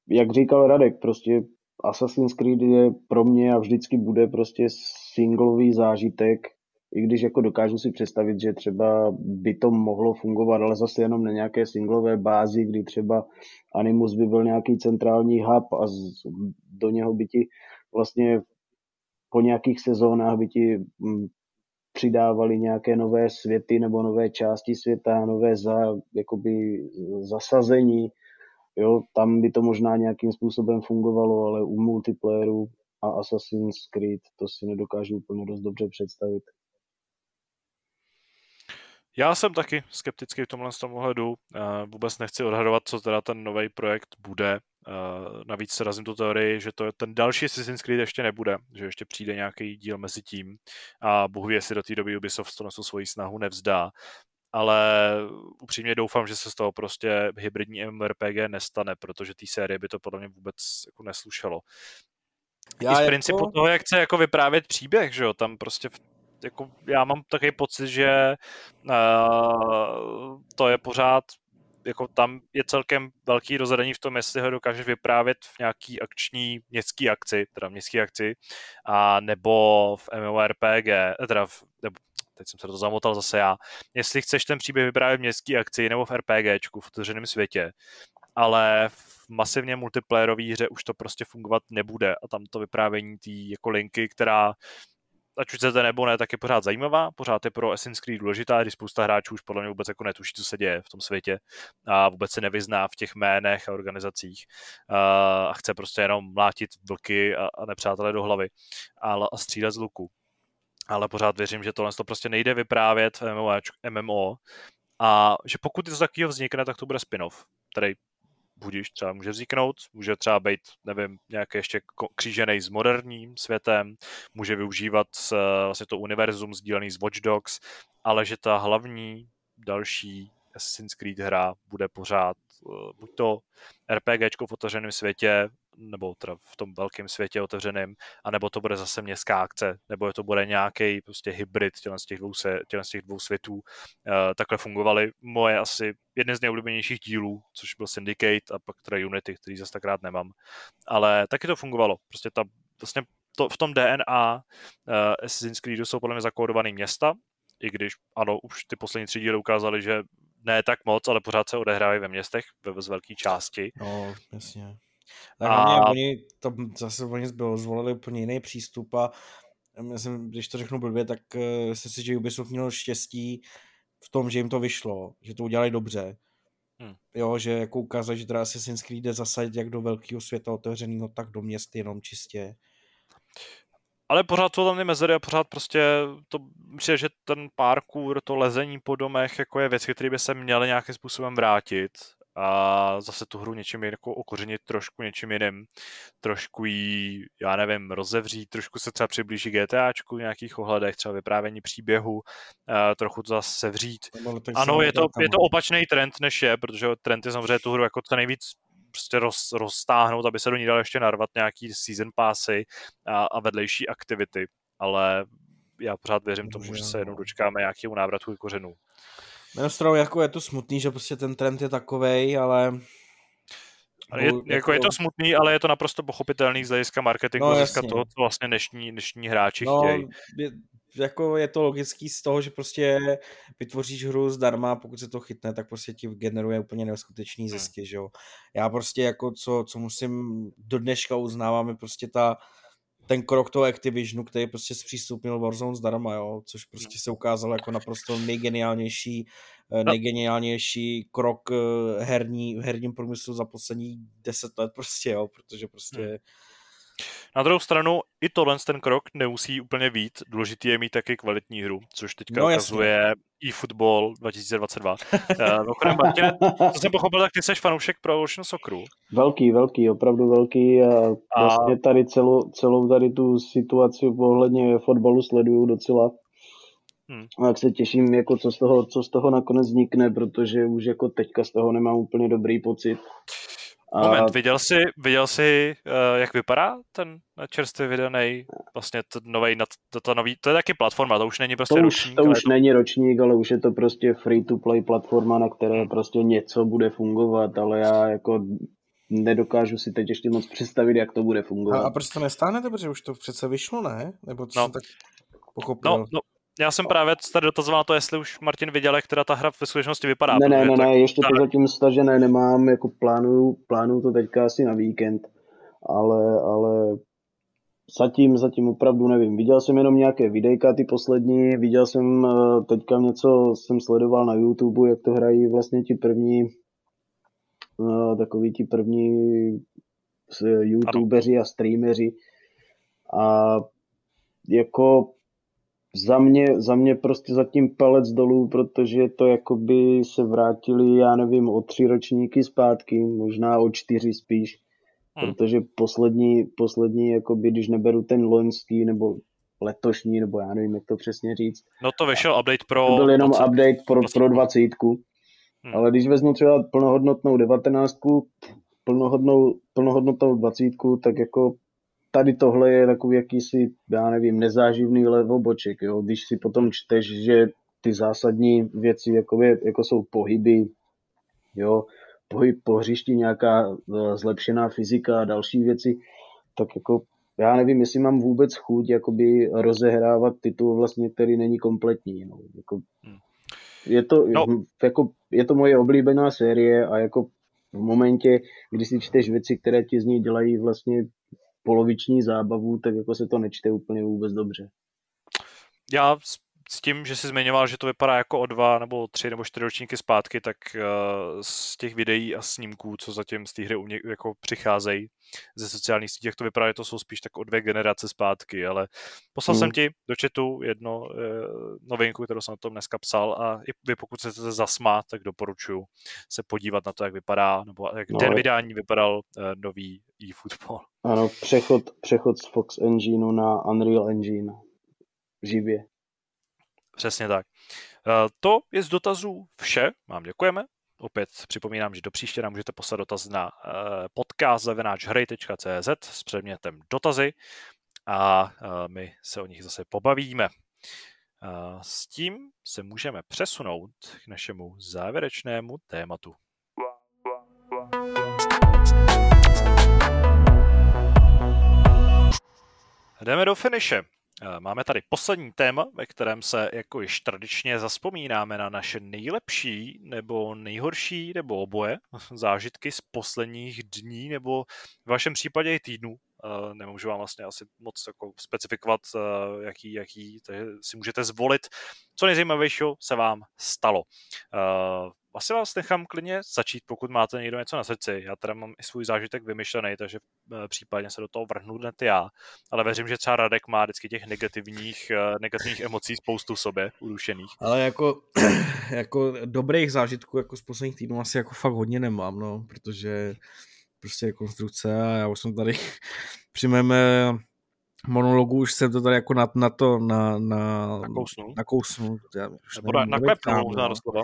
jak říkal Radek, prostě Assassin's Creed je pro mě a vždycky bude prostě singlový zážitek, i když jako dokážu si představit, že třeba by to mohlo fungovat, ale zase jenom na nějaké singlové bázi, kdy třeba Animus by byl nějaký centrální hub a z, do něho by ti vlastně po nějakých sezónách by ti mm, přidávali nějaké nové světy nebo nové části světa, nové za, jakoby zasazení. Jo, tam by to možná nějakým způsobem fungovalo, ale u multiplayeru a Assassin's Creed to si nedokážu úplně dost dobře představit. Já jsem taky skeptický v tomhle tom ohledu. Vůbec nechci odhadovat, co teda ten nový projekt bude. Navíc se razím tu teorii, že to je ten další Assassin's Creed ještě nebude, že ještě přijde nějaký díl mezi tím a bohu ví, jestli do té doby Ubisoft to na svoji snahu nevzdá. Ale upřímně doufám, že se z toho prostě hybridní MMORPG nestane, protože té série by to podle mě vůbec jako neslušelo. Já I z jako... principu toho, jak chce jako vyprávět příběh, že jo, tam prostě v jako já mám takový pocit, že uh, to je pořád jako tam je celkem velký rozhraní v tom, jestli ho dokážeš vyprávět v nějaký akční městský akci, teda městský akci, a nebo v MMORPG, eh, teda v, nebo, teď jsem se to zamotal zase já, jestli chceš ten příběh vyprávět v městský akci nebo v RPGčku v otevřeném světě, ale v masivně multiplayerové hře už to prostě fungovat nebude a tam to vyprávění té jako linky, která ať už chcete nebo ne, tak je pořád zajímavá, pořád je pro Assassin's Creed důležitá, když spousta hráčů už podle mě vůbec jako netuší, co se děje v tom světě a vůbec se nevyzná v těch jménech a organizacích a chce prostě jenom mlátit vlky a, nepřátelé do hlavy a, střílet z luku. Ale pořád věřím, že tohle to prostě nejde vyprávět v MMO, MMO a že pokud něco takového vznikne, tak to bude spin-off, který budíš třeba může vzniknout, může třeba být, nevím, nějaký ještě křížený s moderním světem, může využívat vlastně to univerzum sdílený z Watch Dogs, ale že ta hlavní další Assassin's Creed hra bude pořád uh, buď to RPGčko v otevřeném světě, nebo teda v tom velkém světě otevřeném, anebo to bude zase městská akce, nebo to bude nějaký prostě hybrid z těch dvou, se, z těch dvou světů. Uh, takhle fungovaly moje asi jedny z nejoblíbenějších dílů, což byl Syndicate a pak teda Unity, který zase tak rád nemám. Ale taky to fungovalo. Prostě ta, vlastně to, v tom DNA uh, Assassin's Creedu jsou podle mě zakódované města, i když ano, už ty poslední tři díly ukázaly, že ne tak moc, ale pořád se odehrávají ve městech, ve z velké části. No, jasně. Tak a... oni, to zase oni bylo, zvolili úplně jiný přístup a myslím, když to řeknu blbě, tak uh, si, že Ubisoft měl štěstí v tom, že jim to vyšlo, že to udělali dobře. Hmm. Jo, že jako ukázali, že teda Assassin's Creed jde zasadit jak do velkého světa otevřeného, tak do měst jenom čistě. Ale pořád jsou tam ty mezery a pořád prostě to myslím, že ten parkour, to lezení po domech, jako je věc, které by se měly nějakým způsobem vrátit a zase tu hru něčím jako okořenit trošku něčím jiným, trošku jí, já nevím, rozevřít, trošku se třeba přiblíží GTAčku v nějakých ohledech, třeba vyprávění příběhu, trochu to zase sevřít. Ano, je to, je to opačný trend, než je, protože trend je samozřejmě tu hru jako co nejvíc prostě roz, roztáhnout, aby se do ní dal ještě narvat nějaký season passy a, a vedlejší aktivity, ale já pořád věřím tomu, že se jednou dočkáme nějakého návratu k kořenů. Na stranu jako je to smutný, že prostě ten trend je takovej, ale je, jako, jako je to smutný, ale je to naprosto pochopitelný z hlediska marketingu, no, z hlediska toho, co vlastně dnešní, dnešní hráči no, chtějí. Je, jako je to logický z toho, že prostě vytvoříš hru zdarma, pokud se to chytne, tak prostě ti generuje úplně neskutečný hmm. zisky, že jo. Já prostě jako co, co musím do dneška uznávat, je prostě ta, ten krok toho Activisionu, který prostě zpřístupnil Warzone zdarma, jo, což prostě se ukázalo jako naprosto nejgeniálnější, eh, no. nejgeniálnější krok eh, herní, v herním průmyslu za poslední deset let prostě, jo, protože prostě hmm na druhou stranu i tohle ten krok nemusí úplně být. Důležitý je mít taky kvalitní hru, což teďka no, ukazuje i football 2022. uh, Martine, co jsem pochopil, tak ty jsi fanoušek pro Evolution Socceru. Velký, velký, opravdu velký a, a... vlastně tady celou, celou tady tu situaci ohledně fotbalu sleduju docela. Hmm. A jak se těším, jako co, z toho, co z toho nakonec vznikne, protože už jako teďka z toho nemám úplně dobrý pocit. A... Moment, viděl jsi, viděl jsi, uh, jak vypadá ten čerstvě vydaný, vlastně ten nový, to, to, nový, to je taky platforma, to už není prostě to ročník. To už to... není ročník, ale už je to prostě free to play platforma, na které hmm. prostě něco bude fungovat, ale já jako nedokážu si teď ještě moc představit, jak to bude fungovat. A, a proč to nestáhnete, protože už to přece vyšlo, ne? Nebo co no. tak pochopil? No, no, já jsem právě tady dotazoval na to, jestli už Martin viděl, jak teda ta hra ve skutečnosti vypadá. Ne, ne, ne, ne, ještě to zatím stažené nemám, jako plánuju, plánuju to teďka asi na víkend, ale, ale zatím, zatím opravdu nevím. Viděl jsem jenom nějaké videjka ty poslední, viděl jsem eh, teďka něco, jsem sledoval na YouTube, jak to hrají vlastně ti první, eh, takový ti první youtubeři a streameři. A jako za mě, za mě prostě zatím palec dolů, protože to jakoby se vrátili, já nevím, o tři ročníky zpátky, možná o čtyři spíš, hmm. protože poslední, poslední, jakoby, když neberu ten loňský nebo letošní, nebo já nevím, jak to přesně říct. No to vyšel update pro... To byl jenom 20. update pro, pro 20. Hmm. Ale když vezmu třeba plnohodnotnou 19, plnohodnou, plnohodnotnou 20, tak jako tady tohle je takový jakýsi, já nevím, nezáživný levoboček, jo? když si potom čteš, že ty zásadní věci, jako, je, jako jsou pohyby, jo, pohyb po hřišti, nějaká e, zlepšená fyzika a další věci, tak jako já nevím, jestli mám vůbec chuť jakoby rozehrávat titul vlastně, který není kompletní. No. Jako, hmm. je, to, no. jako, je to moje oblíbená série a jako v momentě, kdy si čteš věci, které ti z ní dělají vlastně poloviční zábavu, tak jako se to nečte úplně vůbec dobře. Já s tím, že jsi zmiňoval, že to vypadá jako o dva nebo tři nebo čtyři ročníky zpátky, tak uh, z těch videí a snímků, co zatím z té hry jako přicházejí ze sociálních sítí, jak to vypadá, že to jsou spíš tak o dvě generace zpátky, ale poslal hmm. jsem ti do chatu jedno uh, novinku, kterou jsem na tom dneska psal a i vy pokud chcete zasmát, tak doporučuji se podívat na to, jak vypadá, nebo jak no, den vydání vypadal uh, nový eFootball. Ano, přechod, přechod z Fox Engineu na Unreal Engine živě. Přesně tak. Eh, to je z dotazů vše. Vám děkujeme. Opět připomínám, že do příště nám můžete poslat dotaz na eh, podcast zavináčhry.cz s předmětem dotazy a eh, my se o nich zase pobavíme. S tím se můžeme přesunout k našemu závěrečnému tématu. Jdeme do finiše. Eh, máme tady poslední téma, ve kterém se jako již tradičně zaspomínáme na naše nejlepší nebo nejhorší nebo oboje zážitky z posledních dní nebo v vašem případě i týdnů. Uh, nemůžu vám vlastně asi moc jako specifikovat, uh, jaký, jaký si můžete zvolit. Co nejzajímavějšího se vám stalo. Asi vás nechám klidně začít, pokud máte někdo něco na srdci. Já teda mám i svůj zážitek vymyšlený, takže eh, případně se do toho vrhnu hned já. Ale věřím, že třeba Radek má vždycky těch negativních, eh, negativních emocí spoustu v sobě, udušených. Ale jako, jako dobrých zážitků jako z posledních týdnů asi jako fakt hodně nemám, no, protože prostě konstrukce a já už jsem tady při mém eh, monologu už jsem to tady jako na, na to, na, na, nakousnu. nakousnu. Já už Nebo na, naklepnu no. doslova.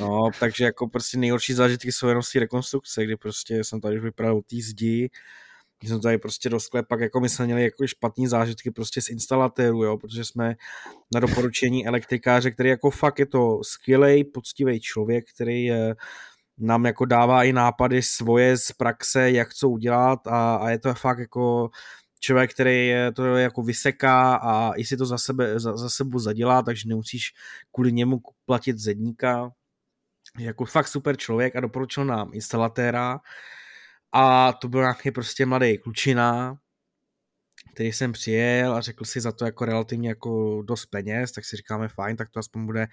No, takže jako prostě nejhorší zážitky jsou jenom z té rekonstrukce, kdy prostě jsem tady už vypadal té zdi, když jsme tady prostě do sklepak, jako my jsme měli jako špatný zážitky prostě z instalatérů, jo, protože jsme na doporučení elektrikáře, který jako fakt je to skvělý, poctivý člověk, který je, nám jako dává i nápady svoje z praxe, jak co udělat a, a je to fakt jako člověk, který to jako vyseká a i si to za, sebe, za, za sebou zadělá, takže nemusíš kvůli němu platit zedníka. Jako fakt super člověk a doporučil nám instalatéra a to byl nějaký prostě mladý klučina, který jsem přijel a řekl si za to jako relativně jako dost peněz, tak si říkáme fajn, tak to aspoň bude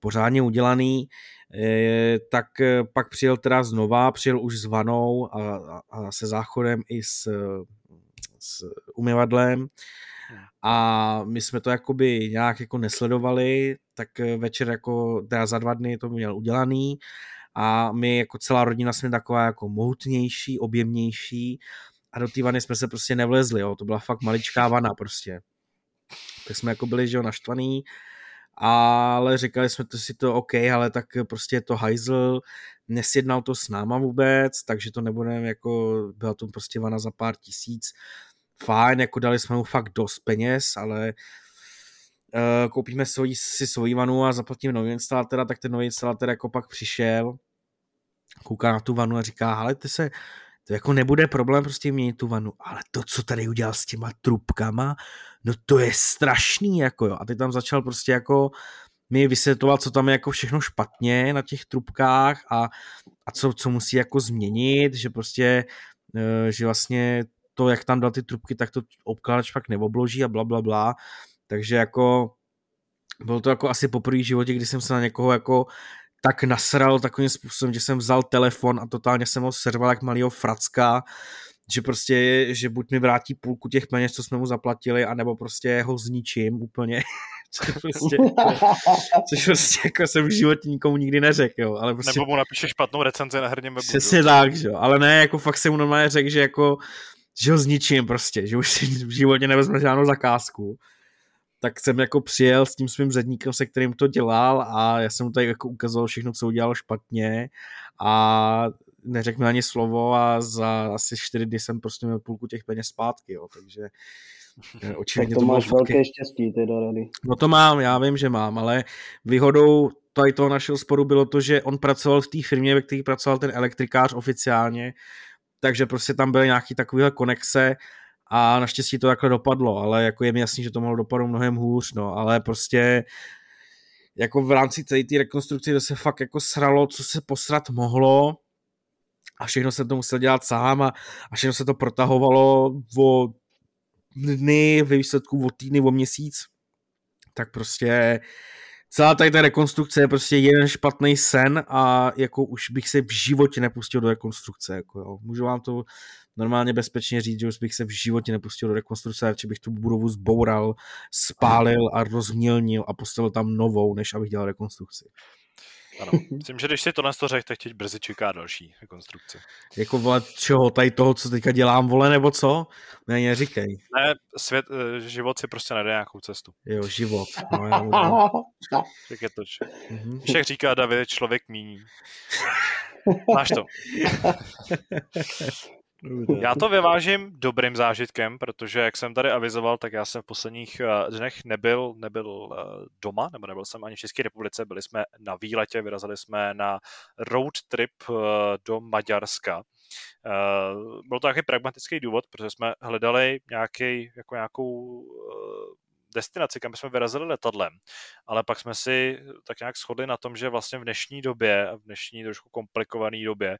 pořádně udělaný. E, tak e, pak přijel teda znova, přijel už s vanou a, a, a se záchodem i s, s umyvadlem. A my jsme to jakoby nějak jako nesledovali, tak e, večer jako teda za dva dny to měl udělaný. A my jako celá rodina jsme taková jako mohutnější, objemnější a do té vany jsme se prostě nevlezli, jo. to byla fakt maličká vana prostě. Tak jsme jako byli, že jo, naštvaný, ale říkali jsme to si to OK, ale tak prostě je to hajzl, nesjednal to s náma vůbec, takže to nebudeme jako, byla to prostě vana za pár tisíc, fajn, jako dali jsme mu fakt dost peněz, ale uh, koupíme svoji, si svoji vanu a zaplatíme nový instalatéra, tak ten nový instalatér jako pak přišel, kouká na tu vanu a říká, ale ty se, to jako nebude problém prostě měnit tu vanu, ale to, co tady udělal s těma trubkama, no to je strašný, jako jo. A ty tam začal prostě jako mi vysvětlovat, co tam je jako všechno špatně na těch trubkách a, a co, co musí jako změnit, že prostě, eh, že vlastně to, jak tam dal ty trubky, tak to obkladač pak neobloží a bla, bla, bla. Takže jako bylo to jako asi poprvé v životě, kdy jsem se na někoho jako tak nasral takovým způsobem, že jsem vzal telefon a totálně jsem ho serval jak malýho fracka, že prostě, že buď mi vrátí půlku těch peněz, co jsme mu zaplatili, anebo prostě ho zničím úplně. což prostě, což prostě jako jsem v životě nikomu nikdy neřekl, jo. Ale prostě, nebo mu napíše špatnou recenzi na herním webu. Přesně tak, že jo. Ale ne, jako fakt jsem mu normálně řekl, že jako že ho zničím prostě, že už si v životě nevezme žádnou zakázku tak jsem jako přijel s tím svým zedníkem, se kterým to dělal a já jsem mu tady jako ukazoval všechno, co udělal špatně a neřekl mi ani slovo a za asi čtyři dny jsem prostě měl půlku těch peněz zpátky, jo, takže eh, očividně to, to máš velké fakt... štěstí teda, Rady. No to mám, já vím, že mám, ale výhodou tady toho našeho sporu bylo to, že on pracoval v té firmě, ve které pracoval ten elektrikář oficiálně, takže prostě tam byly nějaký takovýhle konexe a naštěstí to takhle dopadlo, ale jako je mi jasný, že to mohlo dopadnout mnohem hůř, no, ale prostě jako v rámci té rekonstrukce, kde se fakt jako sralo, co se posrat mohlo a všechno se to musel dělat sám a, a všechno se to protahovalo o dny, ve výsledku o týdny, o měsíc, tak prostě celá tady ta rekonstrukce je prostě jeden špatný sen a jako už bych se v životě nepustil do rekonstrukce, jako jo. Můžu vám to normálně bezpečně říct, že už bych se v životě nepustil do rekonstrukce, radši bych tu budovu zboural, spálil a rozmělnil a postavil tam novou, než abych dělal rekonstrukci. Ano, myslím, že když si to to řekl, tak teď brzy čeká další rekonstrukce. Jako vole, čeho, tady toho, co teďka dělám, vole, nebo co? Ne, neříkej. Ne, svět, eh, život si prostě najde nějakou cestu. Jo, život. No, já tak je to, mm-hmm. Však říká David, člověk míní. Máš to. Já to vyvážím dobrým zážitkem, protože jak jsem tady avizoval, tak já jsem v posledních eh, dnech nebyl, nebyl eh, doma, nebo nebyl jsem ani v České republice, byli jsme na výletě, vyrazili jsme na road trip eh, do Maďarska. Byl to nějaký pragmatický důvod, protože jsme hledali nějaký, jako nějakou destinaci, kam jsme vyrazili letadlem, ale pak jsme si tak nějak shodli na tom, že vlastně v dnešní době, v dnešní trošku komplikované době,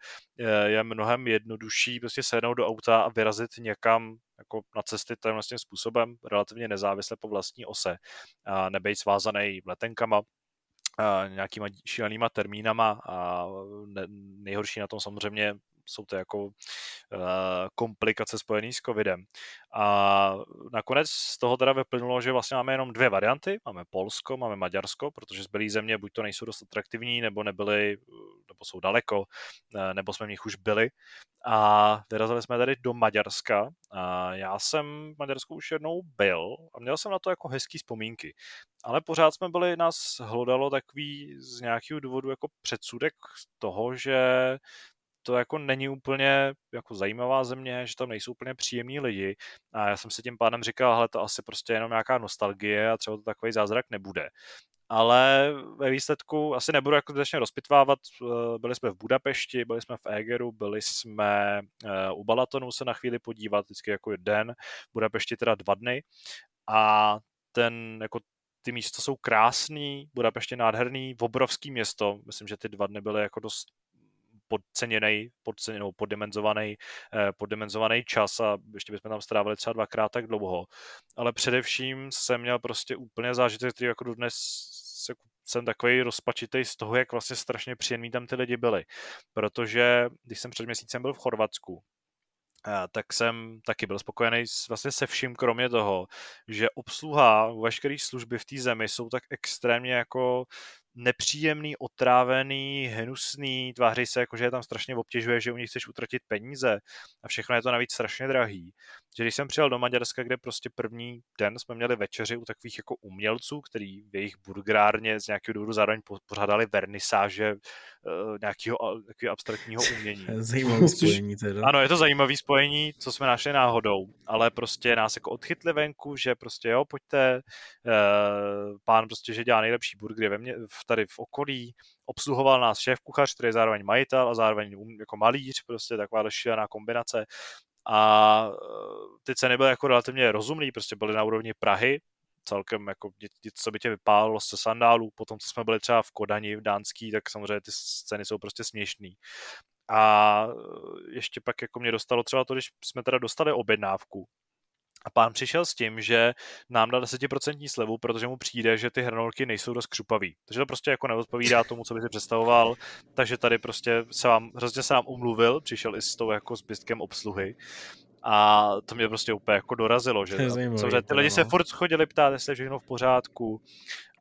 je mnohem jednodušší prostě sednout do auta a vyrazit někam jako na cesty tím vlastně způsobem, relativně nezávisle po vlastní ose, a nebejt svázaný letenkama, nějakýma šílenýma termínama a nejhorší na tom samozřejmě jsou to jako uh, komplikace spojené s covidem. A nakonec z toho teda vyplynulo, že vlastně máme jenom dvě varianty. Máme Polsko, máme Maďarsko, protože zbylé země buď to nejsou dost atraktivní, nebo nebyly, nebo jsou daleko, eh, nebo jsme v nich už byli. A vyrazili jsme tady do Maďarska. A já jsem v Maďarsku už jednou byl a měl jsem na to jako hezký vzpomínky. Ale pořád jsme byli, nás hlodalo takový z nějakého důvodu jako předsudek toho, že to jako není úplně jako zajímavá země, že tam nejsou úplně příjemní lidi a já jsem si tím pádem říkal, hele, to asi prostě jenom nějaká nostalgie a třeba to takový zázrak nebude. ale ve výsledku asi nebudu jako začně rozpitvávat. Eh, byli jsme v Budapešti, byli jsme v Egeru, byli jsme eh, u Balatonu se na chvíli podívat, vždycky jako den, v Budapešti teda dva dny a ten jako ty místa jsou krásný, Budapešť je nádherný, obrovský město, myslím, že ty dva dny byly jako dost podceněný, podceněnou, poddimenzovaný, eh, poddimenzovaný čas a ještě bychom tam strávili třeba dvakrát tak dlouho. Ale především jsem měl prostě úplně zážitek, který jako dnes jsem takový rozpačitý z toho, jak vlastně strašně příjemný tam ty lidi byli. Protože když jsem před měsícem byl v Chorvatsku, eh, tak jsem taky byl spokojený vlastně se vším, kromě toho, že obsluha veškeré služby v té zemi jsou tak extrémně jako nepříjemný, otrávený, hnusný, tváří se jako, že je tam strašně obtěžuje, že u nich chceš utratit peníze a všechno je to navíc strašně drahý. Že když jsem přijel do Maďarska, kde prostě první den jsme měli večeři u takových jako umělců, který v jejich burgerárně z nějakého důvodu zároveň pořádali vernisáže uh, nějakého takového abstraktního umění. Zajímavé spojení teda. Ano, je to zajímavé spojení, co jsme našli náhodou, ale prostě nás jako odchytli venku, že prostě jo, pojďte, uh, pán prostě, že dělá nejlepší burgery ve mě, v tady v okolí, obsluhoval nás šéf kuchař, který je zároveň majitel a zároveň um, jako malíř, prostě taková šílená kombinace. A e, ty ceny byly jako relativně rozumný, prostě byly na úrovni Prahy, celkem jako něco, co by tě vypálilo se sandálů, potom co jsme byli třeba v Kodani, v Dánský, tak samozřejmě ty ceny jsou prostě směšný. A e, ještě pak jako mě dostalo třeba to, když jsme teda dostali objednávku, a pán přišel s tím, že nám dá 10% slevu, protože mu přijde, že ty hranolky nejsou dost křupavý. Takže to prostě jako neodpovídá tomu, co by si představoval. Takže tady prostě se vám, hrozně se nám umluvil, přišel i s tou jako zbytkem obsluhy. A to mě prostě úplně jako dorazilo, že samozřejmě ty lidi se furt chodili ptát, jestli je všechno v pořádku.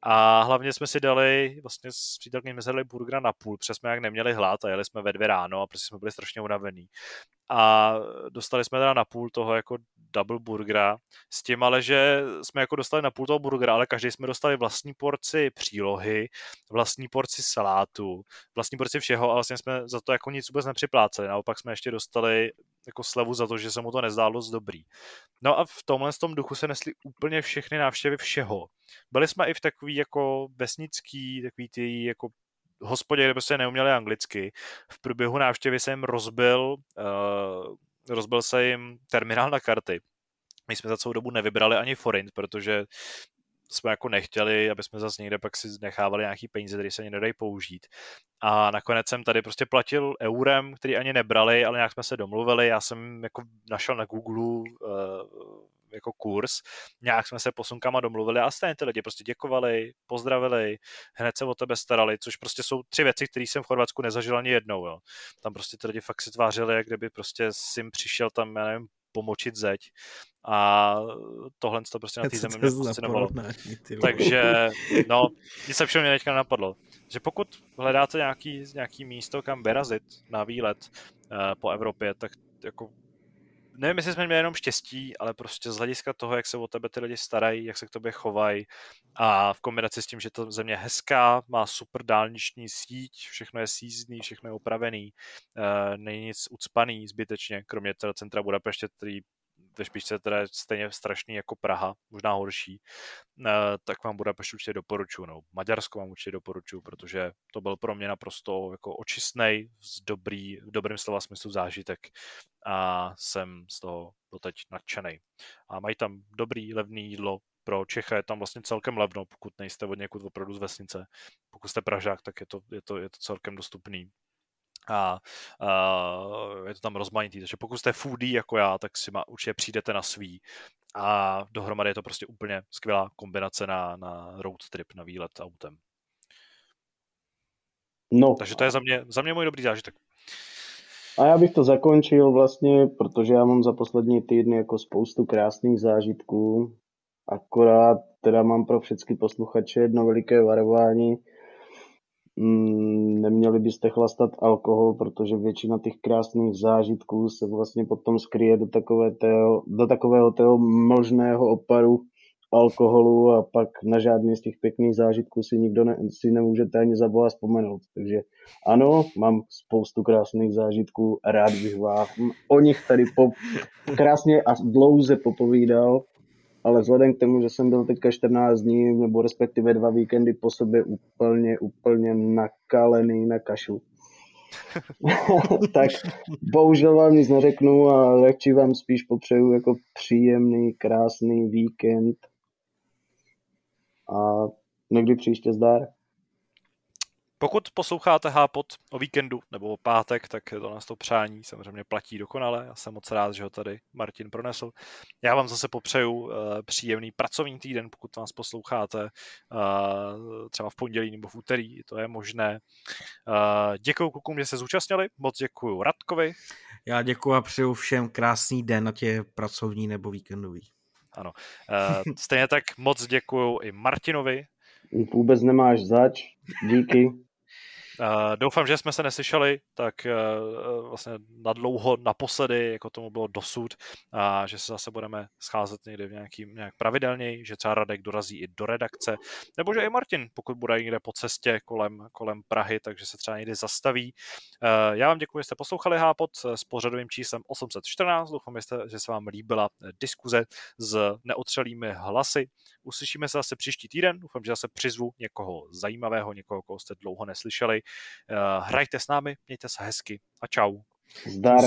A hlavně jsme si dali, vlastně s přítelkyní jsme si dali burgera na půl, protože jsme jak neměli hlad a jeli jsme ve dvě ráno a prostě jsme byli strašně unavení. A dostali jsme teda na půl toho jako double burgera, s tím ale, že jsme jako dostali na půl toho burgera, ale každý jsme dostali vlastní porci přílohy, vlastní porci salátu, vlastní porci všeho a vlastně jsme za to jako nic vůbec nepřipláceli. Naopak jsme ještě dostali jako slevu za to, že se mu to nezdálo z dobrý. No a v tomhle tom duchu se nesli úplně všechny návštěvy všeho. Byli jsme i v takový jako vesnický, takový ty jako hospodě, kde prostě neuměli anglicky. V průběhu návštěvy jsem rozbil, uh, rozbil se jim terminál na karty. My jsme za celou dobu nevybrali ani forint, protože jsme jako nechtěli, aby jsme zase někde pak si nechávali nějaký peníze, které se ani nedají použít. A nakonec jsem tady prostě platil eurem, který ani nebrali, ale nějak jsme se domluvili. Já jsem jako našel na Google uh, jako kurz, nějak jsme se posunkama domluvili a stejně ty lidi prostě děkovali, pozdravili, hned se o tebe starali, což prostě jsou tři věci, které jsem v Chorvatsku nezažil ani jednou. Jo. Tam prostě ty lidi fakt se tvářili, jak kdyby prostě sim přišel tam, já nevím, pomočit zeď. A tohle to prostě na té zemi mě fascinovalo. Takže, no, nic se mě teďka napadlo. Že pokud hledáte nějaký, nějaký místo, kam vyrazit na výlet uh, po Evropě, tak jako nevím, jestli jsme měli jenom štěstí, ale prostě z hlediska toho, jak se o tebe ty lidi starají, jak se k tobě chovají a v kombinaci s tím, že to země je hezká, má super dálniční síť, všechno je sízný, všechno je opravený, uh, není nic ucpaný zbytečně, kromě teda centra Budapeště, který ve špičce teda stejně strašný jako Praha, možná horší, eh, tak vám Budapešť určitě doporučuji, no Maďarsko vám určitě doporučuji, protože to byl pro mě naprosto jako očistný, z dobrý, v dobrém slova smyslu zážitek a jsem z toho doteď nadšený. A mají tam dobrý, levný jídlo, pro Čecha je tam vlastně celkem levno, pokud nejste od někud opravdu z vesnice. Pokud jste Pražák, tak je to, je to, je to celkem dostupný a, a je to tam rozmanitý. Takže pokud jste foodie jako já, tak si ma, určitě přijdete na svý a dohromady je to prostě úplně skvělá kombinace na, na road trip, na výlet autem. No. Takže to je za mě, za mě můj dobrý zážitek. A já bych to zakončil vlastně, protože já mám za poslední týdny jako spoustu krásných zážitků, akorát teda mám pro všechny posluchače jedno veliké varování, Mm, neměli byste chlastat alkohol, protože většina těch krásných zážitků se vlastně potom skryje do, takové tého, do takového toho možného oparu alkoholu a pak na žádný z těch pěkných zážitků si nikdo ne, si nemůžete ani za boha vzpomenout. Takže ano, mám spoustu krásných zážitků rád bych vám o nich tady po, krásně a dlouze popovídal, ale vzhledem k tomu, že jsem byl teďka 14 dní, nebo respektive dva víkendy po sobě úplně, úplně nakalený na kašu, tak bohužel vám nic neřeknu a radši vám spíš popřeju jako příjemný, krásný víkend a někdy příště zdar. Pokud posloucháte Hápot o víkendu nebo o pátek, tak to nás to přání samozřejmě platí dokonale. Já jsem moc rád, že ho tady Martin pronesl. Já vám zase popřeju uh, příjemný pracovní týden, pokud vás posloucháte uh, třeba v pondělí nebo v úterý, to je možné. Uh, děkuji klukům, že se zúčastnili, moc děkuji Radkovi. Já děkuji a přeju všem krásný den, ať je pracovní nebo víkendový. Ano. Uh, stejně tak moc děkuji i Martinovi. Vůbec nemáš zač, díky. Uh, doufám, že jsme se neslyšeli tak uh, vlastně na dlouho naposledy, jako tomu bylo dosud, a že se zase budeme scházet někde v nějakým, nějak pravidelněji, že třeba Radek dorazí i do redakce, nebo že i Martin, pokud bude někde po cestě kolem, kolem Prahy, takže se třeba někdy zastaví. Já vám děkuji, že jste poslouchali Hápot s pořadovým číslem 814, doufám, že se vám líbila diskuze s neotřelými hlasy. Uslyšíme se zase příští týden, doufám, že zase přizvu někoho zajímavého, někoho, koho jste dlouho neslyšeli. Eh, hrajte s námi, mějte se hezky a čau. Zdar.